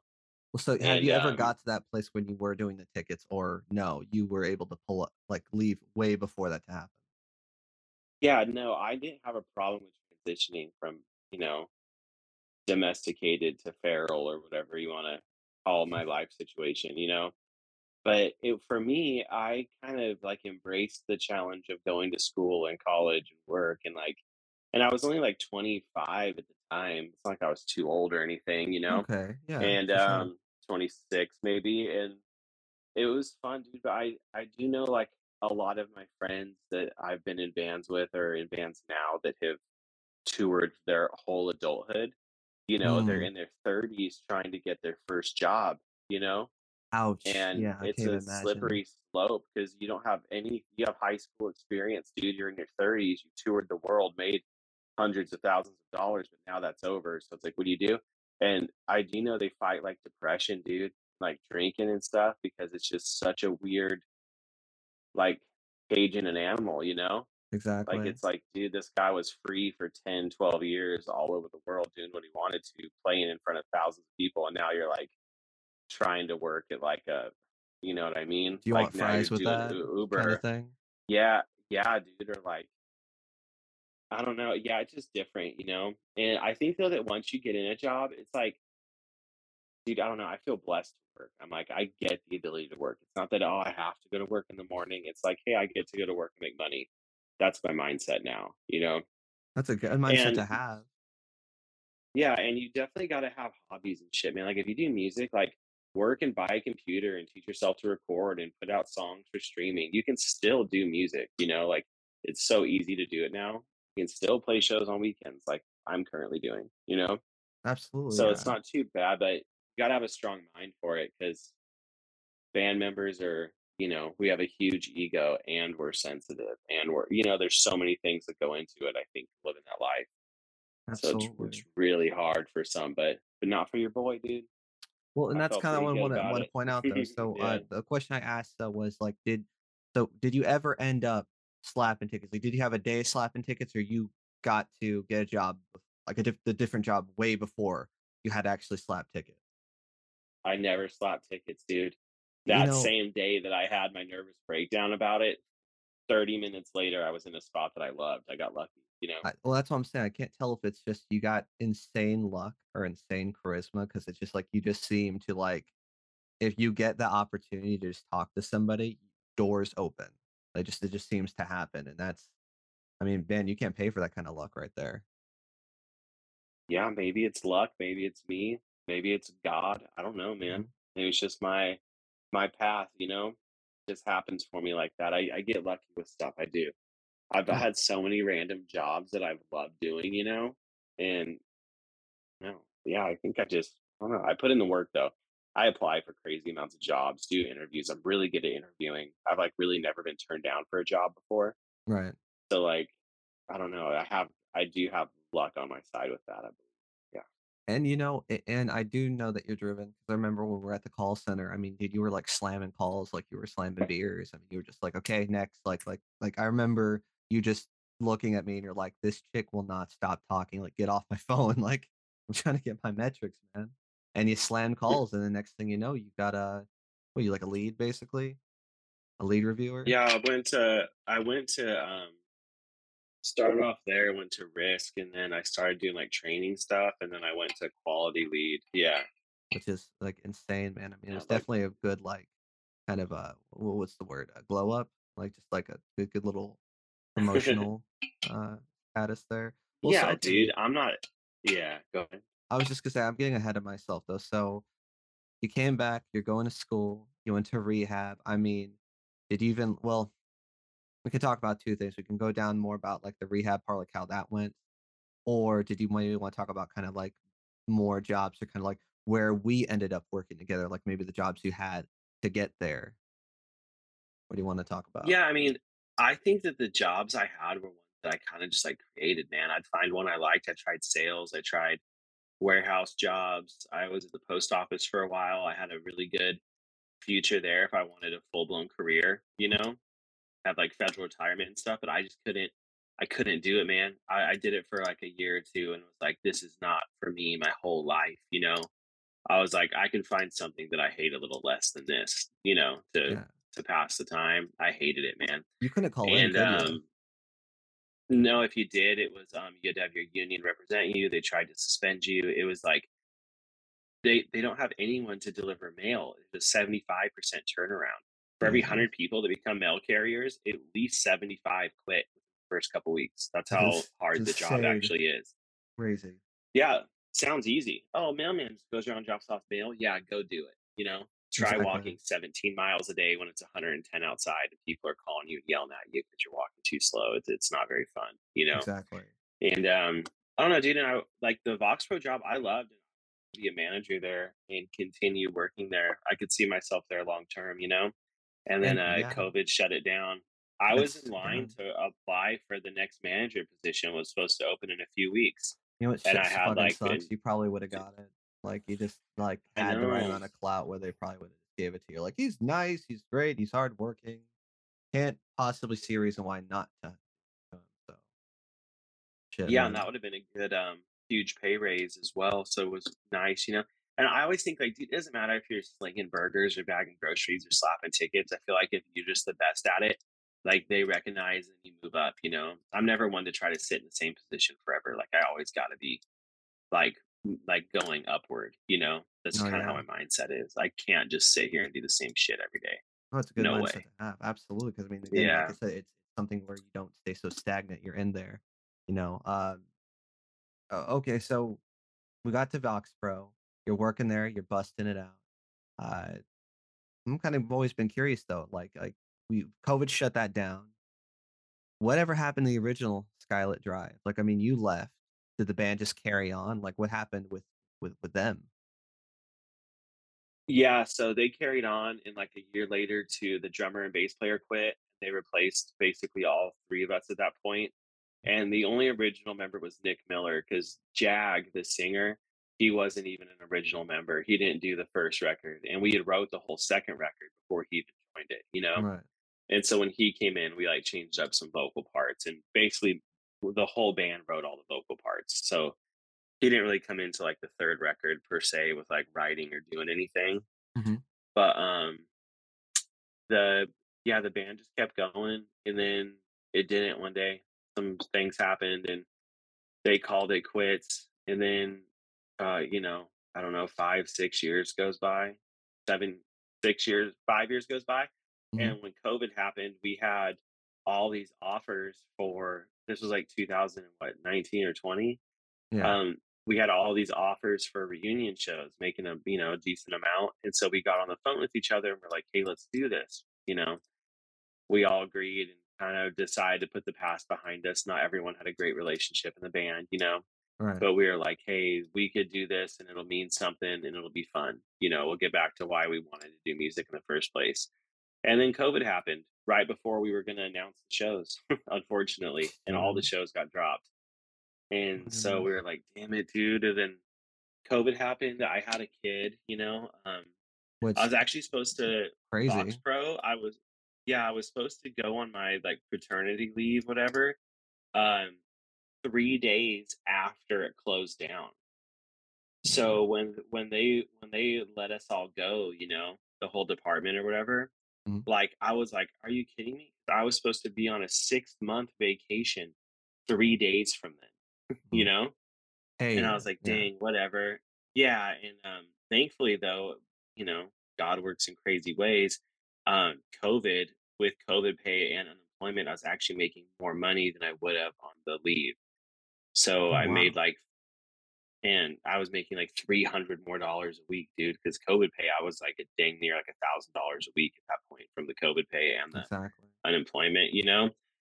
Well, so have And you ever um got to that place when you were doing the tickets or no, you were able to pull up like leave way before that to happen? yeah, no, I didn't have a problem with transitioning from, you know, domesticated to feral or whatever you want to call my life situation, you know? But it, for me, I kind of like embraced the challenge of going to school and college and work and like, and I was only like 25 at the time. It's not like I was too old or anything, you know, Okay, yeah, and sure. um, 26 maybe. And it was fun, dude. But I, I do know like a lot of my friends that I've been in bands with or in bands now that have toured their whole adulthood. You know, they're Mm, in their 30s trying to get their first job, you know, ouch. and Yeah, it's a imagine. slippery slope because you don't have any you have high school experience, dude. You're in your 30s, you toured the world, made hundreds of thousands of dollars, but now that's over. So it's like, what do you do? And I do know they fight like depression, dude, like drinking and stuff, because it's just such a weird, like, caging an animal, you know? Exactly. Like, it's like, dude, this guy was free for 10, 12 years all over the world doing what he wanted to, playing in front of thousands of people. And now you're like trying to work at like a, you know what I mean? Do you Like want fries with that U- kind of Uber. thing? Yeah. Yeah, dude. Or like, I don't know. Yeah, it's just different, you know? And I think though that once you get in a job, it's like dude, I don't know. I feel blessed to work. I'm like, I get the ability to work. It's not that oh, I have to go to work in the morning. It's like, hey, I get to go to work and make money. That's my mindset now. You know. That's a good mindset And to have. yeah, and you definitely got to have hobbies and shit, man. Like if you do music, like work and buy a computer and teach yourself to record and put out songs for streaming. You can still do music. You know, like it's so easy to do it now. You can still play shows on weekends, like I'm currently doing. You know. Absolutely, So yeah. it's not too bad, but you gotta have a strong mind for it because band members are, you know, we have a huge ego and we're sensitive and we're, you know, there's so many things that go into it. I think living that life, so it's it's really hard for some, but but not for your boy, dude. Well, and I that's kind of what I want to want to point out though. So, uh, the question I asked though was like, did so did you ever end up slapping tickets? Like, did you have a day of slapping tickets, or you got to get a job like a diff- the different job way before you had to actually slap tickets? I never slapped tickets, dude. You That know, same day that I had my nervous breakdown about it, 30 minutes later, I was in a spot that I loved. I got lucky, you know? I, well, that's what I'm saying. I can't tell if it's just you got insane luck or insane charisma because it's just like you just seem to like if you get the opportunity to just talk to somebody, doors open. It just it just seems to happen, and that's I mean, man, you can't pay for that kind of luck right there. Yeah, maybe it's luck, maybe it's me, maybe it's God. I don't know, man. Mhm. Maybe it's just my my path, you know? Just happens for me like that. I, I get lucky with stuff. I do. I've Yeah. had so many random jobs that I've loved doing, you know? And no, yeah, I think I just I don't know. I put in the work though. I apply for crazy amounts of jobs, do interviews. I'm really good at interviewing. I've like really never been turned down for a job before. Right. So like, I don't know. I have I do have luck on my side with that, I believe. And you know, a- and I do know that you're driven because I remember when we were at the call center. I mean, dude, you were like slamming calls, like you were slamming beers. I mean, you were just like, okay, next. Like, like, like I remember you just looking at me and you're like, this chick will not stop talking. Like, get off my phone. Like, I'm trying to get my metrics, man. And you slam calls, and the next thing you know, you got a, what, you like a lead, basically, a lead reviewer. Yeah, I went to I went to um started off there, went to risk and then I started doing like training stuff and then I went to quality lead. Yeah. which is like insane, man. I mean, Yeah, was like definitely a good like kind of a what's the word? A glow up, like just like a good, good little promotional uh status there. Well, Yeah, okay, dude. I'm not yeah, go ahead. I was just gonna say I'm getting ahead of myself though. So you came back, you're going to school, you went to rehab. I mean, did you even? Well, we can talk about two things. We can go down more about like the rehab part, like how that went, or did you maybe want to talk about kind of like more jobs or kind of like where we ended up working together, like maybe the jobs you had to get there? What do you want to talk about? Yeah, I mean, I think that the jobs I had were ones that I kind of just like created, man. I'd find one I liked. I tried sales, I tried warehouse jobs. I was at the post office for a while. I had a really good future there if I wanted a full blown career, you know, have like federal retirement and stuff, but I just couldn't I couldn't do it, man. I, I did it for like a year or two and was like, this is not for me my whole life, you know. I was like, I can find something that I hate a little less than this, you know, to Yeah. to pass the time. I hated it, man. You couldn't call in, And could um no, if you did, it was um you had to have your union represent you. They tried to suspend you. It was like they they don't have anyone to deliver mail. It's a seventy five percent turnaround. For every hundred people that become mail carriers, at least seventy five quit the first couple weeks. That's how hard the job actually is. crazy. Yeah, sounds easy. Oh, mailman just goes around, drops off mail. Yeah, go do it. You know, try Exactly. walking 17 miles a day when it's 110 outside and people are calling you and yelling at you because you're walking too slow. It's, it's not very fun, you know? Exactly. And um, I don't know, dude. And I like the Vox Pro job. I loved to be a manager there and continue working there. I could see myself there long term, you know. And then uh, yeah, COVID shut it down. I was it's in yeah. line to apply for the next manager position. Was supposed to open in a few weeks, You know what and I had like sucks? been. You probably would have got it. Like you just like had to run amount of clout where they probably would have gave it to you. Like he's nice, he's great, he's hardworking. Can't possibly see a reason why not to. So shit, Yeah, and that would have been a good, um, huge pay raise as well. So it was nice, you know. And I always think like, dude, it doesn't matter if you're slinging burgers or bagging groceries or slapping tickets. I feel like if you're just the best at it, like they recognize and you move up. You know, I'm never one to try to sit in the same position forever. Like I always got to be like like going upward. You know, that's Oh kind of how my mindset is. I can't just sit here and do the same shit every day. Oh, it's a good No mindset way. to have. Absolutely, because I mean, again, like I Yeah. said, it's something where you don't stay so stagnant. You're in there, you know. Uh, okay, so we got to Vox Pro. You're working there. You're busting it out. Uh, I'm kind of always been curious though. Like, like we COVID shut that down. Whatever happened to the original Skylit Drive? Like, I mean, you left. Did the band just carry on? Like, what happened with with with them? Yeah, so they carried on and like a year later to the drummer and bass player quit. They replaced basically all three of us at that point. And the only original member was Nick Miller because Jag, the singer, he wasn't even an original member. He didn't do the first record. And we had wrote the whole second record before he joined it, you know? Right. And so when he came in, we like changed up some vocal parts and basically the whole band wrote all the vocal parts. So he didn't really come into like the third record per se with like writing or doing anything. hmm But um the yeah, the band just kept going and then it didn't one day. Some things happened and they called it quits. And then uh, you know, I don't know, five, six years goes by, seven, six years, five years goes by. hmm And when COVID happened, we had all these offers for this was like 2000 and what 19 or 20 Yeah. um, we had all these offers for reunion shows, making a you know a decent amount, and so we got on the phone with each other and we're like, "Hey, let's do this." You know, we all agreed and kind of decided to put the past behind us. Not everyone had a great relationship in the band, you know, Right. but we were like, "Hey, we could do this, and it'll mean something, and it'll be fun." You know, we'll get back to why we wanted to do music in the first place. And then COVID happened right before we were going to announce the shows, unfortunately, and all the Mm, shows got dropped. And my so we were like, damn it, dude. And then COVID happened. I had a kid, you know. Um, Which I was actually supposed to Vox crazy. Pro. I was, yeah, I was supposed to go on my like paternity leave, whatever, um, three days after it closed down. So when when they when they let us all go, you know, the whole department or whatever, mhm, like I was like, are you kidding me? I was supposed to be on a six month vacation three days from then, you mhm. know? And I was like, yeah. "Dang, whatever." Yeah, and, um, thankfully, though, you know, God works in crazy ways. Um, COVID with COVID pay and unemployment, I was actually making more money than I would have on the leave. So Oh I made, like and I was making, like, 300 more dollars a week, dude. Because COVID pay, I was, like, a dang near, like, a $1,000 a week at that point from the COVID pay and the Exactly. unemployment, you know?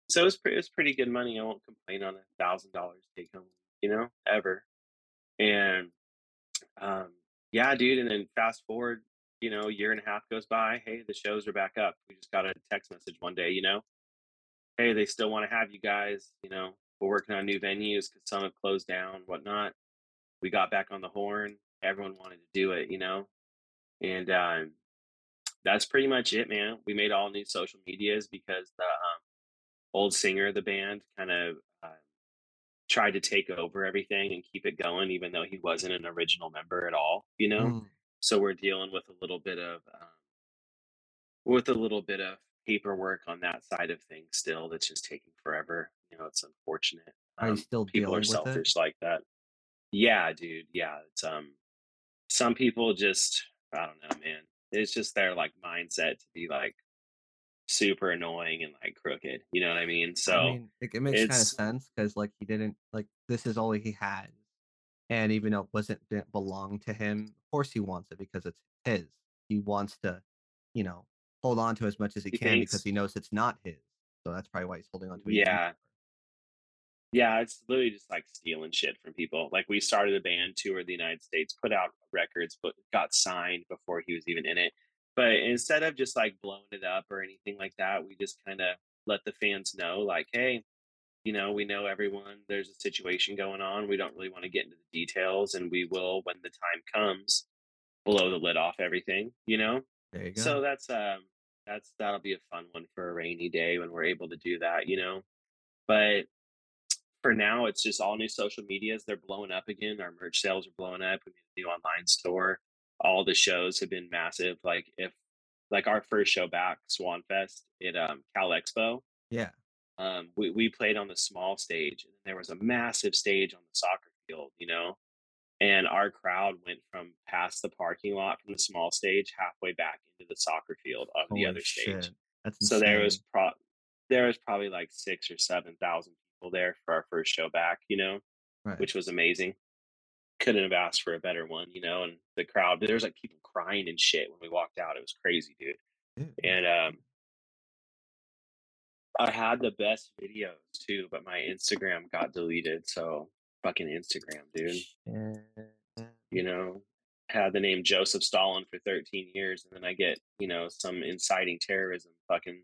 So it was pretty it was pretty good money. I won't complain on a $1,000 take home, you know, ever. And Um, yeah, dude. And then fast forward, you know, a year and a half goes by. Hey, the shows are back up. We just got a text message one day, you know, hey, they still want to have you guys. You know, we're working on new venues because some have closed down, whatnot. We got back on the horn. Everyone wanted to do it, you know, and um, that's pretty much it, man. We made all new social medias because the um, old singer of the band kind of uh, tried to take over everything and keep it going, even though he wasn't an original member at all, you know? Mm. So we're dealing with a little bit of um, with a little bit of paperwork on that side of things still that's just taking forever. Know, it's unfortunate. Are you Um, still people are it? selfish like that. Yeah, dude. Yeah, it's um some people just I don't know, man. It's just their like mindset to be like super annoying and like crooked. You know what I mean? I So mean, it, it makes kind of sense because like he didn't like this is all he had, and even though it wasn't didn't belong to him, of course he wants it because it's his. He wants to, you know, hold on to as much as he he can because he knows it's not his. So that's probably why he's holding on to it yeah, Yeah, it's literally just like stealing shit from people. Like we started a band, toured the United States, put out records, but got signed before he was even in it. But instead of just like blowing it up or anything like that, we just kind of let the fans know, like, hey, you know, we know everyone, there's a situation going on. We don't really want to get into the details, and we will when the time comes blow the lid off everything, you know? There you go. So that's um that's that'll be a fun one for a rainy day when we're able to do that, you know. But for now, it's just all new social medias. They're blowing up again. Our merch sales are blowing up. We made a new online store. All the shows have been massive. Like if like our first show back, Swan Fest at um, Cal Expo, Yeah. um, we we played on the small stage, and there was a massive stage on the soccer field. You know, and our crowd went from past the parking lot from the small stage halfway back into the soccer field of the Holy other stage. That's So there was pro there was probably like six or seven thousand there for our first show back, you know, right. which was amazing. Couldn't have asked for a better one, you know. And the crowd, there was like people crying and shit when we walked out. It was crazy, dude. Dude, And um, I had the best videos too, but my Instagram got deleted. So fucking Instagram, dude. shit. You know, had the name Joseph Stalin for 13 years, and then I get you know some inciting terrorism fucking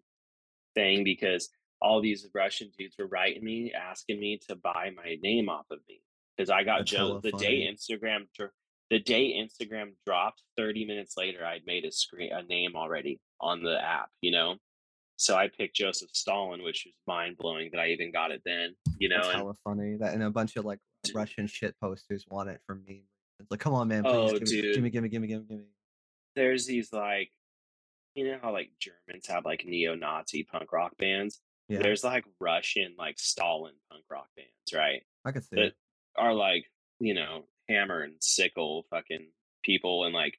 thing because all these Russian dudes were writing me asking me to buy my name off of me because I got hella the day. Instagram the day Instagram dropped 30 minutes later I'd made a screen a name already on the app you know so I picked Joseph Stalin which was mind blowing that I even got it then you know That's and hella funny. That and a bunch of like Russian shit posters want it from me. It's like, come on, man, please, Oh, give, me, dude. give me, give me, give me, give me, give me. there's these like you know how like Germans have like neo-Nazi punk rock bands Yeah, there's like Russian like Stalin punk rock bands right I could see that it. are like you know hammer and sickle fucking people and like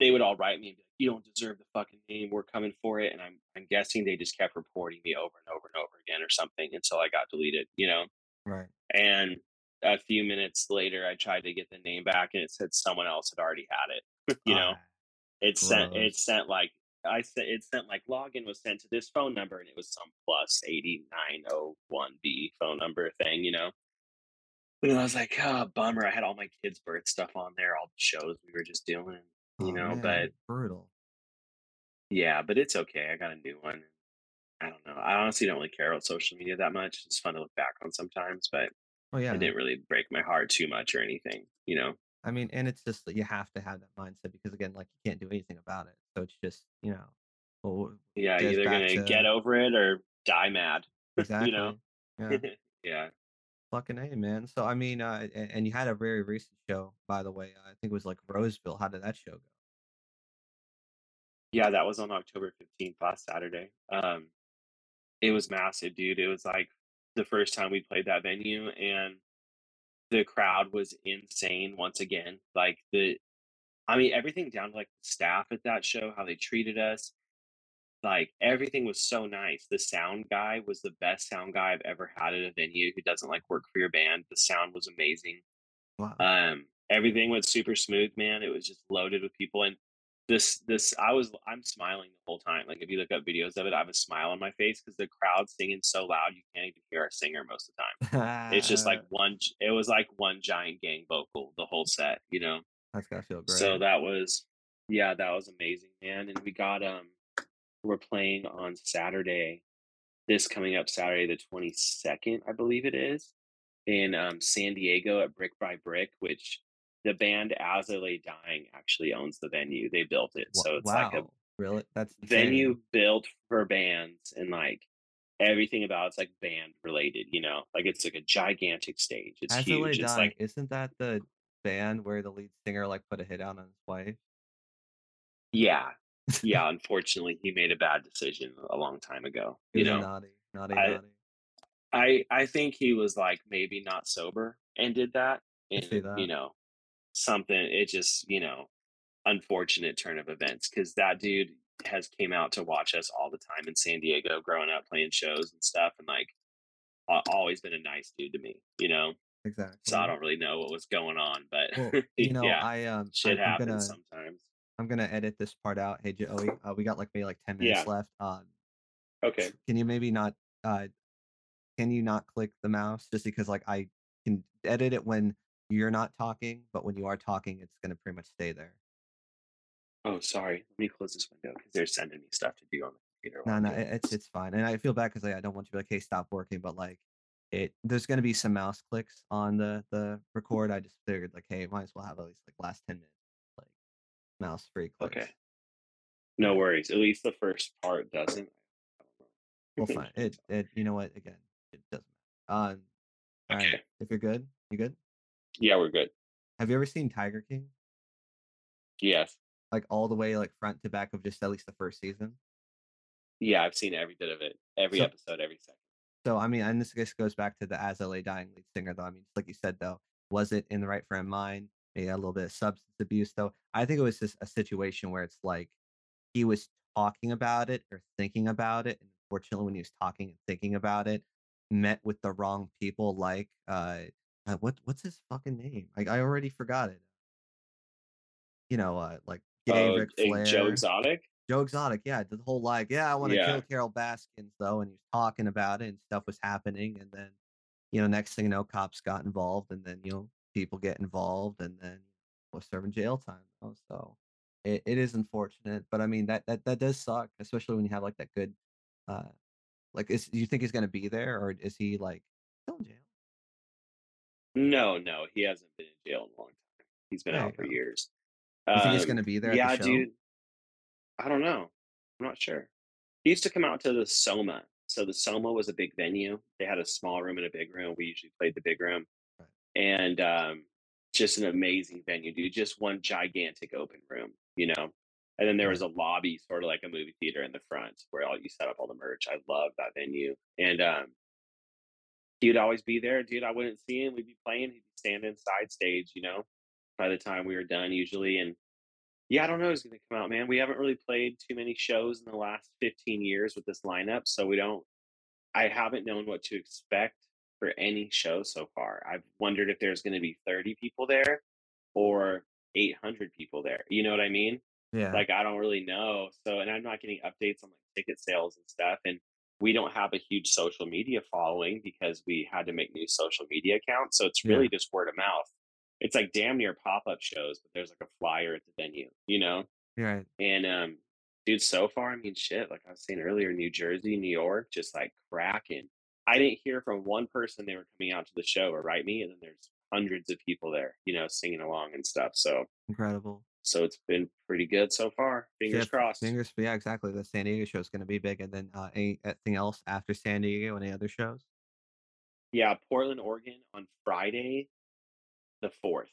they would all write me and be like you don't deserve the fucking name. We're coming for it. And i'm i'm guessing they just kept reporting me over and over and over again or something until i got deleted you know? Right. and a few minutes later i tried to get the name back and it said someone else had already had it you know? Ah, it sent it sent like I sent it sent like login was sent to this phone number and it was some plus eighty nine oh one B phone number thing, you know. And I was like, oh bummer. I had all my kids' birth stuff on there, all the shows we were just doing, you Oh, know, man, but brutal. yeah, but it's okay. I got a new one. I don't know. I honestly don't really care about social media that much. It's fun to look back on sometimes, but Oh yeah. it didn't really break my heart too much or anything, you know. I mean, and it's just that you have to have that mindset because again, like you can't do anything about it. So it's just you know, well, Yeah, either gonna get over it or die mad. exactly. You know. Yeah. yeah. Fucking a man. So I mean, uh, and, and you had a very recent show, by the way. I think it was like Roseville. How did that show go? Yeah, that was on October 15th last Saturday. Um, it was massive, dude. It was like the first time we played that venue and the crowd was insane once again. Like the I mean everything down to like the staff at that show, how they treated us. Like everything was so nice. The sound guy was the best sound guy I've ever had at a venue who doesn't like work for your band. The sound was amazing. Wow. Um, everything went super smooth, man. It was just loaded with people, and this this I was I'm smiling the whole time. Like if you look up videos of it, I have a smile on my face because the crowd singing so loud you can't even hear our singer most of the time. It's just like one. It was like one giant gang vocal the whole set, you know. That's gotta feel great. So that was, yeah, that was amazing, man. And we got um, we're playing on Saturday, this coming up Saturday the twenty second, I believe it is, in um San Diego at Brick by Brick, which the band As I Lay Dying actually owns the venue. They built it, so it's wow, like a really? That's venue built for bands and like everything about it's like band related. You know, like it's like a gigantic stage. It's As huge. It's Dying, like isn't that the band where the lead singer like put a hit out on his wife? yeah, yeah. Unfortunately, he made a bad decision a long time ago. He You know, naughty, naughty, I- naughty. I I think he was like maybe not sober and did that. And that. you know, something it just, you know, unfortunate turn of events because that dude has came out to watch us all the time in San Diego growing up playing shows and stuff and like always been a nice dude to me, you know. Exactly. So I don't really know what was going on, but Well, you know, yeah, I um, shit I'm, I'm happens gonna sometimes. I'm gonna edit this part out. Hey Joey, uh, we got like maybe like ten minutes Yeah. left. Um, Okay. can you maybe not uh, can you not click the mouse just because like I can edit it when you're not talking, but when you are talking, it's gonna pretty much stay there. Oh, sorry. Let me close this window because they're sending me stuff to do on the computer. No, no, it's it's fine, and I feel bad because I, I don't want you to be like, hey, stop working, but like, it there's gonna be some mouse clicks on the the record. I just figured like, hey, might as well have at least like last ten minutes like mouse free clicks. Okay. No worries. At least the first part doesn't. Well, fine. It it you know what? Again, it doesn't matter. Um, all right. Okay. If you're good, you good? Yeah, we're good. Have you ever seen Tiger King? Yes. Like all the way like front to back of just at least the first season. Yeah, I've seen every bit of it. Every So- episode, every second. So I mean, and this just goes back to the As I Lay Dying lead singer, though. I mean, like you said, though, was it in the right frame of mind, maybe a little bit of substance abuse. though. I think it was just a situation where it's like he was talking about it or thinking about it. And unfortunately, when he was talking and thinking about it, met with the wrong people. Like, uh, uh, what what's his fucking name? Like, I already forgot it. You know, uh, like gay Oh, Ric eh, Joe Exotic. Joe Exotic, yeah, the whole like, yeah, I want to Yeah. kill Carol Baskins though, and he was talking about it and stuff was happening, and then you know, next thing you know, cops got involved, and then you know, people get involved, and then was serving jail time. Know? So it, it is unfortunate, but I mean that that that does suck, especially when you have like that good, uh, like is do you think he's gonna be there or is he like still in jail? No, no, he hasn't been in jail in a long time. He's been There out for go. years. You think he's Um, gonna be there yeah, dude. I don't know. I'm not sure. He used to come out to the Soma. So the Soma was a big venue. They had a small room and a big room. We usually played the big room. Right. And um, just an amazing venue, dude. Just one gigantic open room, you know. And then there was a lobby, sort of like a movie theater in the front where all you set up all the merch. I love that venue. And um, he would always be there, dude. I wouldn't see him. We'd be playing. He'd be standing side stage, you know, by the time we were done usually. And yeah, I don't know who's going to come out, man. We haven't really played too many shows in the last 15 years with this lineup. So we don't, I haven't known what to expect for any show so far. I've wondered if there's going to be 30 people there or 800 people there. You know what I mean? Yeah. Like, I don't really know. So, and I'm not getting updates on like ticket sales and stuff. And we don't have a huge social media following because we had to make new social media accounts. So it's Yeah. really just word of mouth. It's like damn near pop up shows, but there's like a flyer at the venue, you know? Right. And um, dude, so far, I mean, shit, like I was saying earlier, New Jersey, New York, just like cracking. I didn't hear from one person they were coming out to the show or write me, and then there's hundreds of people there, you know, singing along and stuff. So, Incredible. so it's been pretty good so far. So, yeah, Fingers crossed. Fingers, yeah, exactly. The San Diego show is going to be big, and then uh, anything else after San Diego? Any other shows? Yeah, Portland, Oregon on Friday, the fourth.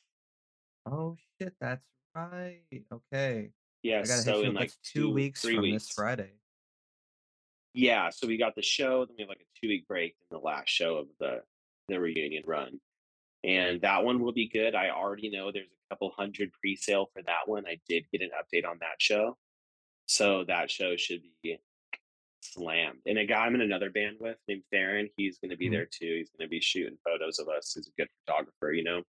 Oh shit, that's right. Okay, Yeah, I gotta hit so you. in like two two, weeks from this. Friday. Yeah, so we got the show, then we have like a two week break, in the last show of the the reunion run. and that one will be good. I already know there's a couple hundred pre-sale for that one. I did get an update on that show, so that show should be slammed. And a guy I'm in another band with named Theron, he's going to be Mhm. there too. He's going to be shooting photos of us. He's a good photographer, you know.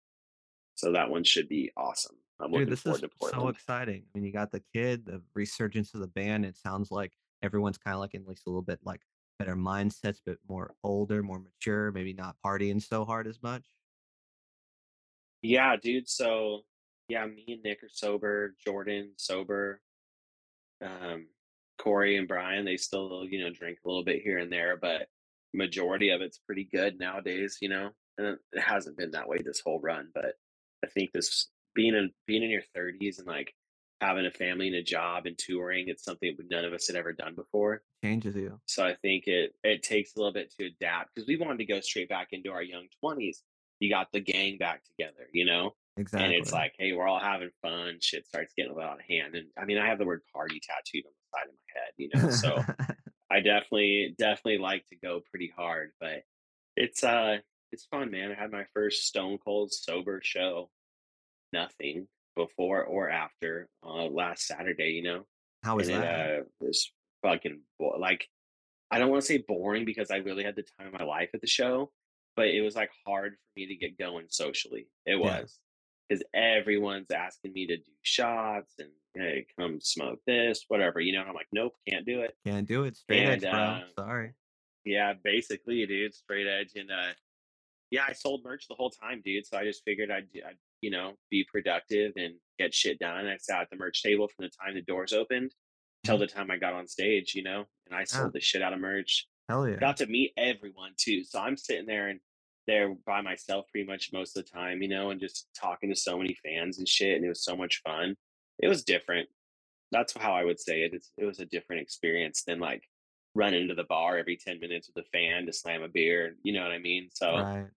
So that one should be awesome. I'm Dude, looking this is so exciting. I mean, you got the kid, the resurgence of the band. It sounds like everyone's kind of like in like a little bit like better mindsets, but more older, more mature, maybe not partying so hard as much. Yeah, dude. So yeah, me and Nick are sober. Jordan sober. Um, Corey and Brian, they still you know drink a little bit here and there, but majority of it's pretty good nowadays. You know, and it hasn't been that way this whole run. But I think this being in being in your thirties and like having a family and a job and touring, it's something none of us had ever done before. Changes you. So I think it it takes a little bit to adapt because we wanted to go straight back into our young twenties. You got the gang back together, you know, Exactly. and it's like, hey, we're all having fun. Shit starts getting a little out of hand, and I mean, I have the word party tattooed on the side of my head, you know. So I definitely definitely like to go pretty hard, but it's uh it's fun, man. I had my first Stone Cold sober show, nothing before or after uh, last Saturday, you know How was and it that? uh was fucking bo- like I don't want to say boring because I really had the time of my life at the show, but it was like hard for me to get going socially. It was because everyone's asking me to do shots and hey, come smoke this, whatever, you know. And I'm like, nope, can't do it. Can't do it. Straight edge, bro. uh, Sorry. yeah, basically, dude, straight edge. And uh, yeah, I sold merch the whole time, dude. So I just figured I'd, I'd, you know, be productive and get shit done. I sat at the merch table from the time the doors opened till Mhm. the time I got on stage, you know, and I sold the shit out of merch. Hell yeah. Got to meet everyone too. So I'm sitting there and there by myself pretty much most of the time, you know, and just talking to so many fans and shit. And it was so much fun. It was different. That's how I would say it. It's, it was a different experience than like running to the bar every 10 minutes with a fan to slam a beer. You know what I mean? So Right.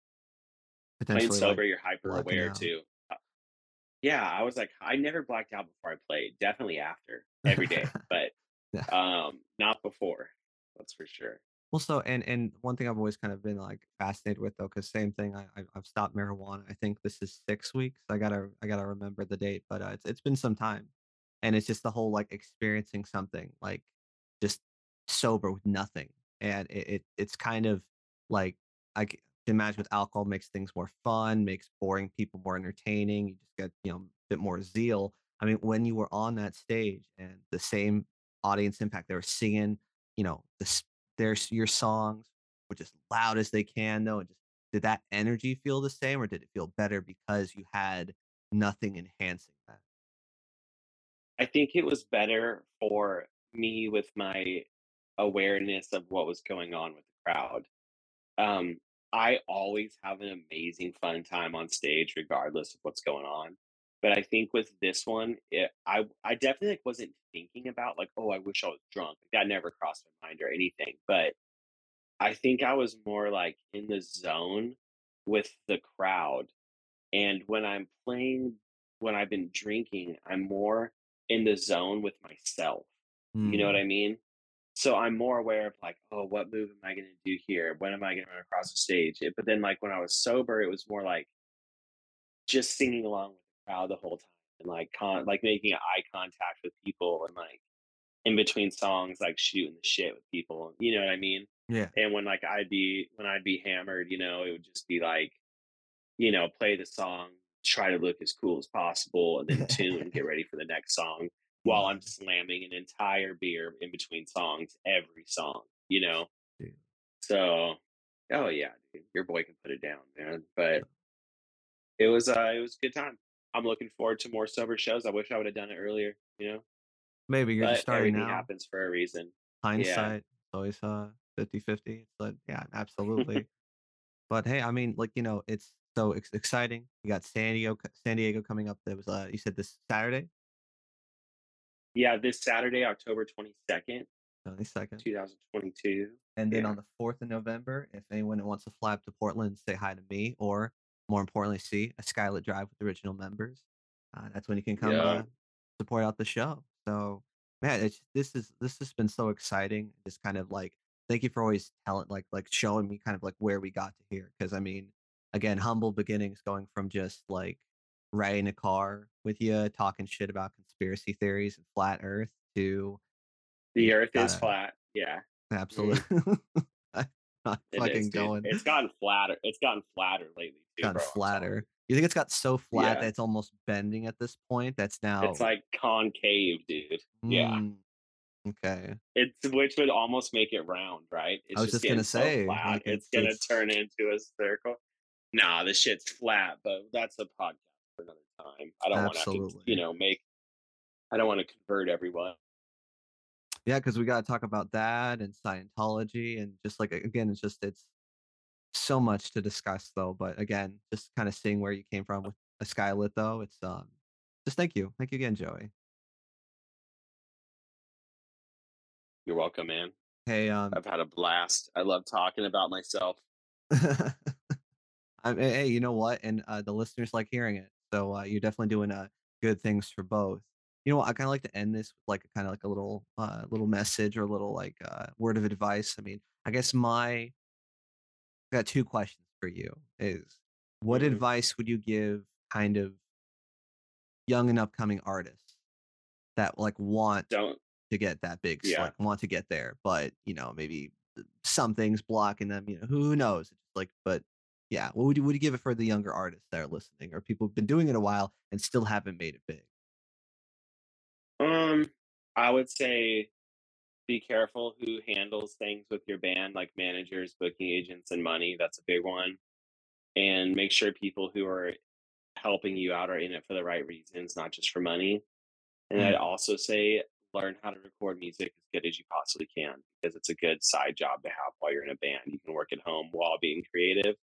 Playing Potentially sober, like you're hyper aware out. too. Uh, Yeah, I was like, I never blacked out before I played. Definitely after every day, but Yeah. um, not before. That's for sure. Well, so and and one thing I've always kind of been like fascinated with though, because same thing, I I've, I've stopped marijuana. I think this is six weeks. I gotta I gotta remember the date, but uh, it's it's been some time, and it's just the whole like experiencing something like just sober with nothing, and it, it it's kind of like I can imagine with alcohol makes things more fun, makes boring people more entertaining. You just get you know a bit more zeal. I mean, when you were on that stage and the same audience impact, they were singing, you know, the their your songs were just loud as they can though and just did that energy feel the same or did it feel better because you had nothing enhancing that I think it was better for me with my awareness of what was going on with the crowd. Um, I always have an amazing fun time on stage regardless of what's going on. But I think with this one, it, I I definitely like, wasn't thinking about like, oh, I wish I was drunk. Like, that never crossed my mind or anything. But I think I was more like in the zone with the crowd. And when I'm playing, when I've been drinking, I'm more in the zone with myself. You know what Mm, I mean? So I'm more aware of like, oh, what move am I going to do here? When am I going to run across the stage? It, but then, like when I was sober, it was more like just singing along with the crowd the whole time and like con like making eye contact with people and like in between songs, like shooting the shit with people. You know what I mean? yeah And when like I'd be when I'd be hammered, you know, it would just be like, you know, play the song, try to look as cool as possible, and then tune, get ready for the next song while I'm slamming an entire beer in between songs, every song, you know? dude So oh yeah, dude, your boy can put it down, man. But it was uh it was a good time. I'm looking forward to more sober shows. I wish I would have done it earlier, you know? maybe you're just starting everything now happens for a reason. Yeah. hindsight it's always uh 50 50 it's like yeah absolutely but hey i mean like you know it's so ex- exciting you got san diego san diego coming up that was uh you said this saturday yeah, this Saturday, October 22nd, 22nd 2022. And then Yeah. on the 4th of November, if anyone wants to fly up to Portland, say hi to me, or more importantly, see a Skylit Drive with the original members, uh, that's when you can come Yeah. uh, support out the show. So, man, it's this is this has been so exciting. Just kind of like thank you for always telling, like, like showing me kind of like where we got to here. Because I mean, again, humble beginnings, going from just like riding a car with you, talking shit about conspiracy theories and flat Earth, to The earth is gotta flat. Yeah. Mhm. Absolutely. I'm It is, fucking dude. going. It's gotten flatter. It's gotten flatter lately too, Gotten bro. I'm telling you. flatter. You think it's got so flat that it's almost bending at this point? That's now. It's like concave, dude. Yeah. mm, okay. It's which would almost make it round, right? I was just just gonna so say, flat. like It's it's gonna it's turn into a circle. Nah, this shit's flat, but that's a podcast for another time. I don't want to you know, make. I don't want to convert everyone. Yeah, because we gotta talk about that and Scientology and just like again, it's just it's so much to discuss though. But again, just kind of seeing where you came from with a skylit though, it's um just thank you. Thank you again, Joey. You're welcome, man. Hey, um I've had a blast. I love talking about myself. I mean, hey, you know what? And uh, the listeners like hearing it. So uh, you're definitely doing uh, good things for both. You know what? I kind of like to end this with like a kind of like a little uh, little message or a little like uh, word of advice. I mean, I guess my I got two questions for you. Is what hmm advice would you give kind of young and upcoming artists that like want Don't. to get that big, Yeah. like want to get there, but you know maybe th- something's blocking them. You know who knows? It's like, but yeah, what would you would you give it for the younger artists that are listening or people who've been doing it a while and still haven't made it big? Um, I would say be careful who handles things with your band, like managers, booking agents, and money. That's a big one. And make sure people who are helping you out are in it for the right reasons, not just for money. And I'd Mm, also say learn how to record music as good as you possibly can because it's a good side job to have while you're in a band. You can work at home while being creative.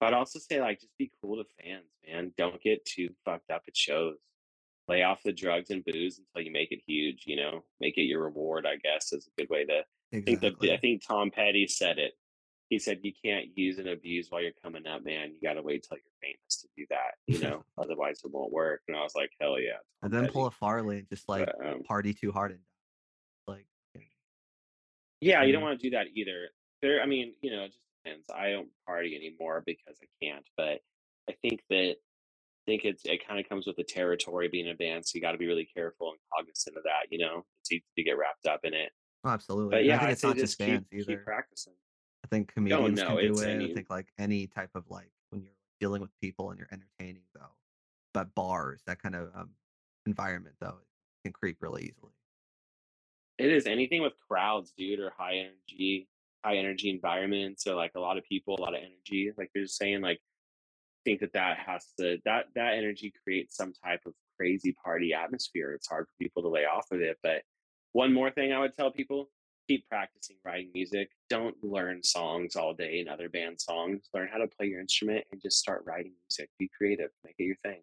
But I'd also say like just be cool to fans, man. Don't get too fucked up at shows. Lay off the drugs and booze until you make it huge, you know. Make it your reward, I guess, is a good way to think that I think Tom Petty said it. He said you can't use and abuse while you're coming up, man. You gotta wait till you're famous to do that, you know, otherwise it won't work. And I was like, Hell yeah, and Tom then pull a Farley and just like But um party too hard and like, yeah, you don't want to do that either. there. I mean, you know, it just depends. I don't party anymore because I can't, but I think that think it's it kind of comes with the territory being a band, so you got to be really careful and cognizant of that. You know, it's easy to get wrapped up in it. Oh, absolutely. But And I yeah, think it's not just keep bands keep either. practicing. I think Oh comedians can no, do it's it. I think like any type of like when you're dealing with people and you're entertaining though, but bars, that kind of um, environment though, can creep really easily. It is anything with crowds, dude, or high energy, high energy environments, or like a lot of people, a lot of energy. Like you're just saying, like think that that has to that that energy creates some type of crazy party atmosphere. It's hard for people to lay off of it. But one more thing I would tell people: keep practicing writing music. Don't learn songs all day and other band songs. Learn how to play your instrument and just start writing music. Be creative. Make it your thing.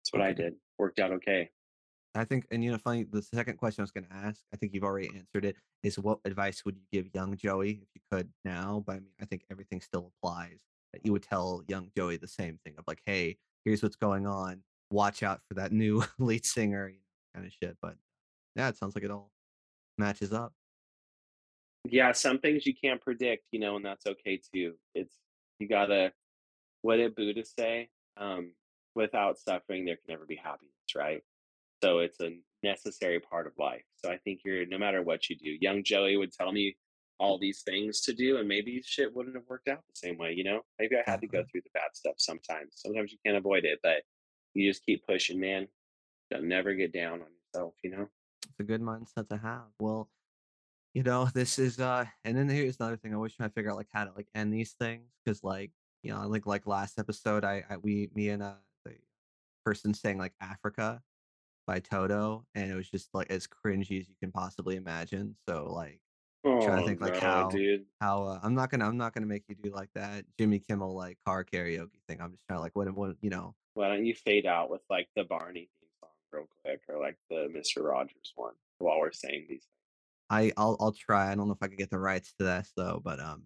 That's what I did. Worked out okay. I think, and you know, funny, the second question I was going to ask, I think you've already answered it, is what advice would you give young Joey if you could now? But I mean, I think everything still applies. You would tell young Joey the same thing of like, hey, here's what's going on. Watch out for that new lead singer, kind of shit. But yeah, it sounds like it all matches up. Yeah, some things you can't predict, you know, and that's okay too. It's you gotta what did Buddha say? Um, without suffering, there can never be happiness, right? So it's a necessary part of life. So I think you're no matter what you do, young Joey would tell me all these things to do, and maybe shit wouldn't have worked out the same way, you know? Maybe I had to go through the bad stuff sometimes. Sometimes you can't avoid it, but you just keep pushing, man. Don't never get down on yourself, you know? It's a good mindset to have. Well, you know, this is uh and then here's another thing. I always try to figure out like how to like end these things. Cause like, you know, like like last episode I, I we me and uh the person saying like Africa by Toto, and it was just like as cringy as you can possibly imagine. So like trying to Oh think like no, how dude. how uh, I'm not gonna I'm not gonna make you do like that Jimmy Kimmel like car karaoke thing. I'm just trying to like what what you know. Why don't you fade out with like the Barney theme song real quick, or like the Mister Rogers one while we're saying these things? I I'll I'll try. I don't know if I could get the rights to this though, but um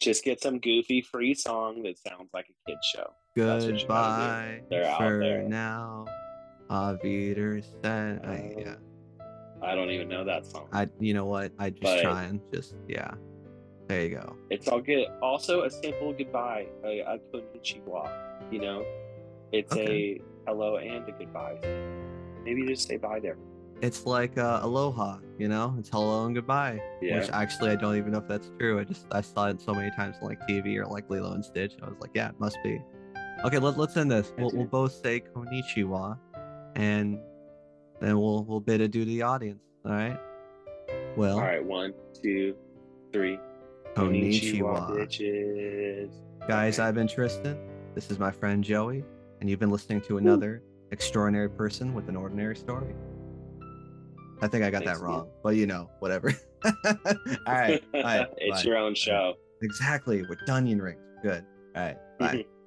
Just get some goofy free song that sounds like a kid show. That's what you gotta do. goodbye They're out for there. now. Auf Wiedersehen. I, Uh, yeah, I don't even know that song. I you know what? I just But- trying. Just yeah. There you go. It's all good. Also, a simple goodbye, a, a konnichiwa. You know, it's Okay. a hello and a goodbye. Maybe just say bye there. It's like uh, aloha, you know? It's hello and goodbye. Yeah. Which actually I don't even know if that's true. I just I saw it so many times on like TV or like Lilo and Stitch. I was like, yeah, it must be. Okay, let, let's end this. We'll, we'll both say konnichiwa, and then we'll we'll bid adieu to the audience. All right. Well, All right, one, two, three. konnichiwa. bitches. Guys, I've been Tristan. This is my friend Joey, and you've been listening to another extraordinary person with an ordinary story. I think I got Thanks, that wrong, but you know, whatever. all right, all right, it's bye. your own show. Exactly. We're Dunyan rings. Good. All right. Bye.